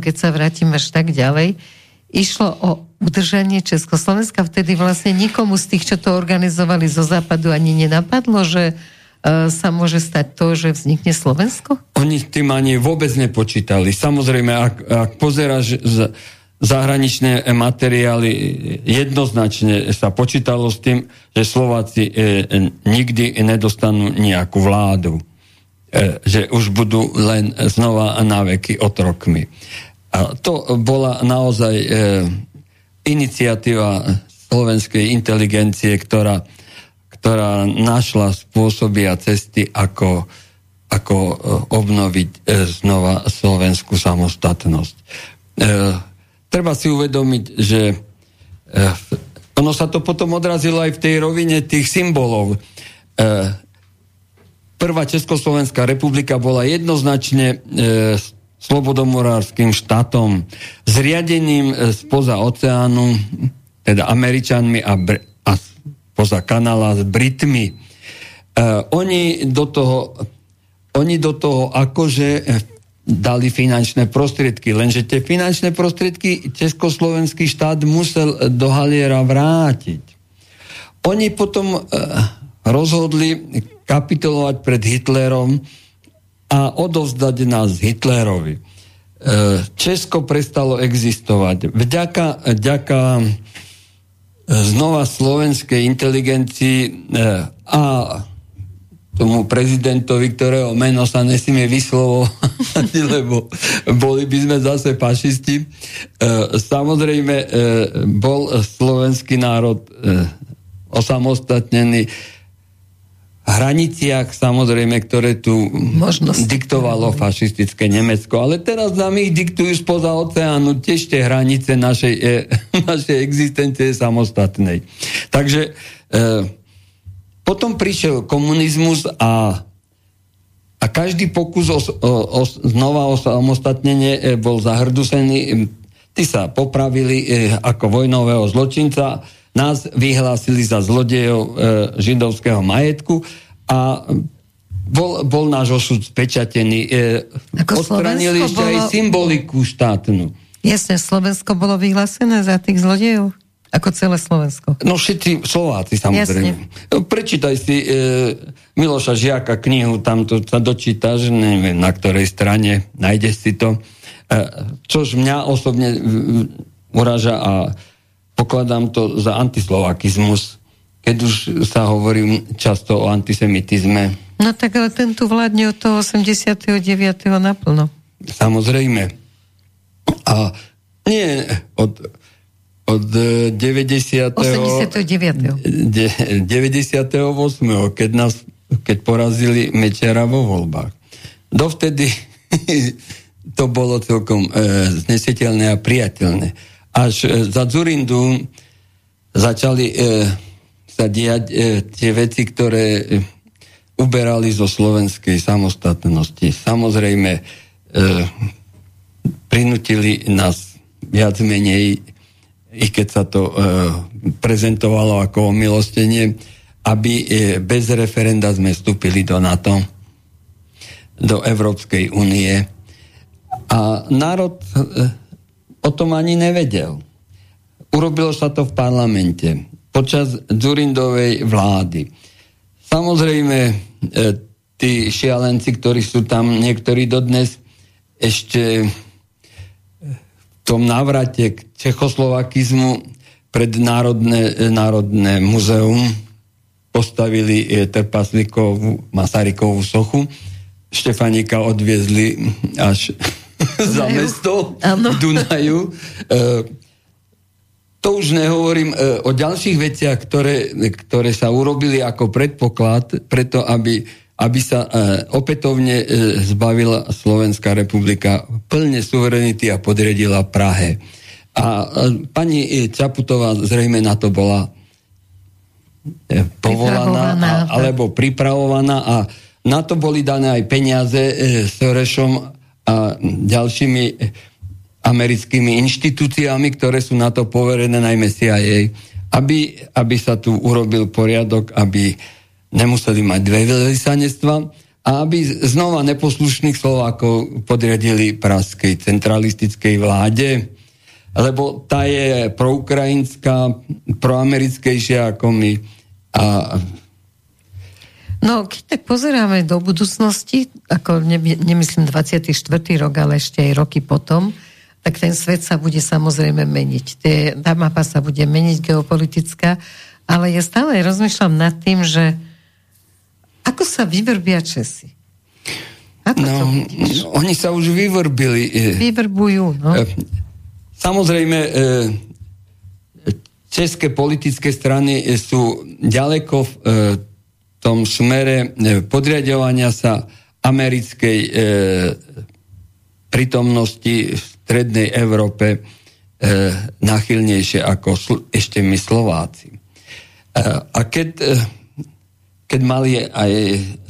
keď sa vrátim až tak ďalej, išlo o udržanie Československa. Vtedy vlastne nikomu z tých, čo to organizovali zo západu, ani nenapadlo, že E, sa môže stať to, že vznikne Slovensko? Oni tým ani vôbec nepočítali. Samozrejme, ak, ak pozeráš zahraničné materiály, jednoznačne sa počítalo s tým, že Slováci e, nikdy nedostanú nejakú vládu. E, že už budú len znova na veky otrokmi. A to bola naozaj e, iniciatíva slovenskej inteligencie, ktorá ktorá našla spôsoby a cesty, ako, ako e, obnoviť e, znova slovenskú samostatnosť. E, treba si uvedomiť, že e, ono sa to potom odrazilo aj v tej rovine tých symbolov. E, prvá Československá republika bola jednoznačne e, slobodomorárským štátom, zriadením spoza oceánu, teda Američanmi a, Br- a poza kanála s Britmi. Oni do toho oni do toho akože eh, dali finančné prostriedky, lenže tie finančné prostriedky Československý štát musel do Haliera vrátiť. Oni potom uh, rozhodli kapitulovať pred Hitlerom a odovzdať nás Hitlerovi. Česko prestalo existovať. Vďaka, vďaka e, znova slovenskej inteligencii a tomu prezidentovi, ktorého meno sa nesmie vyslovovať, lebo boli by sme zase fašisti. E, samozrejme, e, bol slovenský národ e, osamostatnený v hraniciach, samozrejme, ktoré tu Možnosť. diktovalo fašistické Nemecko. Ale teraz nám ich diktujú spoza oceánu tiež tie hranice našej, e, našej existencie samostatnej. Takže e, potom prišiel komunizmus a, a každý pokus o, o, o znova o samostatnenie e, bol zahrdusený. Tí sa popravili e, ako vojnového zločinca, nás vyhlásili za zlodejov e, židovského majetku a bol, bol náš osud spečatený. E, odstranili ešte bolo... aj symboliku štátnu. Jasne, Slovensko bolo vyhlásené za tých zlodejov? Ako celé Slovensko. No všetci Slováci samozrejme. Jasne. Prečítaj si e, Miloša Žiaka knihu, tam to sa dočítaš, neviem na ktorej strane, nájdeš si to. E, čož mňa osobne uraža a pokladám to za antislovakizmus, keď už sa hovorí často o antisemitizme. No tak ale ten tu vládne od toho 89. naplno. Samozrejme. A nie od od 90. 89. 98. keď nás keď porazili Mečera vo voľbách. Dovtedy to bolo celkom e, znesiteľné a priateľné. Až e, za Zurindu začali e, sa diať e, tie veci, ktoré e, uberali zo slovenskej samostatnosti. Samozrejme, e, prinutili nás viac menej i keď sa to e, prezentovalo ako milostenie, aby e, bez referenda sme vstúpili do NATO, do Európskej únie. A národ e, o tom ani nevedel. Urobilo sa to v parlamente počas Dzurindovej vlády. Samozrejme, e, tí šialenci, ktorí sú tam niektorí dodnes, ešte tom návrate k Čechoslovakizmu pred Národné, Národné muzeum postavili e, trpaslíkovú Masarykovú sochu. Štefanika odviezli až za mesto v Dunaju. E, to už nehovorím e, o ďalších veciach, ktoré, ktoré sa urobili ako predpoklad preto, aby aby sa e, opätovne e, zbavila Slovenská republika plne suverenity a podriedila Prahe. A pani Čaputová zrejme na to bola e, povolaná a, alebo pripravovaná a na to boli dané aj peniaze e, s Rešom a ďalšími americkými inštitúciami, ktoré sú na to poverené, najmä CIA, aby, aby sa tu urobil poriadok, aby nemuseli mať dve veľvyslanectva a aby znova neposlušných Slovákov podriadili praskej centralistickej vláde, lebo tá je proukrajinská, proamerickejšia ako my. A No, keď tak pozeráme do budúcnosti, ako ne, nemyslím 24. rok, ale ešte aj roky potom, tak ten svet sa bude samozrejme meniť. tá mapa sa bude meniť geopolitická, ale ja stále rozmýšľam nad tým, že ako sa vyvrbia Česi? Ako no, oni sa už vyvrbili. E, Vyvrbujú, no. E, samozrejme, e, české politické strany sú ďaleko v tom smere podriadovania sa americkej prítomnosti v strednej Európe nachylnejšie ako ešte my Slováci. A keď keď mali aj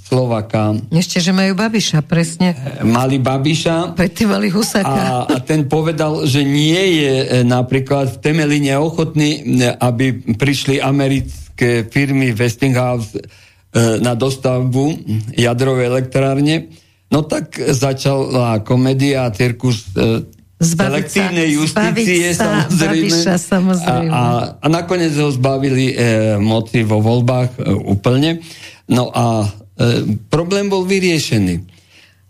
Slovaka. Ešte, že majú Babiša, presne. Mali Babiša. Predtým mali Husaka. A, a ten povedal, že nie je e, napríklad v Temeline ochotný, e, aby prišli americké firmy Westinghouse e, na dostavbu jadrovej elektrárne. No tak začala komédia a cirkus selektívnej justície, sa, samozrejme. Babiša, samozrejme. A, a, a nakoniec ho zbavili e, moci vo voľbách e, úplne. No a e, problém bol vyriešený.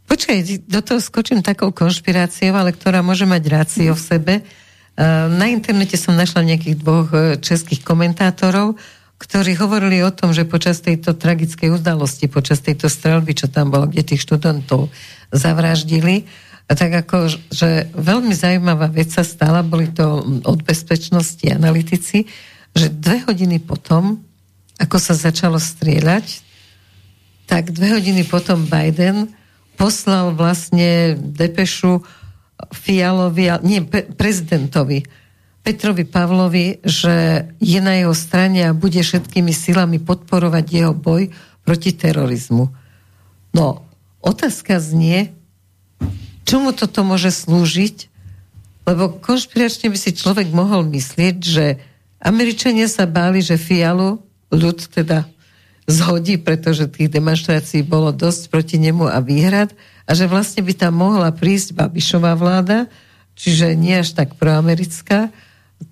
Počkaj, do toho skočím takou konšpiráciou, ale ktorá môže mať rácio v sebe. Na internete som našla nejakých dvoch českých komentátorov, ktorí hovorili o tom, že počas tejto tragickej udalosti, počas tejto strelby, čo tam bolo, kde tých študentov zavraždili, tak ako, že veľmi zaujímavá vec sa stala, boli to od bezpečnosti analytici, že dve hodiny potom, ako sa začalo strieľať, tak dve hodiny potom Biden poslal vlastne depešu Fialovi, nie, prezidentovi, Petrovi Pavlovi, že je na jeho strane a bude všetkými silami podporovať jeho boj proti terorizmu. No, otázka znie, čomu toto môže slúžiť? Lebo konšpiračne by si človek mohol myslieť, že Američania sa báli, že Fialu ľud teda zhodí, pretože tých demonstrácií bolo dosť proti nemu a výhrad a že vlastne by tam mohla prísť Babišová vláda, čiže nie až tak proamerická,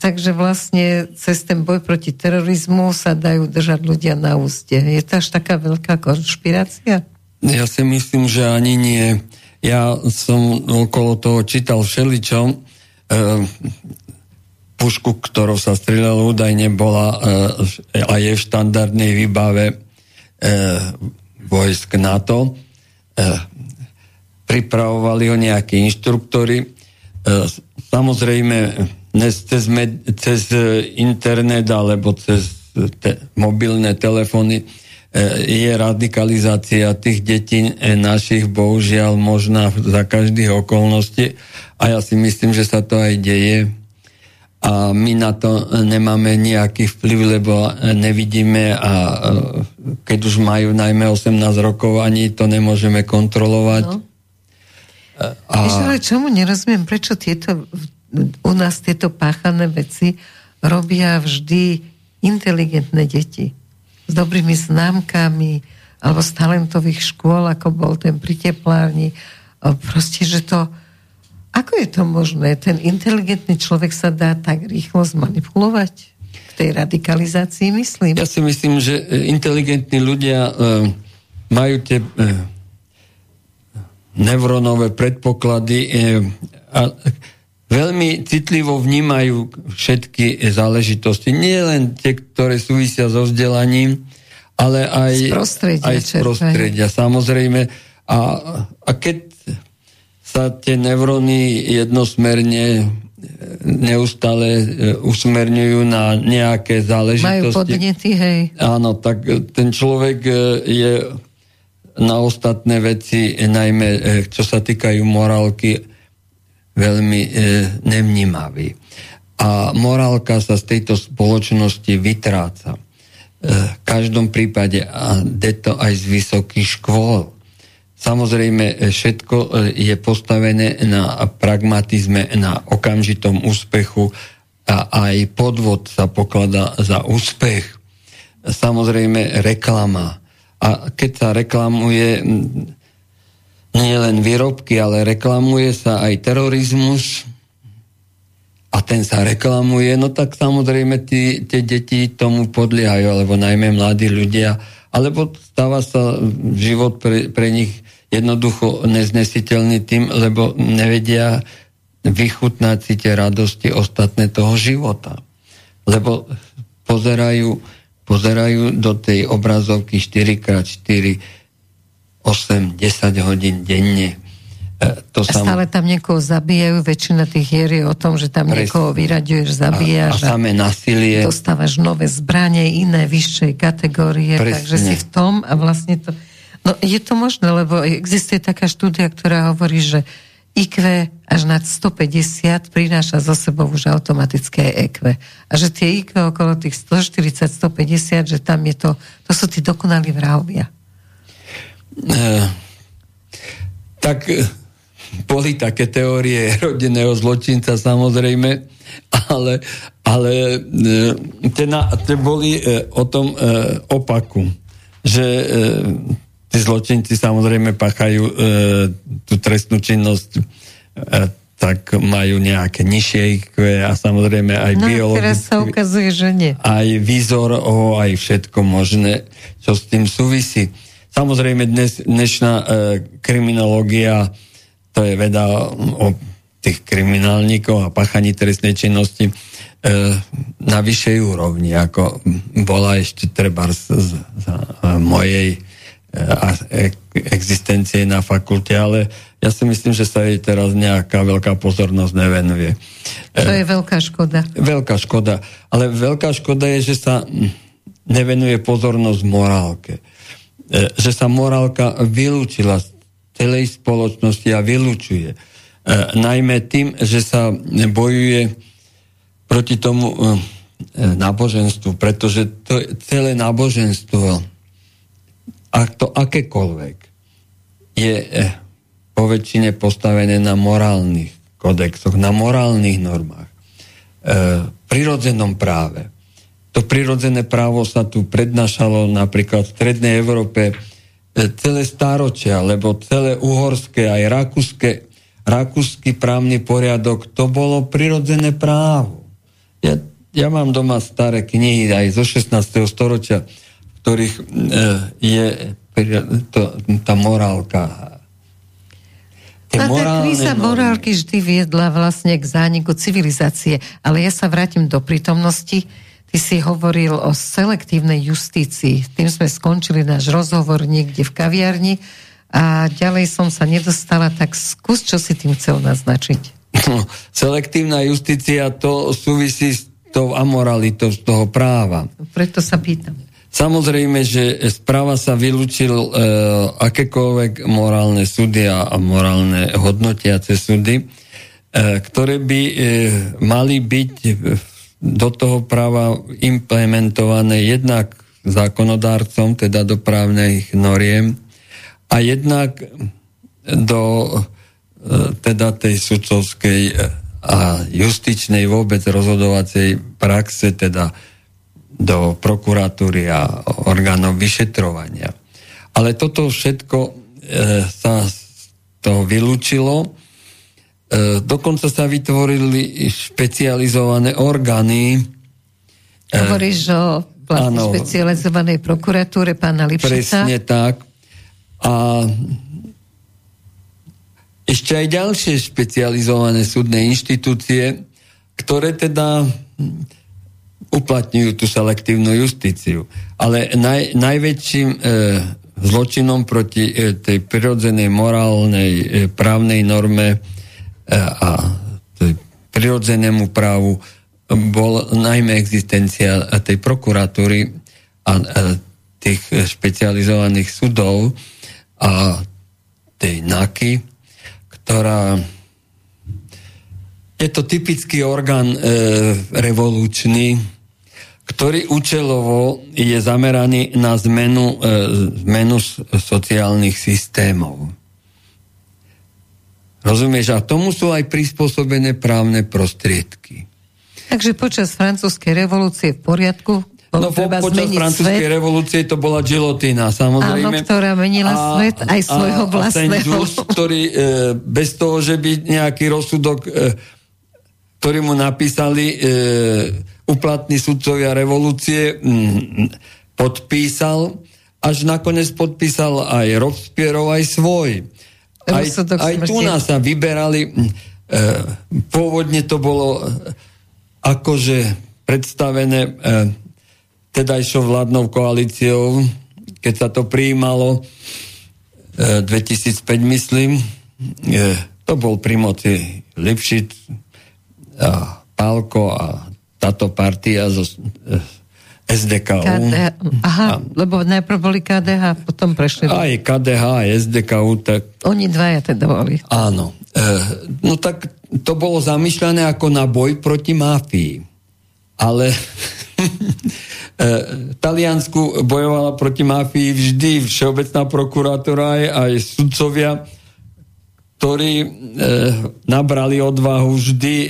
takže vlastne cez ten boj proti terorizmu sa dajú držať ľudia na úste. Je to až taká veľká konšpirácia? Ja si myslím, že ani nie. Ja som okolo toho čítal všeličo. E, pušku, ktorou sa strieľalo, údajne bola e, a je v štandardnej výbave e, vojsk NATO. E, pripravovali ho nejakí inštruktori. E, samozrejme, cez, med, cez internet alebo cez te, mobilné telefóny E, je radikalizácia tých detí e, našich bohužiaľ možná za každých okolností a ja si myslím, že sa to aj deje a my na to nemáme nejaký vplyv, lebo nevidíme a e, keď už majú najmä 18 rokov, ani to nemôžeme kontrolovať. No. A... Víš, ale čomu nerozumiem, prečo tieto, u nás tieto páchané veci robia vždy inteligentné deti s dobrými známkami alebo z talentových škôl, ako bol ten pri teplárni. Proste, že to... Ako je to možné? Ten inteligentný človek sa dá tak rýchlo zmanipulovať k tej radikalizácii, myslím? Ja si myslím, že e, inteligentní ľudia uh, majú tie uh, neurónové predpoklady uh, a veľmi citlivo vnímajú všetky záležitosti. Nie len tie, ktoré súvisia so vzdelaním, ale aj z prostredia. Aj z prostredia samozrejme. A, a keď sa tie neuróny jednosmerne e, neustále e, usmerňujú na nejaké záležitosti. Majú podnety, hej. Áno, tak ten človek e, je na ostatné veci, najmä čo sa týkajú morálky, veľmi e, nevnímavý. A morálka sa z tejto spoločnosti vytráca. E, v každom prípade a to aj z vysokých škôl. Samozrejme, e, všetko e, je postavené na pragmatizme, na okamžitom úspechu a aj podvod sa pokladá za úspech. Samozrejme, reklama. A keď sa reklamuje nie len výrobky, ale reklamuje sa aj terorizmus a ten sa reklamuje, no tak samozrejme tie deti tomu podliehajú, alebo najmä mladí ľudia, alebo stáva sa život pre, pre nich jednoducho neznesiteľný tým, lebo nevedia vychutnať si tie radosti ostatné toho života. Lebo pozerajú, pozerajú do tej obrazovky 4x4 8-10 hodín denne. E, to sam... Stále tam niekoho zabijajú, väčšina tých hier je o tom, že tam Presne. niekoho vyraďuješ, zabíjaš. A, a samé nasilie. Dostávaš nové zbranie, iné vyššej kategórie, Presne. takže si v tom a vlastne to... No je to možné, lebo existuje taká štúdia, ktorá hovorí, že IQ až nad 150 prináša zo sebou už automatické EQ. A že tie IQ okolo tých 140-150, že tam je to, to sú tí dokonalí vrahovia. Eh, tak eh, boli také teórie rodinného zločinca samozrejme, ale, ale tie, na, tie boli o tom opaku, že tí zločinci samozrejme pachajú tú trestnú činnosť tak majú nejaké nižšie IQ a samozrejme aj no, biologické. teraz sa ukazuje, že nie. Aj výzor, o, aj všetko možné, čo s tým súvisí. samozrejme dnes, dnešná e, kriminológia, to je veda o tých kriminálnikov a pachaní trestnej činnosti e, na vyššej úrovni, ako bola ešte treba z, z, z mojej e, existencie na fakulte, ale ja si myslím, že sa jej teraz nejaká veľká pozornosť nevenuje. To je veľká škoda. Veľká škoda. Ale veľká škoda je, že sa nevenuje pozornosť morálke. E, že sa morálka vylúčila z celej spoločnosti a vylúčuje. E, najmä tým, že sa bojuje proti tomu e, náboženstvu, pretože to celé náboženstvo, ak to akékoľvek, je po väčšine postavené na morálnych kodexoch, na morálnych normách, e, prirodzenom práve. To prirodzené právo sa tu prednášalo napríklad v Strednej Európe e, celé stáročia, lebo celé uhorské, aj rakúske, rakúsky právny poriadok, to bolo prirodzené právo. Ja, ja mám doma staré knihy aj zo 16. storočia, v ktorých e, je to, tá morálka a tá kríza morálky vždy viedla vlastne k zániku civilizácie. Ale ja sa vrátim do prítomnosti. Ty si hovoril o selektívnej justícii. Tým sme skončili náš rozhovor niekde v kaviarni a ďalej som sa nedostala, tak skús, čo si tým chcel naznačiť. No, selektívna justícia to súvisí s tou amoralitou z toho práva. Preto sa pýtam. Samozrejme, že správa sa vylúčil e, akékoľvek morálne súdy a, a morálne hodnotiace súdy, e, ktoré by e, mali byť do toho práva implementované jednak zákonodárcom, teda do právnych noriem, a jednak do e, teda tej sudcovskej a justičnej vôbec rozhodovacej praxe, teda do prokuratúry a orgánov vyšetrovania. Ale toto všetko e, sa z toho vylúčilo. E, dokonca sa vytvorili špecializované orgány. E, Hovoríš o vlastne špecializovanej prokuratúre pána Lipšica? Presne tak. A ešte aj ďalšie špecializované súdne inštitúcie, ktoré teda uplatňujú tú selektívnu justíciu. Ale naj, najväčším e, zločinom proti e, tej prirodzenej morálnej e, právnej norme a tej prirodzenému právu bol najmä existencia tej prokuratúry a, a tých špecializovaných sudov a tej NAKY, ktorá je to typický orgán e, revolučný, ktorý účelovo je zameraný na zmenu, e, zmenu sociálnych systémov. Rozumieš? A tomu sú aj prispôsobené právne prostriedky. Takže počas francúzskej revolúcie v poriadku No po, počas francúzskej svet. revolúcie to bola gilotína, samozrejme. Áno, ktorá menila a, svet aj svojho a, vlastného. A ten Just, ktorý e, bez toho, že by nejaký rozsudok, e, ktorý mu napísali e, uplatní sudcovia revolúcie mm, podpísal, až nakoniec podpísal aj Robespierrov, aj svoj. Aj, aj tu nás sa vyberali, e, pôvodne to bolo e, akože predstavené e, tedajšou vládnou koalíciou, keď sa to prijímalo e, 2005, myslím, e, to bol pri moci Lipšic a Pálko a táto partia zo eh, SDKU. KDH, aha, a, lebo najprv boli KDH, potom prešli. Aj KDH, aj SDKU, tak... Oni dvaja teda boli. Áno. E, no tak to bolo zamýšľané ako na boj proti máfii. Ale e, Taliansku bojovala proti máfii vždy Všeobecná prokurátora aj, aj sudcovia, ktorí e, nabrali odvahu vždy e,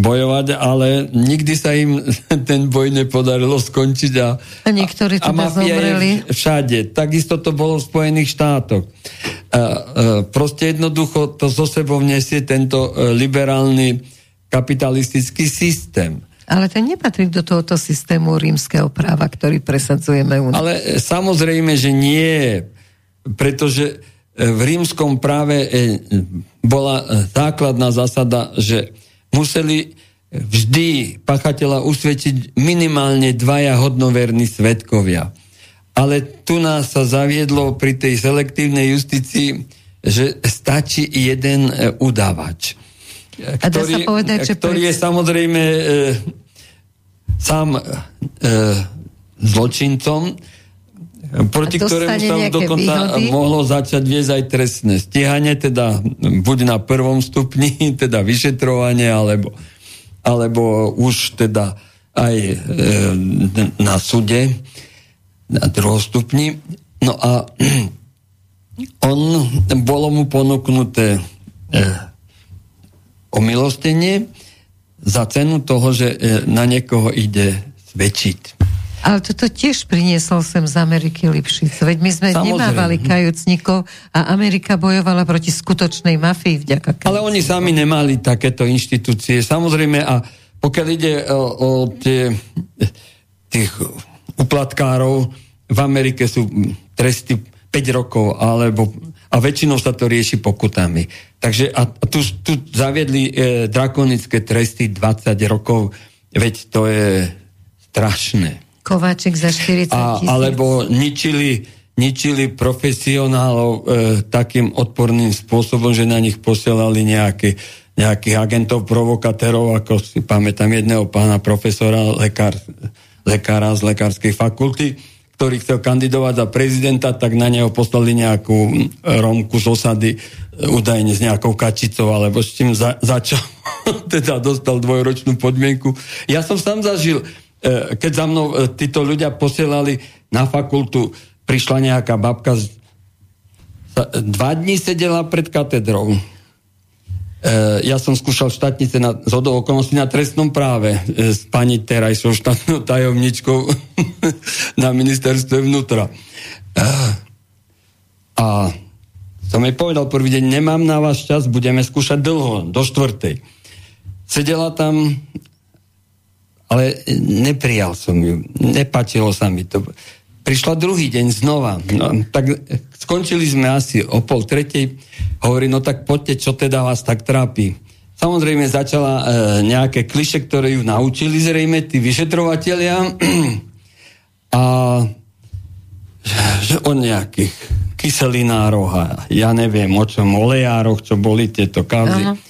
bojovať, ale nikdy sa im ten boj nepodarilo skončiť a, a niektorí a, a zomreli. všade. Takisto to bolo v Spojených štátoch. A, a, proste jednoducho to zo sebou nesie tento e, liberálny kapitalistický systém. Ale ten nepatrí do tohoto systému rímskeho práva, ktorý presadzujeme u nás. Ale e, samozrejme, že nie, pretože e, v rímskom práve bola základná zásada, že museli vždy pachateľa usvedčiť minimálne dvaja hodnoverní svetkovia. Ale tu nás sa zaviedlo pri tej selektívnej justícii, že stačí jeden udávač. Ktorý, povedať, ktorý je samozrejme sám e, zločincom, proti ktorému sa dokonca výhody? mohlo začať viesť aj trestné stíhanie, teda buď na prvom stupni, teda vyšetrovanie, alebo, alebo už teda aj e, na súde, na druhom stupni. No a on, bolo mu ponúknuté e, omilostenie, za cenu toho, že e, na niekoho ide svedčiť. Ale toto tiež priniesol sem z Ameriky Lipšic. Veď my sme Samozrejme. nemávali kajúcnikov a Amerika bojovala proti skutočnej mafii vďaka kajúcnikov. Ale oni sami nemali takéto inštitúcie. Samozrejme a pokiaľ ide o, o tie, tých uplatkárov, v Amerike sú tresty 5 rokov alebo a väčšinou sa to rieši pokutami. Takže a tu, tu zaviedli e, drakonické tresty 20 rokov, veď to je strašné. Kováčik za 40 a, Alebo ničili, ničili profesionálov e, takým odporným spôsobom, že na nich posielali nejaké, nejakých agentov, provokatérov, ako si pamätám jedného pána profesora, lekár, lekára z lekárskej fakulty, ktorý chcel kandidovať za prezidenta, tak na neho poslali nejakú romku z osady, e, údajne s nejakou kačicou, alebo s tým za, začal, teda dostal dvojročnú podmienku. Ja som sám zažil, keď za mnou e, títo ľudia posielali na fakultu, prišla nejaká babka, dva dní sedela pred katedrou E, ja som skúšal štátnice na, z okolností na trestnom práve e, s pani terajšou štátnou tajomničkou na ministerstve vnútra. E, a som jej povedal prvý deň, nemám na vás čas, budeme skúšať dlho, do štvrtej. Sedela tam, ale neprijal som ju, nepačilo sa mi to. Prišla druhý deň znova. No, tak skončili sme asi o pol tretej. Hovorí, no tak poďte, čo teda vás tak trápi. Samozrejme začala e, nejaké kliše, ktoré ju naučili zrejme tí vyšetrovatelia a že o nejakých kyselinároch a ja neviem o čom, olejároch, čo boli tieto kauzy, e,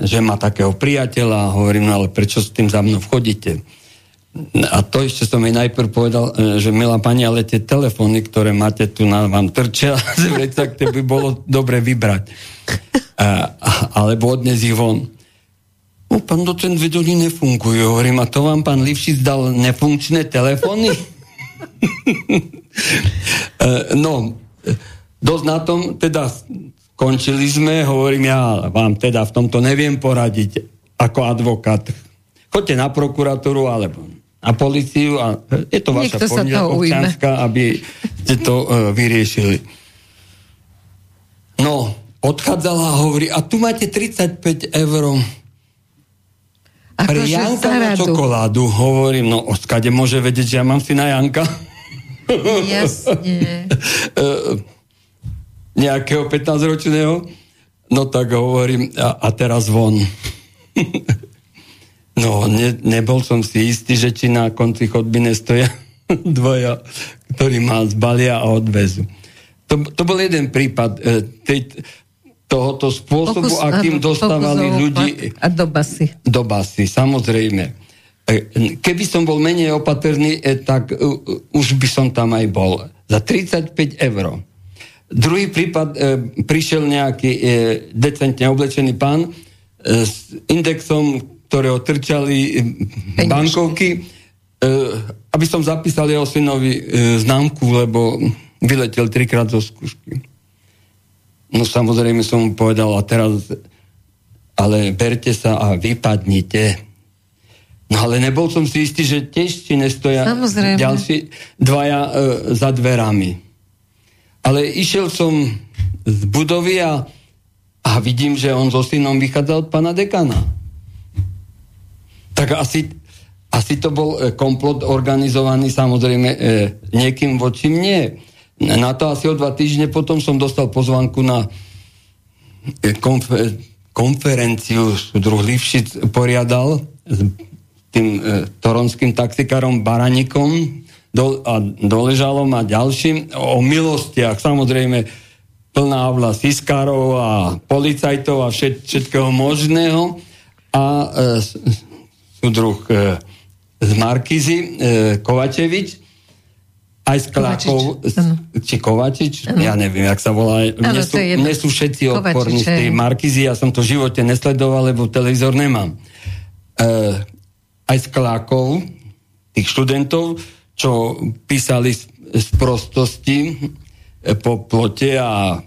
že má takého priateľa a hovorím, no ale prečo s tým za mnou vchodíte? A to ešte som jej najprv povedal, e, že milá pani, ale tie telefóny, ktoré máte tu na vám trčia, tak to by bolo dobre vybrať. A, alebo odnes ich von. No, pán docent, veď oni nefungujú. Hovorím, a to vám pán Livšic dal nefunkčné telefóny? E, no, dosť na tom, teda skončili sme, hovorím, ja vám teda v tomto neviem poradiť ako advokát. Choďte na prokuratúru, alebo a policiu a je to vaša povinnosť občianská, aby ste to uh, vyriešili. No, odchádzala a hovorí, a tu máte 35 eur pre Janka na čokoládu. Hovorím, no odkade môže vedieť, že ja mám si na Janka? Jasne. nejakého 15-ročného? No tak hovorím, a, a teraz von. No, ne, nebol som si istý, že či na konci chodby nestoja dvoja, ktorí ma zbalia a odvezu. To, to bol jeden prípad e, tej, tohoto spôsobu, Pokus, akým áno, dostávali ľudí... A do basy. Do basy, samozrejme. E, keby som bol menej opatrný, e, tak uh, už by som tam aj bol. Za 35 eur. Druhý prípad, e, prišiel nejaký e, decentne oblečený pán e, s indexom ktorého trčali eh, bankovky, e, aby som zapísal jeho synovi e, známku, lebo vyletel trikrát zo skúšky. No samozrejme som mu povedal, a teraz ale berte sa a vypadnite. No ale nebol som si istý, že tiež si nestoja Samozrejme. ďalší dvaja e, za dverami. Ale išiel som z budovy a, a vidím, že on so synom vychádzal od pana dekana tak asi asi to bol e, komplot organizovaný samozrejme e, niekým voči mne. Na to asi o dva týždne potom som dostal pozvanku na e, konfer- konferenciu súdruh Livšic poriadal s tým e, toronským taxikárom Baranikom do, a Doležalom a ďalším o milostiach. Samozrejme plná avla siskárov a policajtov a všet, všetkého možného a e, súdruh e, z Markizy e, Kovačevič aj z Klákov, či Kovačič, ano. ja neviem, jak sa volá. Mne sú, mne sú všetci odporní z tej Markizy, ja som to v živote nesledoval, lebo televízor nemám. E, aj z Klákov, tých študentov, čo písali z, prostosti e, po plote a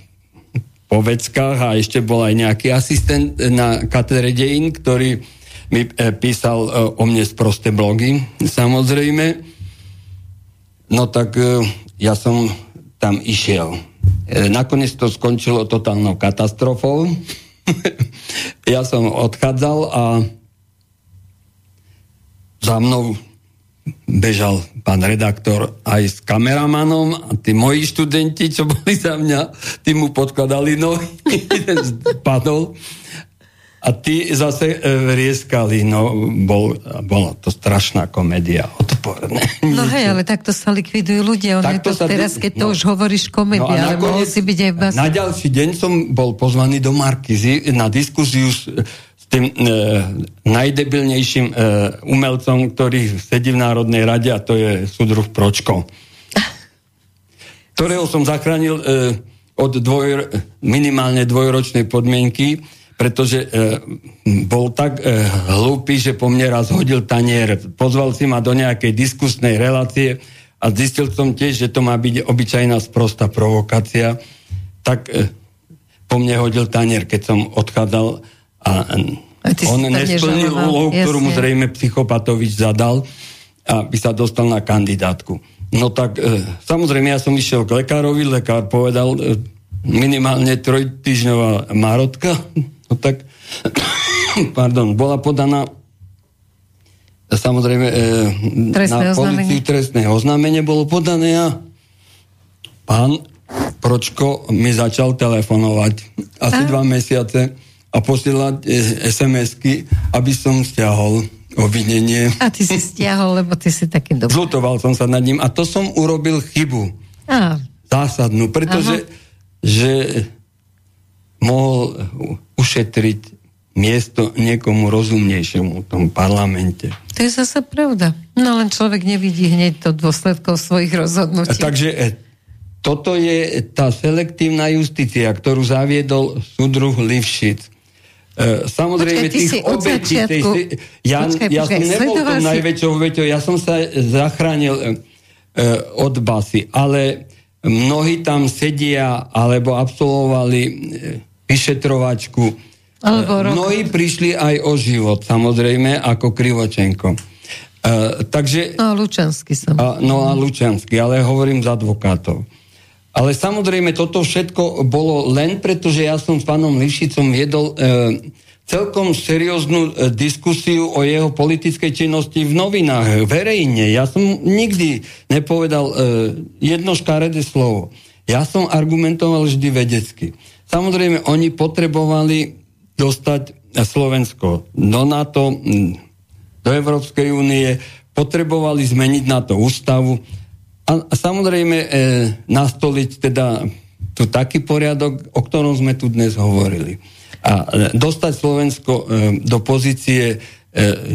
po veckách a ešte bol aj nejaký asistent na katedre dejín, ktorý mi e, písal e, o mne z prosté blogy, samozrejme. No tak ja som tam išiel. Nakoniec to skončilo totálnou katastrofou. ja som odchádzal a za mnou bežal pán redaktor aj s kameramanom a tí moji študenti, čo boli za mňa, tí mu podkladali nohy, padol. A tí zase e, no bol, bola to strašná komédia, odporné. No hej, ale takto sa likvidujú ľudia, on je to sa teraz, keď no, to už hovoríš komédia, no ale mohol si byť aj Na ďalší deň som bol pozvaný do Markizy na diskuziu s, tým e, najdebilnejším e, umelcom, ktorý sedí v Národnej rade a to je súdruh Pročko. ktorého som zachránil e, od dvoj, minimálne dvojročnej podmienky, pretože e, bol tak e, hlúpy, že po mne raz hodil tanier. Pozval si ma do nejakej diskusnej relácie a zistil som tiež, že to má byť obyčajná sprostá provokácia. Tak e, po mne hodil tanier, keď som odchádzal a on nesplnil úlohu, ktorú mu zrejme psychopatovič zadal, aby sa dostal na kandidátku. No tak e, samozrejme, ja som išiel k lekárovi, lekár povedal e, minimálne trojtyžňová márotka, no tak pardon, bola podaná samozrejme e, trestné na policiu trestné oznámenie bolo podané a pán Pročko mi začal telefonovať. Asi a? dva mesiace a posielať e, SMS-ky, aby som stiahol obvinenie. A ty si stiahol, lebo ty si taký dobrý. Zlutoval som sa nad ním a to som urobil chybu. A. Zásadnú, pretože že mohol ušetriť miesto niekomu rozumnejšiemu v tom parlamente. To je zase pravda. No len človek nevidí hneď to dôsledkov svojich rozhodnutí. Takže e, toto je tá selektívna justícia, ktorú zaviedol súdruh Livšic. Uh, samozrejme, počkaj, tých obetí, tej, ja, počkaj, ja počkaj, nebol tou najväčšou obeťou, ja som sa zachránil uh, od basy, ale mnohí tam sedia alebo absolvovali uh, vyšetrovačku. Alebo mnohí prišli aj o život, samozrejme, ako Krivočenko. Uh, takže, no, Lučanský som. Uh, no a Lučanský, ale hovorím za advokátov. Ale samozrejme, toto všetko bolo len preto, že ja som s pánom Lišicom viedol e, celkom serióznu e, diskusiu o jeho politickej činnosti v novinách, verejne. Ja som nikdy nepovedal e, jedno škaredé slovo. Ja som argumentoval vždy vedecky. Samozrejme, oni potrebovali dostať Slovensko do NATO, do Európskej únie, potrebovali zmeniť na to ústavu a, samozrejme e, nastoliť teda tu taký poriadok, o ktorom sme tu dnes hovorili. A e, dostať Slovensko e, do pozície e,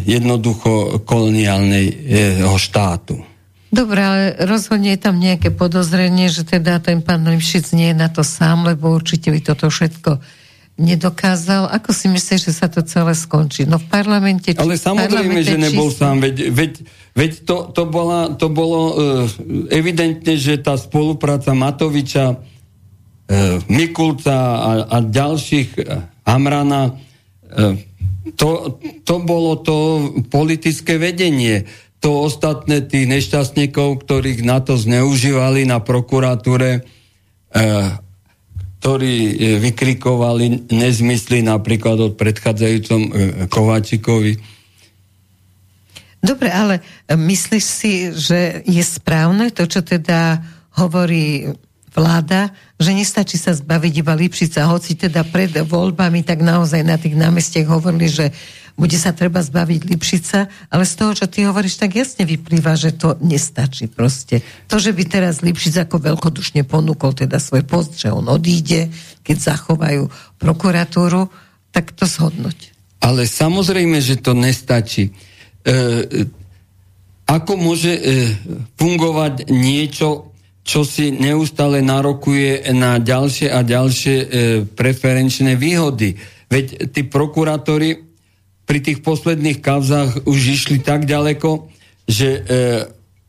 jednoducho koloniálneho štátu. Dobre, ale rozhodne je tam nejaké podozrenie, že teda ten pán Lipšic nie je na to sám, lebo určite by toto všetko nedokázal. Ako si myslíš, že sa to celé skončí? No v parlamente... Ale samozrejme, parlamente, že nebol či... sám. Veď, veď, veď to, to, bola, to bolo uh, evidentne, že tá spolupráca Matoviča, uh, Mikulca a, a ďalších Hamrana, uh, to, to bolo to politické vedenie. To ostatné tých nešťastníkov, ktorých na to zneužívali na prokuratúre, uh, ktorí e, vykrikovali nezmysly napríklad od predchádzajúcom e, Kováčikovi. Dobre, ale myslíš si, že je správne to, čo teda hovorí vláda, že nestačí sa zbaviť iba Lipšica, hoci teda pred voľbami tak naozaj na tých námestiach hovorili, že bude sa treba zbaviť Lipšica, ale z toho, čo ty hovoríš, tak jasne vyplýva, že to nestačí proste. To, že by teraz Lipšic ako veľkodušne ponúkol teda svoj post, že on odíde, keď zachovajú prokuratúru, tak to zhodnoť. Ale samozrejme, že to nestačí. E, ako môže e, fungovať niečo, čo si neustále narokuje na ďalšie a ďalšie e, preferenčné výhody. Veď tí prokurátori pri tých posledných kavzách už išli tak ďaleko, že e,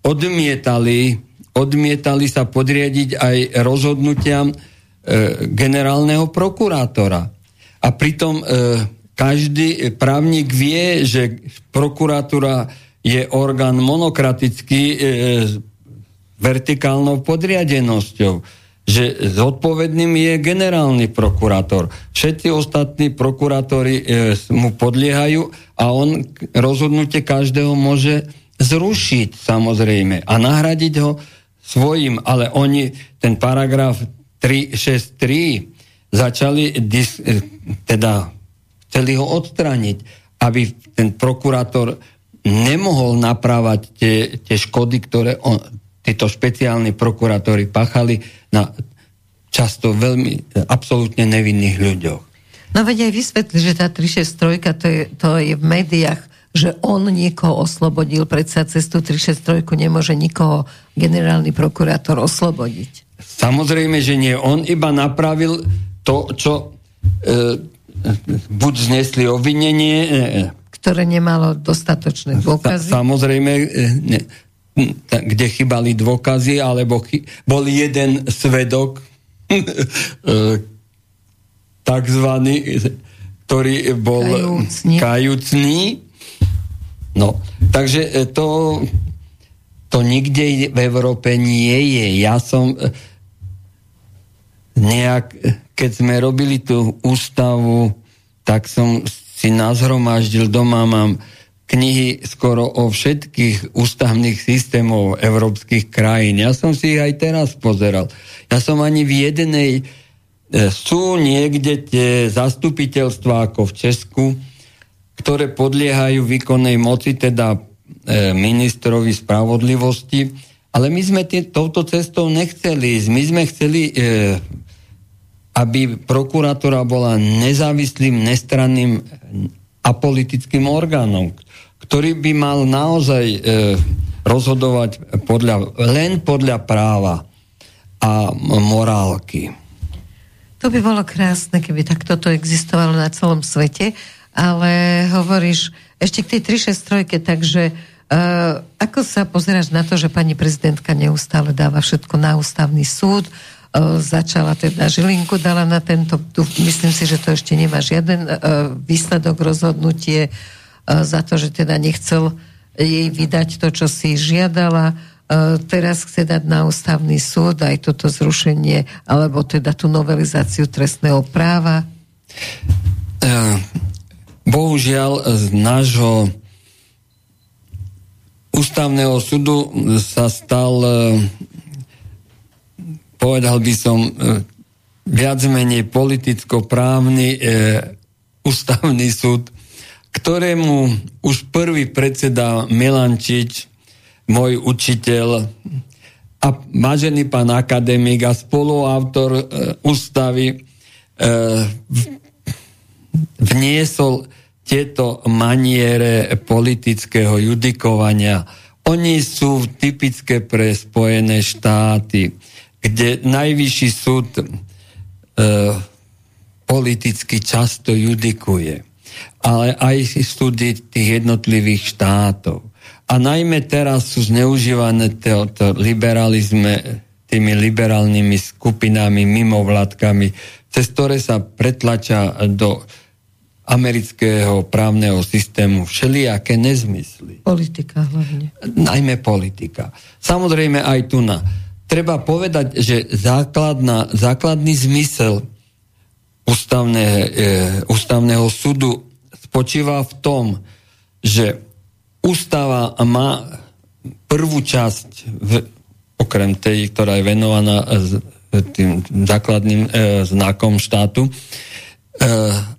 odmietali, odmietali sa podriadiť aj rozhodnutiam e, generálneho prokurátora. A pritom e, každý právnik vie, že prokuratúra je orgán monokratický e, vertikálnou podriadenosťou, že zodpovedným je generálny prokurátor. Všetci ostatní prokurátori e, mu podliehajú a on rozhodnutie každého môže zrušiť samozrejme a nahradiť ho svojim, ale oni ten paragraf 363 začali dis, e, teda chceli ho odstrániť, aby ten prokurátor nemohol naprávať tie, tie škody, ktoré on, títo špeciálni prokurátori pachali na často veľmi absolútne nevinných ľuďoch. No veď aj vysvetli, že tá 363 to je, to je v médiách, že on niekoho oslobodil, predsa cez tú 363 nemôže nikoho generálny prokurátor oslobodiť. Samozrejme, že nie. On iba napravil to, čo e, buď znesli obvinenie, e, ktoré nemalo dostatočné dôkazy. Sa, samozrejme, e, ne, kde chybali dôkazy, alebo chy, bol jeden svedok, e, takzvaný, ktorý bol kajúcný. kajúcný. No, takže e, to, to nikde v Európe nie je. Ja som e, nejak, keď sme robili tú ústavu, tak som si nazhromaždil doma, mám knihy skoro o všetkých ústavných systémov európskych krajín. Ja som si ich aj teraz pozeral. Ja som ani v jednej... E, sú niekde tie zastupiteľstva ako v Česku, ktoré podliehajú výkonnej moci, teda e, ministrovi spravodlivosti, ale my sme tie, touto cestou nechceli ísť. My sme chceli, e, aby prokuratúra bola nezávislým, nestranným apolitickým orgánom, ktorý by mal naozaj e, rozhodovať podľa, len podľa práva a morálky. To by bolo krásne, keby takto to existovalo na celom svete, ale hovoríš ešte k tej 363, takže uh, ako sa pozeráš na to, že pani prezidentka neustále dáva všetko na ústavný súd, uh, začala teda Žilinku, dala na tento, myslím si, že to ešte nemá žiaden uh, výsledok rozhodnutie, za to, že teda nechcel jej vydať to, čo si žiadala. Teraz chce dať na ústavný súd aj toto zrušenie, alebo teda tú novelizáciu trestného práva. E, bohužiaľ z nášho ústavného súdu sa stal e, povedal by som e, viac menej politicko-právny ústavný súd ktorému už prvý predseda Milančič, môj učiteľ a vážený pán akademik a spoluautor e, ústavy e, vniesol tieto maniere politického judikovania. Oni sú typické pre Spojené štáty, kde najvyšší súd e, politicky často judikuje ale aj súdy tých jednotlivých štátov. A najmä teraz sú zneužívané to, to liberalizme tými liberálnymi skupinami, mimovládkami, cez ktoré sa pretlača do amerického právneho systému všelijaké nezmysly. Politika hlavne. Najmä politika. Samozrejme aj tu na. Treba povedať, že základná, základný zmysel ústavné, e, ústavného súdu spočíva v tom, že ústava má prvú časť, v, okrem tej, ktorá je venovaná z, tým základným e, znakom štátu e,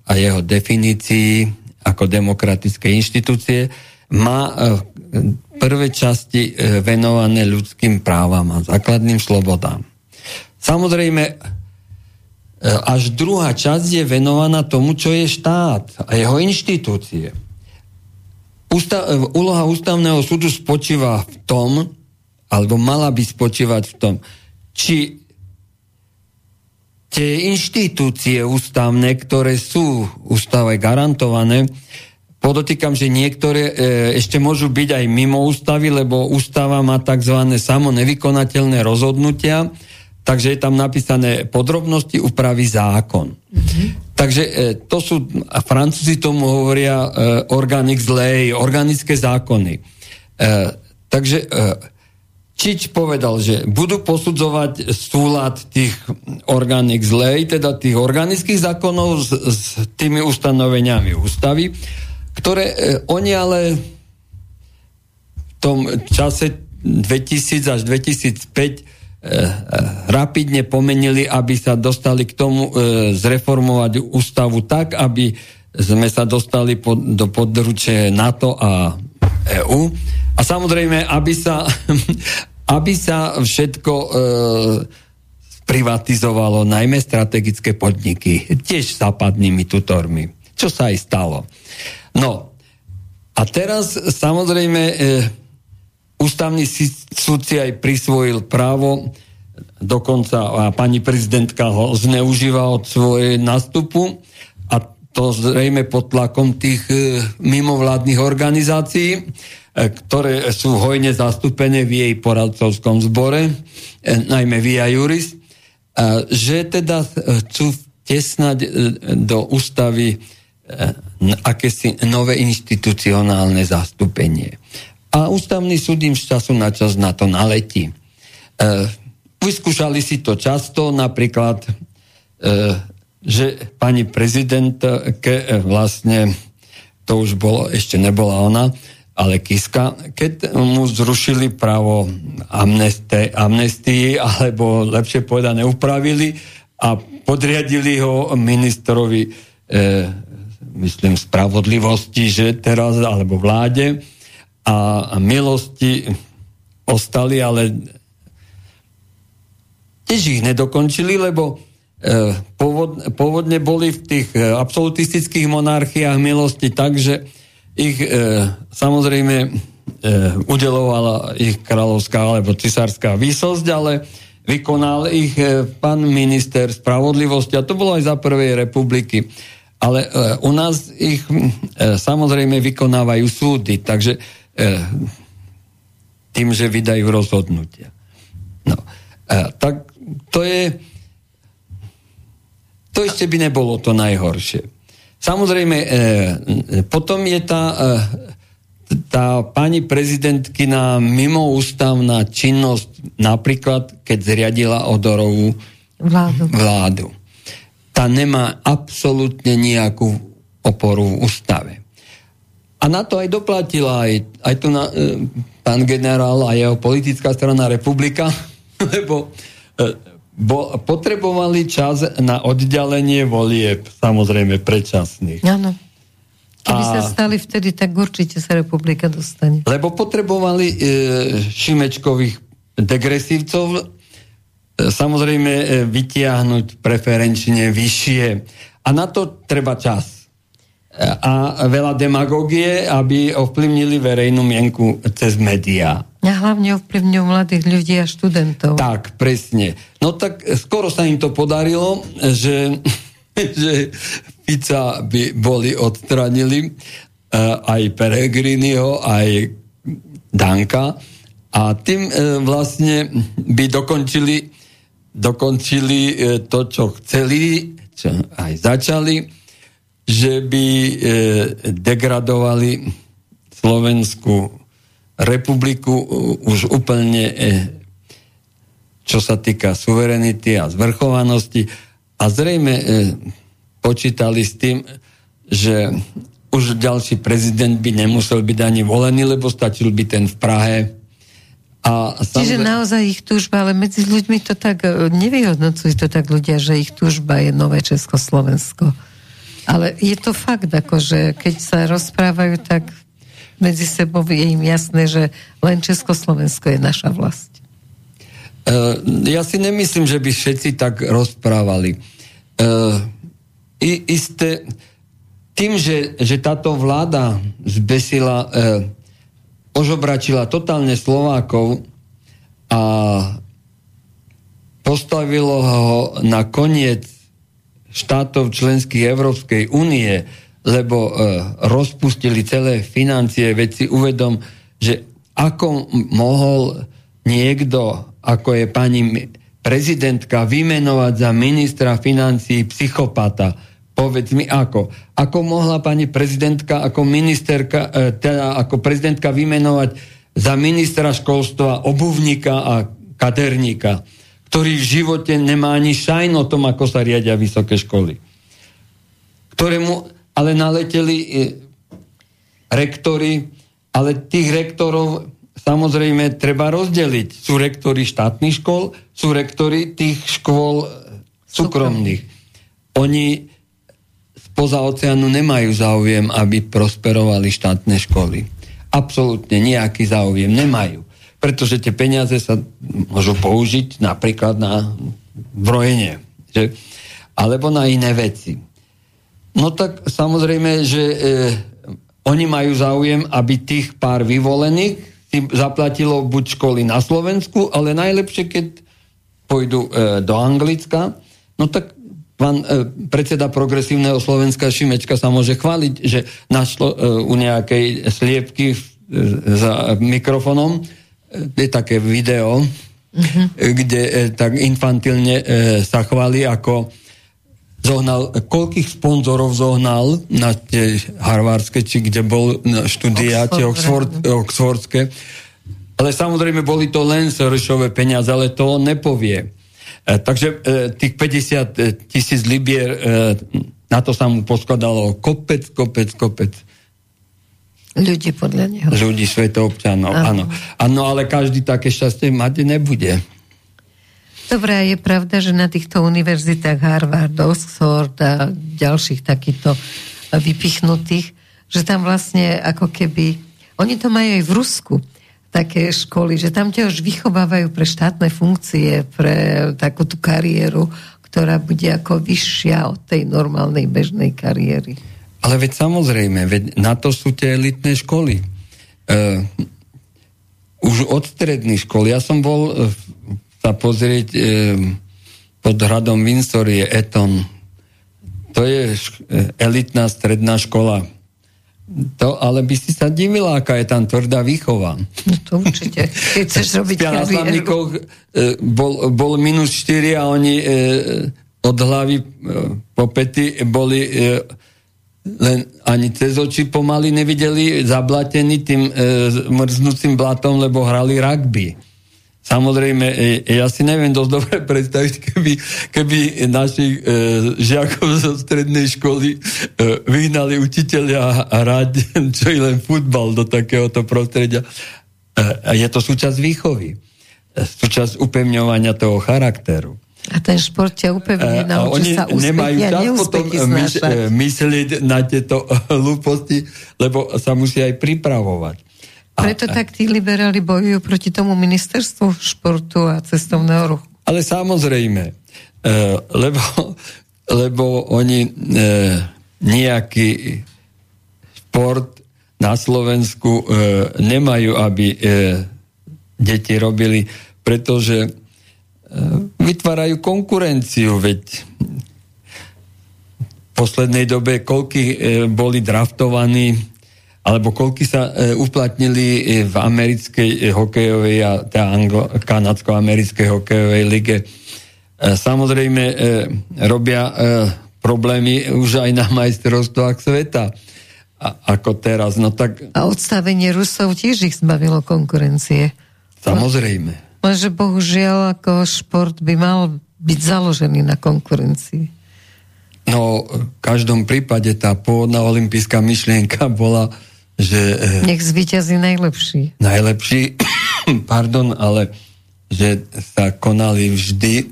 a jeho definícii ako demokratické inštitúcie, má e, prvé časti e, venované ľudským právam a základným slobodám. Samozrejme, e, až druhá časť je venovaná tomu, čo je štát a jeho inštitúcie. Ústav, e, úloha ústavného súdu spočíva v tom, alebo mala by spočívať v tom, či tie inštitúcie ústavné, ktoré sú ústave garantované, Podotýkam, že niektoré e, ešte môžu byť aj mimo ústavy, lebo ústava má tzv. samonevykonateľné rozhodnutia, takže je tam napísané podrobnosti upraví zákon. Mm-hmm. Takže e, to sú, a Francúzi tomu hovoria e, organic lay, organické zákony. E, takže Čič povedal, že budú posudzovať súlad tých organic lay, teda tých organických zákonov s, s tými ustanoveniami ústavy ktoré e, oni ale v tom čase 2000 až 2005 e, e, rapidne pomenili, aby sa dostali k tomu e, zreformovať ústavu tak, aby sme sa dostali pod, do područe NATO a EU. A samozrejme, aby sa, aby sa všetko e, privatizovalo, najmä strategické podniky, tiež západnými tutormi, čo sa aj stalo. No a teraz samozrejme ústavný súd si aj prisvojil právo, dokonca a pani prezidentka ho zneužíva od svojej nastupu a to zrejme pod tlakom tých e, mimovládnych organizácií, e, ktoré sú hojne zastúpené v jej poradcovskom zbore, e, najmä Via Juris, e, že teda chcú tesnať do ústavy akési nové institucionálne zastúpenie. A ústavný súd im z času na čas na to naletí. E, vyskúšali si to často, napríklad, e, že pani prezidentke e, vlastne, to už bolo, ešte nebola ona, ale Kiska, keď mu zrušili právo amnestii, alebo lepšie povedané upravili a podriadili ho ministrovi e, myslím, spravodlivosti, že teraz, alebo vláde a, milosti ostali, ale tiež ich nedokončili, lebo e, pôvod, pôvodne boli v tých e, absolutistických monarchiách milosti tak, že ich e, samozrejme e, udelovala ich kráľovská alebo cisárska výsosť, ale vykonal ich e, pán minister spravodlivosti a to bolo aj za prvej republiky. Ale e, u nás ich e, samozrejme vykonávajú súdy, takže tým, že vydajú rozhodnutia. No, e, tak to je to ešte by nebolo to najhoršie. Samozrejme, e, potom je tá, e, tá pani prezidentkina mimoústavná činnosť, napríklad, keď zriadila Odorovú vládu. vládu tá nemá absolútne nejakú oporu v ústave. A na to aj doplatila aj, aj tu na, e, pán generál a jeho politická strana Republika, lebo e, bo, potrebovali čas na oddelenie volieb, samozrejme predčasných. Áno. Keby a, sa stali vtedy, tak určite sa republika dostane. Lebo potrebovali e, Šimečkových degresívcov, samozrejme e, vytiahnuť preferenčne vyššie. A na to treba čas. E, a veľa demagógie, aby ovplyvnili verejnú mienku cez médiá. A hlavne ovplyvňujú mladých ľudí a študentov. Tak, presne. No tak skoro sa im to podarilo, že, že Fica by boli odstranili, e, aj Peregriniho, aj Danka a tým vlastne by dokončili dokončili e, to, čo chceli, čo aj začali, že by e, degradovali Slovenskú republiku už úplne, e, čo sa týka suverenity a zvrchovanosti a zrejme počítali s tým, že už ďalší prezident by nemusel byť ani volený, lebo stačil by ten v Prahe. A Čiže naozaj ich túžba, ale medzi ľuďmi to tak e, nevyhodnocujú to tak ľudia, že ich túžba je nové Československo. Ale je to fakt, ako, že keď sa rozprávajú, tak medzi sebou je im jasné, že len Československo je naša vlast. Uh, ja si nemyslím, že by všetci tak rozprávali. Uh, i, isté, tým, že, že táto vláda zbesila, uh, ožobračila totálne Slovákov a postavilo ho na koniec štátov členských Európskej únie, lebo e, rozpustili celé financie, veď si uvedom, že ako mohol niekto, ako je pani prezidentka, vymenovať za ministra financií psychopata. Povedz mi ako. Ako mohla pani prezidentka ako ministerka, e, teda ako prezidentka vymenovať za ministra školstva obuvníka a kaderníka ktorý v živote nemá ani šajn o tom, ako sa riadia vysoké školy. Ktorému ale naleteli e, rektory, ale tých rektorov samozrejme treba rozdeliť. Sú rektory štátnych škôl, sú rektory tých škôl e, súkromných. Oni spoza oceánu nemajú záujem, aby prosperovali štátne školy. Absolútne nejaký záujem nemajú pretože tie peniaze sa môžu použiť napríklad na brojenie, že? alebo na iné veci. No tak samozrejme, že e, oni majú záujem, aby tých pár vyvolených si zaplatilo buď školy na Slovensku, ale najlepšie, keď pôjdu e, do Anglicka, no tak pán e, predseda progresívneho Slovenska Šimečka sa môže chváliť, že našlo e, u nejakej sliepky e, za mikrofonom, je také video, uh-huh. kde e, tak infantilne e, sa chváli, ako zohnal, koľkých sponzorov zohnal na tie harvardské, či kde bol štúdia, tie Oxford, oxfordské. Ale samozrejme boli to len Sorosové peniaze, ale to on nepovie. E, takže tých 50 e, tisíc libier, na to sa mu poskladalo kopec, kopec, kopec. Ľudí podľa neho. Ľudí, svetoobčanov, áno. Áno, ale každý také šťastie mať nebude. Dobre, je pravda, že na týchto univerzitách Harvard, Oxford a ďalších takýchto vypichnutých, že tam vlastne ako keby, oni to majú aj v Rusku, také školy, že tam ťa už vychovávajú pre štátne funkcie, pre takú tú kariéru, ktorá bude ako vyššia od tej normálnej bežnej kariéry. Ale veď samozrejme, veď na to sú tie elitné školy. Uh, už od stredných škol. Ja som bol uh, sa pozrieť uh, pod hradom Windsor je Eton. To je šk- elitná stredná škola. To, ale by si sa divila, aká je tam tvrdá výchova. No to určite. Keď chceš robiť kariéru. bol, bol minus 4 a oni e, od hlavy e, po pety boli e, len ani cez oči pomaly nevideli zablatení tým e, mrznúcim blatom, lebo hrali rugby. Samozrejme, e, ja si neviem dosť dobre predstaviť, keby, keby našich e, žiakov zo strednej školy e, vyhnali učiteľia hrať čo je len futbal do takéhoto prostredia. E, je to súčasť výchovy. E, súčasť upevňovania toho charakteru. A ten šport ťa upevne naučí sa úspechy nemajú čas potom myš, e, myslieť na tieto hlúposti, lebo sa musí aj pripravovať. Preto a, tak tí liberáli bojujú proti tomu ministerstvu športu a cestovného ruchu. Ale samozrejme, lebo, lebo oni nejaký šport na Slovensku nemajú, aby deti robili, pretože vytvárajú konkurenciu, veď v poslednej dobe koľky e, boli draftovaní alebo koľky sa e, uplatnili e, v americkej hokejovej a teda anglo- kanadsko-americkej hokejovej lige. Samozrejme robia problémy už aj na majstrovstvách sveta a, ako teraz. No tak... A odstavenie Rusov tiež ich zbavilo konkurencie. Samozrejme. Lenže bohužiaľ ako šport by mal byť založený na konkurencii. No, v každom prípade tá pôvodná olimpijská myšlienka bola, že... E, Nech zvíťazí najlepší. Najlepší, pardon, ale že sa konali vždy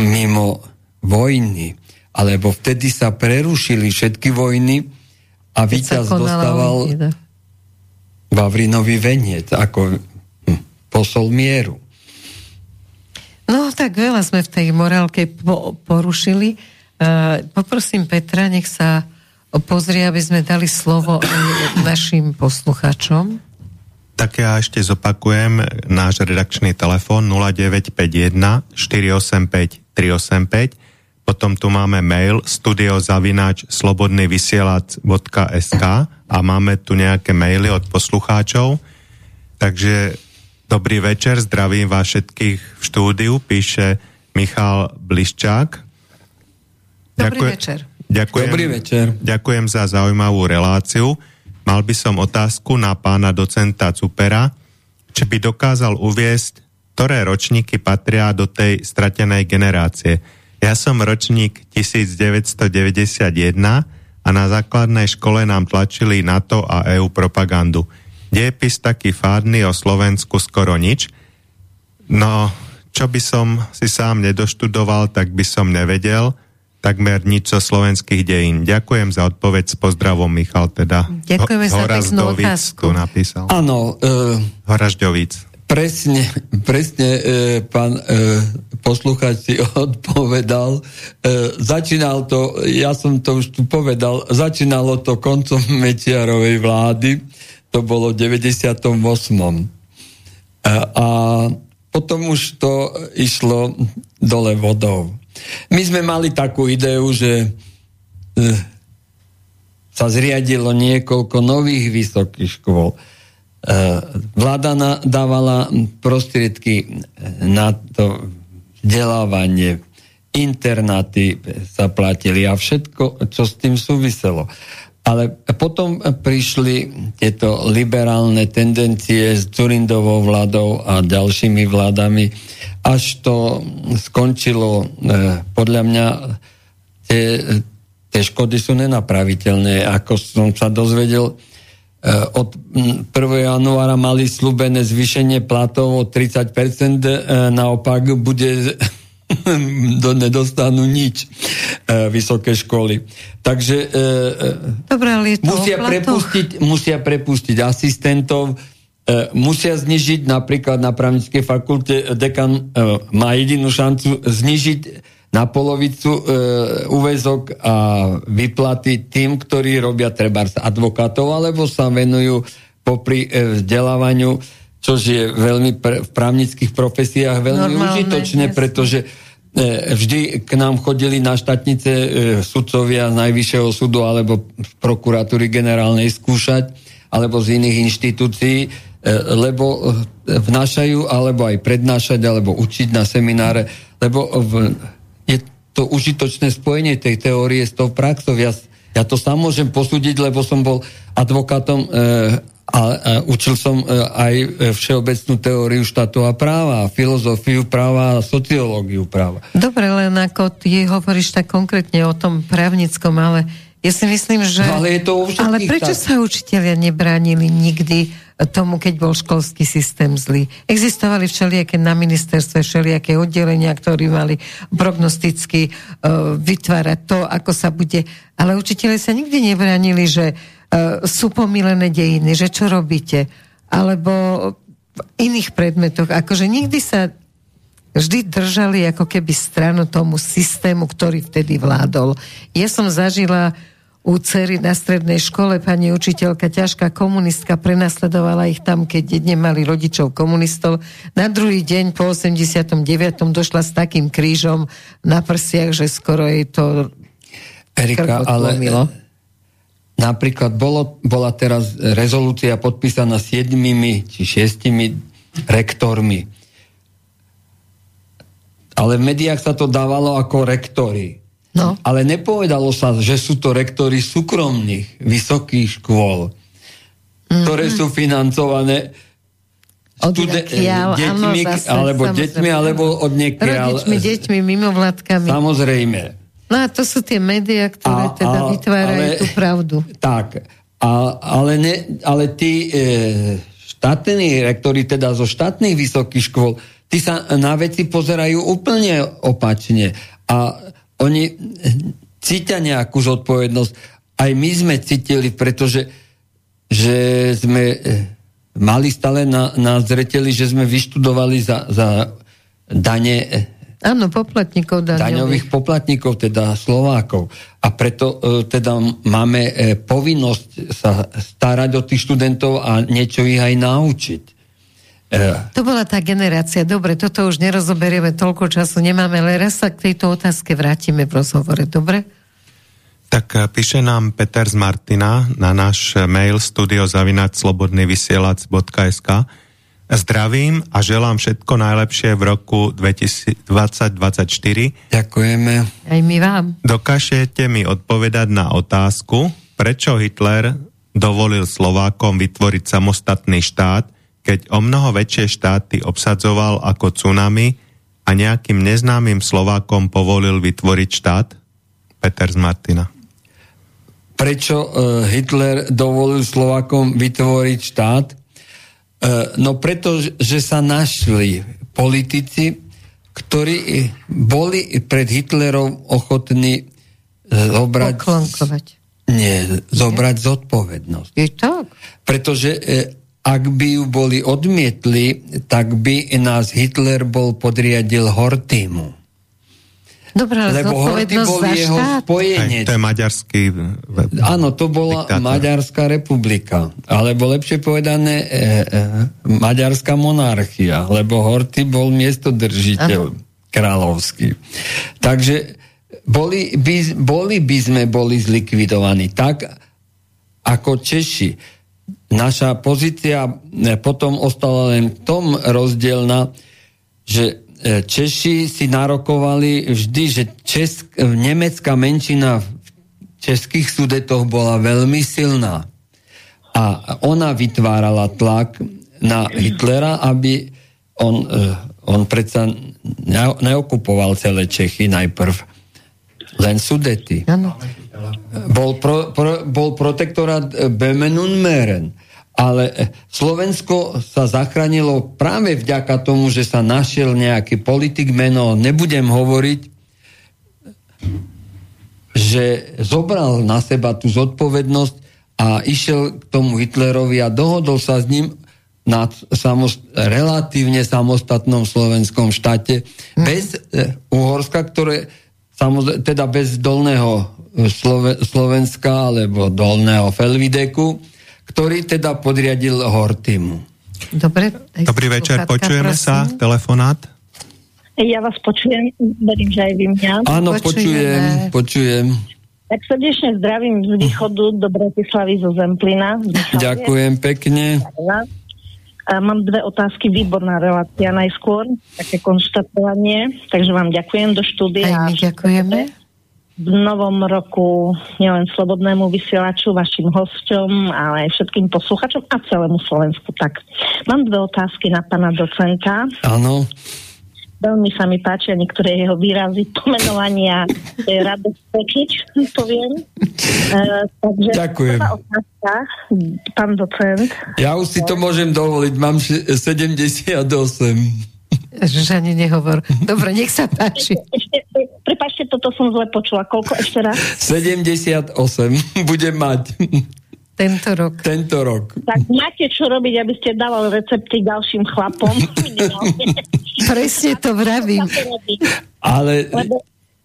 mimo vojny. Alebo vtedy sa prerušili všetky vojny a víťaz dostával Vavrinový veniec ako posol mieru. No tak veľa sme v tej morálke po, porušili. Uh, poprosím Petra, nech sa pozrie, aby sme dali slovo našim posluchačom. Tak ja ešte zopakujem náš redakčný telefón 0951 485 385 potom tu máme mail studiozavináč slobodnyvysielac.sk a máme tu nejaké maily od poslucháčov. Takže dobrý večer, zdravím vás všetkých v štúdiu, píše Michal Bliščák. Dobrý Ďakujem, večer. Ďakujem, Dobrý večer. Ďakujem za zaujímavú reláciu. Mal by som otázku na pána docenta Cupera, či by dokázal uviesť, ktoré ročníky patria do tej stratenej generácie ja som ročník 1991 a na základnej škole nám tlačili NATO a EU propagandu. Diepis taký fádny o Slovensku skoro nič. No, čo by som si sám nedoštudoval, tak by som nevedel takmer nič zo slovenských dejín. Ďakujem za odpoveď s pozdravom, Michal, teda. Ďakujeme za peknú otázku. tu napísal. Áno. Uh, Horažďovic. Presne, presne e, pán e, posluchač si odpovedal. E, začínal to, ja som to už tu povedal, začínalo to koncom Mečiarovej vlády, to bolo v 98. A, e, a potom už to išlo dole vodou. My sme mali takú ideu, že e, sa zriadilo niekoľko nových vysokých škôl E, vláda dávala prostriedky na to vzdelávanie, internáty sa platili a všetko, čo s tým súviselo. Ale potom prišli tieto liberálne tendencie s Turindovou vládou a ďalšími vládami, až to skončilo, e, podľa mňa, tie, tie škody sú nenapraviteľné. Ako som sa dozvedel, Eh, od 1. januára mali slúbené zvýšenie platov o 30%, eh, naopak bude nedostanú nič e, vysoké školy. Takže e, Dobre, ale to musia, prepustiť, musia prepustiť asistentov, e, musia znižiť napríklad na právnickej fakulte dekan e, má jedinú šancu znižiť na polovicu e, úvezok a vyplaty tým, ktorí robia treba advokátov, alebo sa venujú popri e, vzdelávaniu, čo je veľmi pre, v právnických profesiách veľmi Normálne, užitočné, jasne. pretože e, vždy k nám chodili na štátnice e, sudcovia z Najvyššieho súdu alebo prokuratúry generálnej skúšať, alebo z iných inštitúcií, e, lebo vnášajú, alebo aj prednášať, alebo učiť na semináre, lebo v je to užitočné spojenie tej teórie s tou praxou. Ja, ja to sám môžem posúdiť, lebo som bol advokátom a, a učil som e, aj všeobecnú teóriu štátu a práva, filozofiu práva a sociológiu práva. Dobre, len ako ty hovoríš tak konkrétne o tom právnickom, ale ja si myslím, že... No, ale, je to ale prečo tak... sa učiteľia nebránili nikdy tomu, keď bol školský systém zlý? Existovali všelijaké na ministerstve, všelijaké oddelenia, ktorí mali prognosticky uh, vytvárať to, ako sa bude... Ale učiteľe sa nikdy nebránili, že uh, sú pomilené dejiny, že čo robíte? Alebo v iných predmetoch. Akože nikdy sa vždy držali ako keby stranu tomu systému, ktorý vtedy vládol. Ja som zažila u cery na strednej škole pani učiteľka, ťažká komunistka, prenasledovala ich tam, keď nemali rodičov komunistov. Na druhý deň po 89. došla s takým krížom na prsiach, že skoro jej to Erika, ale napríklad bolo, bola teraz rezolúcia podpísaná siedmimi či šiestimi rektormi. Ale v médiách sa to dávalo ako rektory. No. Ale nepovedalo sa, že sú to rektory súkromných vysokých škôl, mm-hmm. ktoré sú financované stude- deťmi, áno, zase, alebo samozrejme. deťmi, alebo od niekiaľ. Rodičmi, deťmi, mimovládkami. Samozrejme. No a to sú tie médiá, ktoré a, teda a, vytvárajú ale, tú pravdu. Tak, a, ale, ne, ale tí e, štátni rektori, teda zo štátnych vysokých škôl, tí sa na veci pozerajú úplne opačne. A oni cítia nejakú zodpovednosť. Aj my sme cítili, pretože že sme e, mali stále na, na zreteli, že sme vyštudovali za, za dane e, Áno, poplatníkov daňových. daňových poplatníkov, teda Slovákov. A preto e, teda máme e, povinnosť sa starať o tých študentov a niečo ich aj naučiť. E, to bola tá generácia. Dobre, toto už nerozoberieme toľko času, nemáme, ale raz sa k tejto otázke vrátime v rozhovore, dobre? Tak e, píše nám Peter z Martina na náš mail studiozavinačslobodnyvysielac.sk Zdravím a želám všetko najlepšie v roku 2024. Ďakujeme. Aj my vám. Dokážete mi odpovedať na otázku, prečo Hitler dovolil Slovákom vytvoriť samostatný štát, keď o mnoho väčšie štáty obsadzoval ako tsunami a nejakým neznámym Slovákom povolil vytvoriť štát? Peter z Martina. Prečo uh, Hitler dovolil Slovákom vytvoriť štát? Eh, no preto, že sa našli politici, ktorí boli pred Hitlerom ochotní zobrať... Poklonkovať. Nie, zobrať nie? zodpovednosť. Je tak. Pretože eh, ak by ju boli odmietli, tak by nás Hitler bol podriadil Hortimu. Dobre, ale Lebo Horty bol jeho spojenec. to je maďarský... Áno, to bola diktátor. Maďarská republika. Alebo lepšie povedané, e, e, Maďarská monarchia. Lebo Horty bol miestodržiteľ ano. kráľovský. Takže boli by, boli by sme boli zlikvidovaní tak, ako Češi. Naša pozícia e, potom ostala len v tom rozdielna, že Češi si narokovali vždy, že Česk, e, nemecká menšina v českých sudetoch bola veľmi silná. A ona vytvárala tlak na Hitlera, aby on, e, on predsa neokupoval celé Čechy najprv, len Sudety. Bol, pro, pro, bol protektorát Bemenun Meren ale eh, Slovensko sa zachránilo práve vďaka tomu, že sa našiel nejaký politik, meno nebudem hovoriť, že zobral na seba tú zodpovednosť a išiel k tomu Hitlerovi a dohodol sa s ním na samost- relatívne samostatnom slovenskom štáte mm. bez e, Uhorska, ktoré samozrejme, teda bez dolného eh, Slove- Slovenska alebo dolného Felvideku, ktorý teda podriadil Hortimu. Dobre. Dobrý večer, počujeme prosím. sa, telefonát. Ja vás počujem, verím, že aj vy mňa. Áno, počujem, počujem. Tak srdečne zdravím z východu do Bratislavy zo Zemplina. Ďakujem pekne. Mám dve otázky, výborná relácia najskôr, také konštatovanie, takže vám ďakujem do štúdia. Aj my ďakujeme v novom roku nielen slobodnému vysielaču, vašim hosťom, ale aj všetkým posluchačom a celému Slovensku. Tak, mám dve otázky na pana docenta. Áno. Veľmi sa mi páčia niektoré jeho výrazy pomenovania Radosť Pekič, poviem. Uh, takže Ďakujem. Otázka, pán docent. Ja už si to môžem dovoliť, mám 78. Že ani nehovor. Dobre, nech sa páči. Prepačte, toto som zle počula. Koľko ešte raz? 78 budem mať. Tento rok. Tento rok. Tak máte čo robiť, aby ste dávali recepty ďalším chlapom. Presne to vravím. Ale Lebo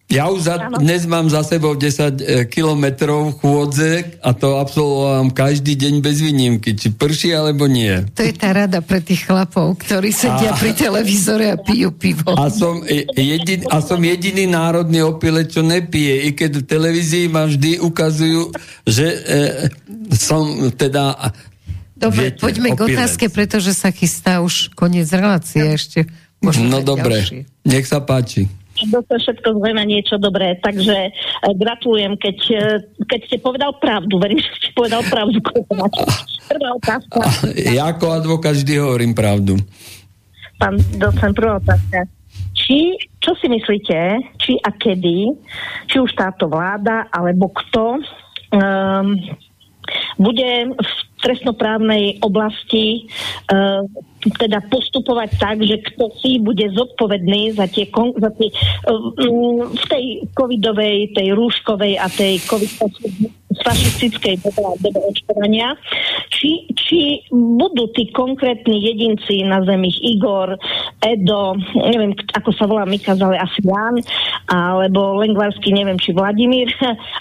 ja už za, dnes mám za sebou 10 e, kilometrov chôdze a to absolvujem každý deň bez výnimky, či prší alebo nie. To je tá rada pre tých chlapov, ktorí sedia a... pri televízore a pijú pivo. A som, e, jedin, a som jediný národný opilec, čo nepije. I keď v televízii ma vždy ukazujú, že e, som teda... Dobre, viete, poďme opilec. k otázke, pretože sa chystá už koniec relácie ešte. no dobre, ďalší. nech sa páči to všetko zle na niečo dobré. Takže e, gratulujem, keď, e, keď ste povedal pravdu. Verím, že ste povedal pravdu. Prvá otázka. Ja ako advokát vždy hovorím pravdu. Pán docent, prvá otázka. Či, čo si myslíte, či a kedy, či už táto vláda, alebo kto um, bude v trestnoprávnej oblasti uh, teda postupovať tak, že kto si bude zodpovedný za tie, za tie uh, v tej covidovej, tej rúškovej a tej covid fašistickej očkovania, či, či budú tí konkrétni jedinci na zemi Igor, Edo, neviem, ako sa volá Mikaz, ale asi Jan, alebo Lengvarsky, neviem, či Vladimír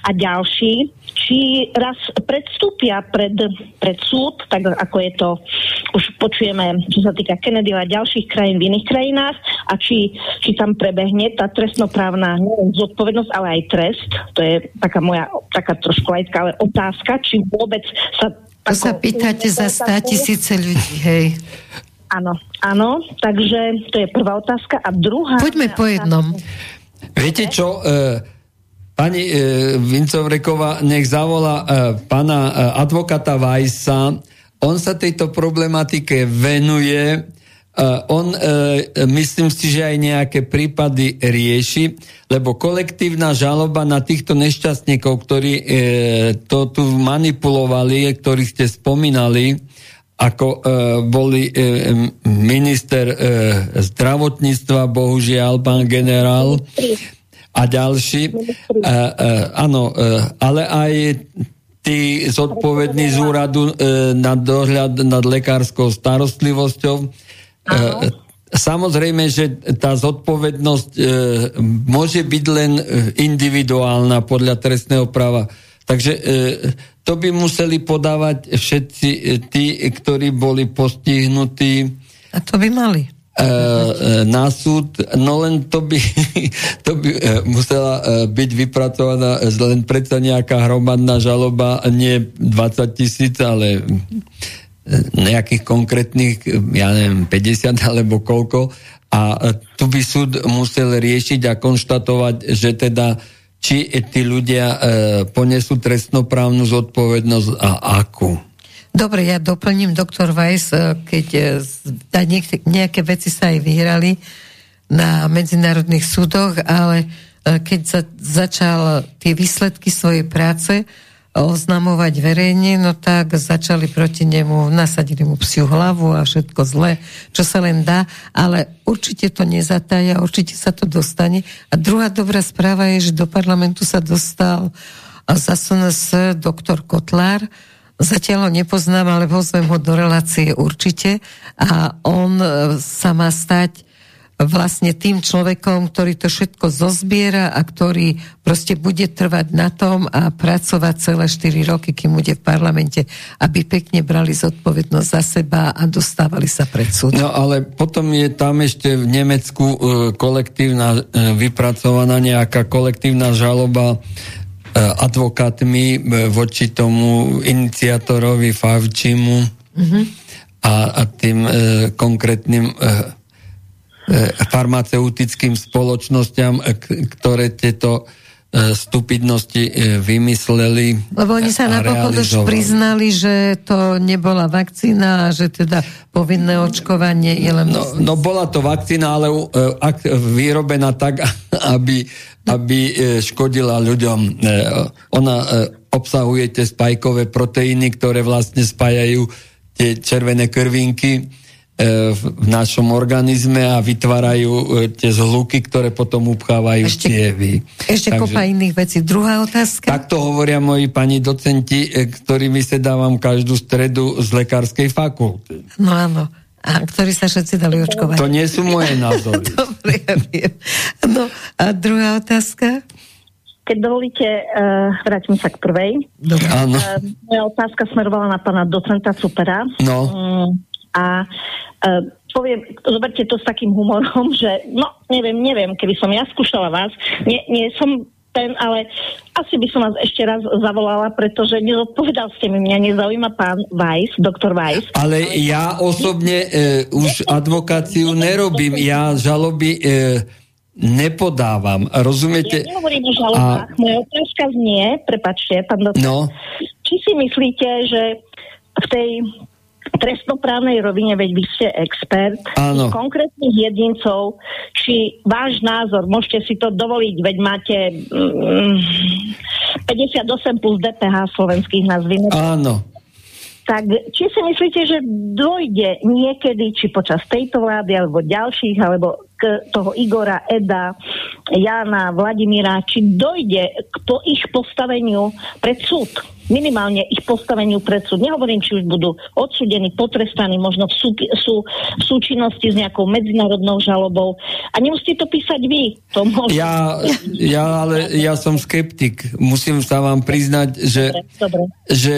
a ďalší, či raz predstúpia pred, pred súd, tak ako je to, už počujeme, čo sa týka Kennedy a ďalších krajín v iných krajinách, a či, či tam prebehne tá trestnoprávna neviem, zodpovednosť, ale aj trest. To je taká moja, taká trošku laická, ale otázka, či vôbec sa... To ako, sa pýtate za 100 tisíce ľudí, hej. Áno, áno, takže to je prvá otázka. A druhá... Poďme po jednom. Viete čo, e, pani e, Vincovreková, nech zavolá e, pana e, advokata Vajsa, on sa tejto problematike venuje Uh, on, uh, myslím si, že aj nejaké prípady rieši, lebo kolektívna žaloba na týchto nešťastníkov, ktorí uh, to tu manipulovali, ktorých ste spomínali, ako uh, boli minister uh, zdravotníctva, bohužiaľ, pán generál a ďalší. Uh, áno, ale aj tí zodpovední z úradu uh, na dohľad nad lekárskou starostlivosťou, E, samozrejme, že tá zodpovednosť e, môže byť len e, individuálna podľa trestného práva. Takže e, to by museli podávať všetci e, tí, ktorí boli postihnutí. A to by mali. E, e, na súd, no len to by, to by e, musela byť vypracovaná len predsa nejaká hromadná žaloba, nie 20 tisíc, ale nejakých konkrétnych, ja neviem, 50 alebo koľko. A tu by súd musel riešiť a konštatovať, že teda či tí ľudia ponesú trestnoprávnu zodpovednosť a akú. Dobre, ja doplním, doktor Weiss, e, keď e, nejaké, veci sa aj vyhrali na medzinárodných súdoch, ale e, keď sa začal tie výsledky svojej práce oznamovať verejne, no tak začali proti nemu, nasadili mu psiu hlavu a všetko zlé, čo sa len dá, ale určite to nezatája, určite sa to dostane. A druhá dobrá správa je, že do parlamentu sa dostal za SNS doktor Kotlár, Zatiaľ ho nepoznám, ale pozvem ho do relácie určite a on sa má stať vlastne tým človekom, ktorý to všetko zozbiera a ktorý proste bude trvať na tom a pracovať celé 4 roky, kým bude v parlamente, aby pekne brali zodpovednosť za seba a dostávali sa pred súd. No ale potom je tam ešte v Nemecku e, kolektívna, e, vypracovaná nejaká kolektívna žaloba e, advokátmi voči tomu iniciátorovi Favčimu mm-hmm. a, a tým e, konkrétnym e, E, farmaceutickým spoločnosťam, e, ktoré tieto stupidnosti vymysleli. Lebo oni sa napokon už priznali, že to nebola vakcína a že teda povinné očkovanie je len... No, no bola to vakcína, ale ak vyrobená tak, aby, aby škodila ľuďom. Ona obsahuje tie spajkové proteíny, ktoré vlastne spájajú tie červené krvinky E, v našom organizme a vytvárajú e, tie zhluky, ktoré potom upchávajú ešte, cievy. Ešte Takže, kopa iných vecí. Druhá otázka? Takto hovoria moji pani docenti, e, ktorými sa dávam každú stredu z lekárskej fakulty. No áno. A ktorí sa všetci dali očkovať. To nie sú moje názory. Dobre, ja viem. No a druhá otázka? Keď dovolíte, uh, vrátim sa k prvej. Dobre. Áno. Uh, moja otázka smerovala na pána docenta Supera. No. Um, a uh, poviem, zoberte to s takým humorom, že no, neviem, neviem, keby som ja skúšala vás, nie, nie som ten, ale asi by som vás ešte raz zavolala, pretože nezodpovedal ste mi, mňa nezaujíma pán Weiss, doktor Weiss. Ale ja osobne e, už advokáciu nerobím, ja žaloby e, nepodávam, rozumiete? Ja nehovorím o žalobách, a... moja otázka znie, prepačte, pán doktor, no. či si myslíte, že v tej trestnoprávnej rovine, veď vy ste expert, Áno. konkrétnych jedincov, či váš názor, môžete si to dovoliť, veď máte mm, 58 plus DPH slovenských nazvime. Áno. Tak či si myslíte, že dojde niekedy, či počas tejto vlády, alebo ďalších, alebo k toho Igora, Eda, Jana, Vladimíra, či dojde k po ich postaveniu pred súd? Minimálne ich postaveniu pred súd. Nehovorím, či už budú odsudení, potrestaní, možno v, sú, sú v súčinnosti s nejakou medzinárodnou žalobou. A nemusíte to písať vy. To môžem. Ja, ja, ale ja som skeptik. Musím sa vám priznať, že, Dobre, dobre. že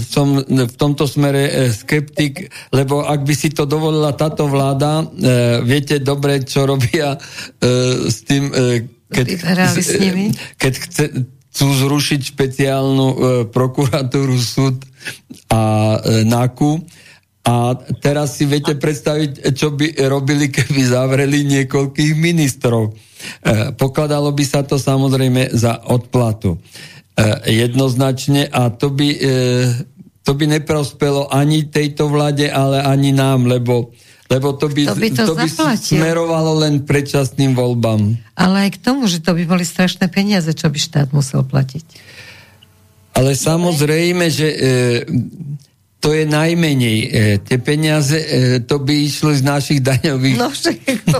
som v tomto smere eh, skeptik, lebo ak by si to dovolila táto vláda, eh, viete dobre, čo robia eh, s tým, keď, Vyberali s nimi? keď chce, chcú zrušiť špeciálnu e, prokuratúru, súd a e, NAKU. A teraz si viete predstaviť, čo by robili, keby zavreli niekoľkých ministrov. E, pokladalo by sa to samozrejme za odplatu. E, jednoznačne a to by, e, to by neprospelo ani tejto vláde, ale ani nám, lebo lebo to by, To by to to by smerovalo len predčasným voľbám. Ale aj k tomu, že to by boli strašné peniaze, čo by štát musel platiť. Ale samozrejme, že e, to je najmenej. E, tie peniaze, e, to by išlo z našich daňových, No všetko.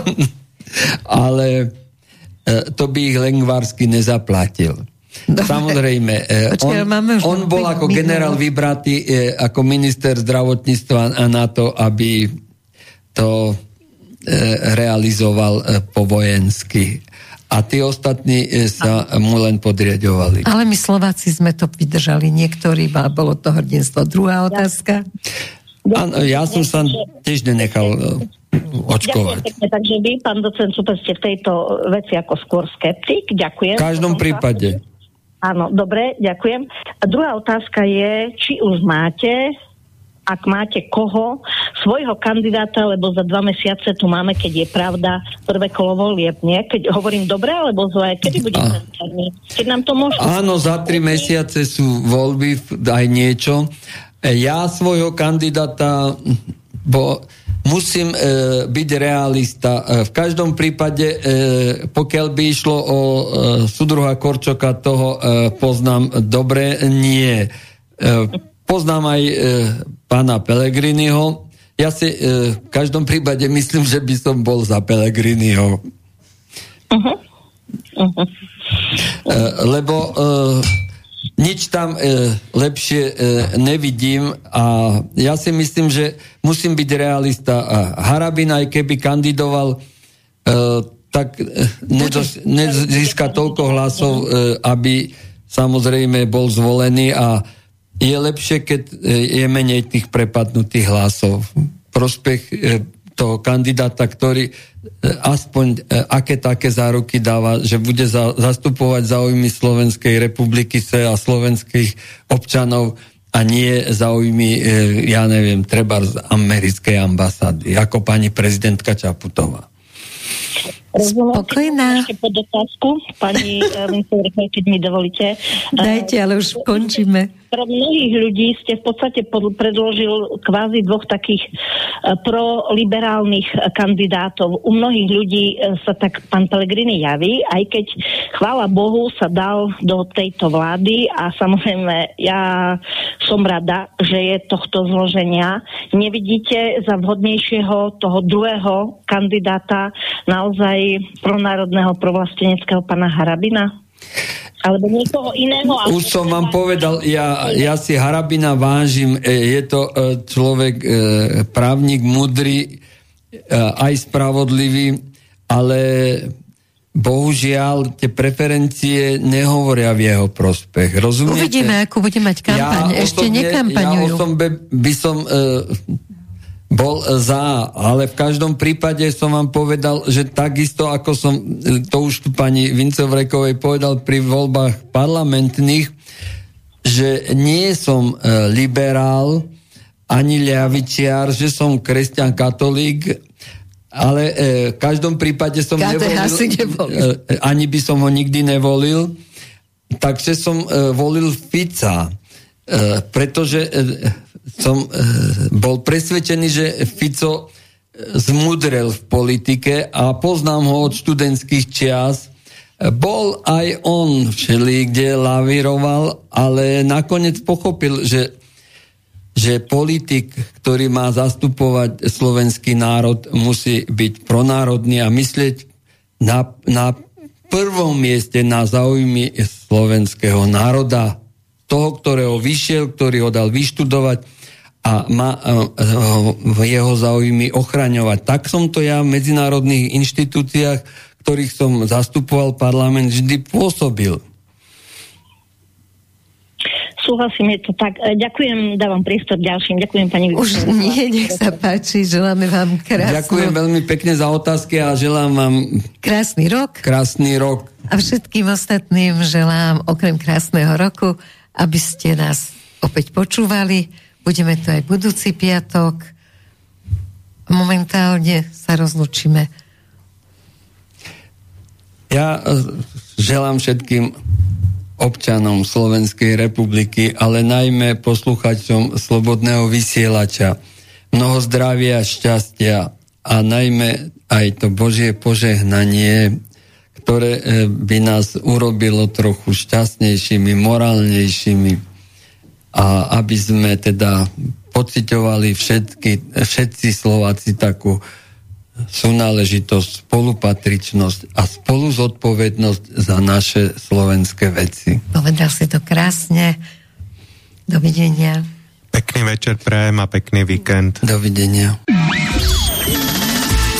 ale e, to by ich Lengvarsky nezaplatil. Dobre. Samozrejme, e, Počkaj, ale on, máme už on bol ako generál vybratý e, ako minister zdravotníctva a na to, aby to e, realizoval e, po vojensky. A tí ostatní e, sa mu len podriadovali. Ale my Slováci sme to vydržali, niektorí, a bolo to hrdinstvo. Druhá otázka. Áno, ja som sa tiež nenechal Ďakujem očkovať. pekne. Takže vy, pán docent Super, ste v tejto veci ako skôr skeptik. Ďakujem. V každom prípade. Áno, dobre, ďakujem. A druhá otázka je, či už máte, ak máte koho, svojho kandidáta, lebo za dva mesiace tu máme, keď je pravda, prvé kolo volieb, nie? Keď hovorím dobre alebo zle, kedy bude termín? Keď nám to môžete... Áno, za tri mesiace sú voľby, aj niečo. E, Ja svojho kandidáta, bo musím e, byť realista. E, v každom prípade, e, pokiaľ by išlo o e, sudruha Korčoka, toho e, poznám dobre, nie. E, poznám aj e, pána Pelegriniho. Ja si e, v každom prípade myslím, že by som bol za Pelegriniho. E, lebo e, nič tam e, lepšie e, nevidím a ja si myslím, že musím byť realista. A Harabin aj keby kandidoval, e, tak e, nezos- nezíska toľko hlasov, e, aby samozrejme bol zvolený a je lepšie, keď e, je menej tých prepadnutých hlasov. Prospech e, toho kandidáta, ktorý e, aspoň aké také záruky dáva, že bude za, zastupovať záujmy Slovenskej republiky a slovenských občanov a nie záujmy, ja neviem, treba z americkej ambasády, ako pani prezidentka Čaputová. Rozumiem, Spokojná. Ešte pod otázku, pani eh, Vincentová, keď mi dovolíte. Eh, Dajte, ale už končíme. Pre mnohých ľudí ste v podstate pod- predložil kvázi dvoch takých eh, proliberálnych eh, kandidátov. U mnohých ľudí eh, sa tak pán Pellegrini javí, aj keď chvála Bohu sa dal do tejto vlády a samozrejme ja som rada, že je tohto zloženia. Nevidíte za vhodnejšieho toho druhého kandidáta naozaj pronárodného provlasteneckého pana Harabina? Alebo niekoho iného? Už som vám povedal, ja, ja si Harabina vážim, e, je to e, človek, e, právnik mudrý, aj spravodlivý, ale bohužiaľ tie preferencie nehovoria v jeho prospech. Rozumiete? Uvidíme, ako bude mať kampaň. Ešte osobne- nekampaňujú. Ja osobne by som e, bol za, ale v každom prípade som vám povedal, že takisto ako som, to už tu pani Vincovrekovej povedal pri voľbách parlamentných, že nie som e, liberál ani ľavičiar, že som kresťan katolík, ale e, v každom prípade som KDH nevolil, si nevolil. e, ani by som ho nikdy nevolil, takže som volil Fica. Pretože som bol presvedčený, že Fico zmudrel v politike a poznám ho od študentských čias. Bol aj on všeli, kde laviroval, ale nakoniec pochopil, že že politik, ktorý má zastupovať slovenský národ, musí byť pronárodný a myslieť na, na prvom mieste na záujmy slovenského národa, toho, ktorého vyšiel, ktorý ho dal vyštudovať a má v jeho záujmy ochraňovať. Tak som to ja v medzinárodných inštitúciách, ktorých som zastupoval parlament, vždy pôsobil súhlasím, je to tak. E, ďakujem, dávam priestor ďalším. Ďakujem, pani Už nie, nech sa páči, želáme vám krásny Ďakujem veľmi pekne za otázky a želám vám krásny rok. Krásny rok. A všetkým ostatným želám okrem krásneho roku, aby ste nás opäť počúvali. Budeme tu aj budúci piatok. Momentálne sa rozlučíme. Ja e, želám všetkým občanom Slovenskej republiky, ale najmä posluchačom Slobodného vysielača. Mnoho zdravia, šťastia a najmä aj to Božie požehnanie, ktoré e, by nás urobilo trochu šťastnejšími, morálnejšími a aby sme teda pocitovali všetky, všetci Slováci takú súnáležitosť, spolupatričnosť a spolu zodpovednosť za naše slovenské veci. Povedal si to krásne. Dovidenia. Pekný večer prajem a pekný víkend. Dovidenia.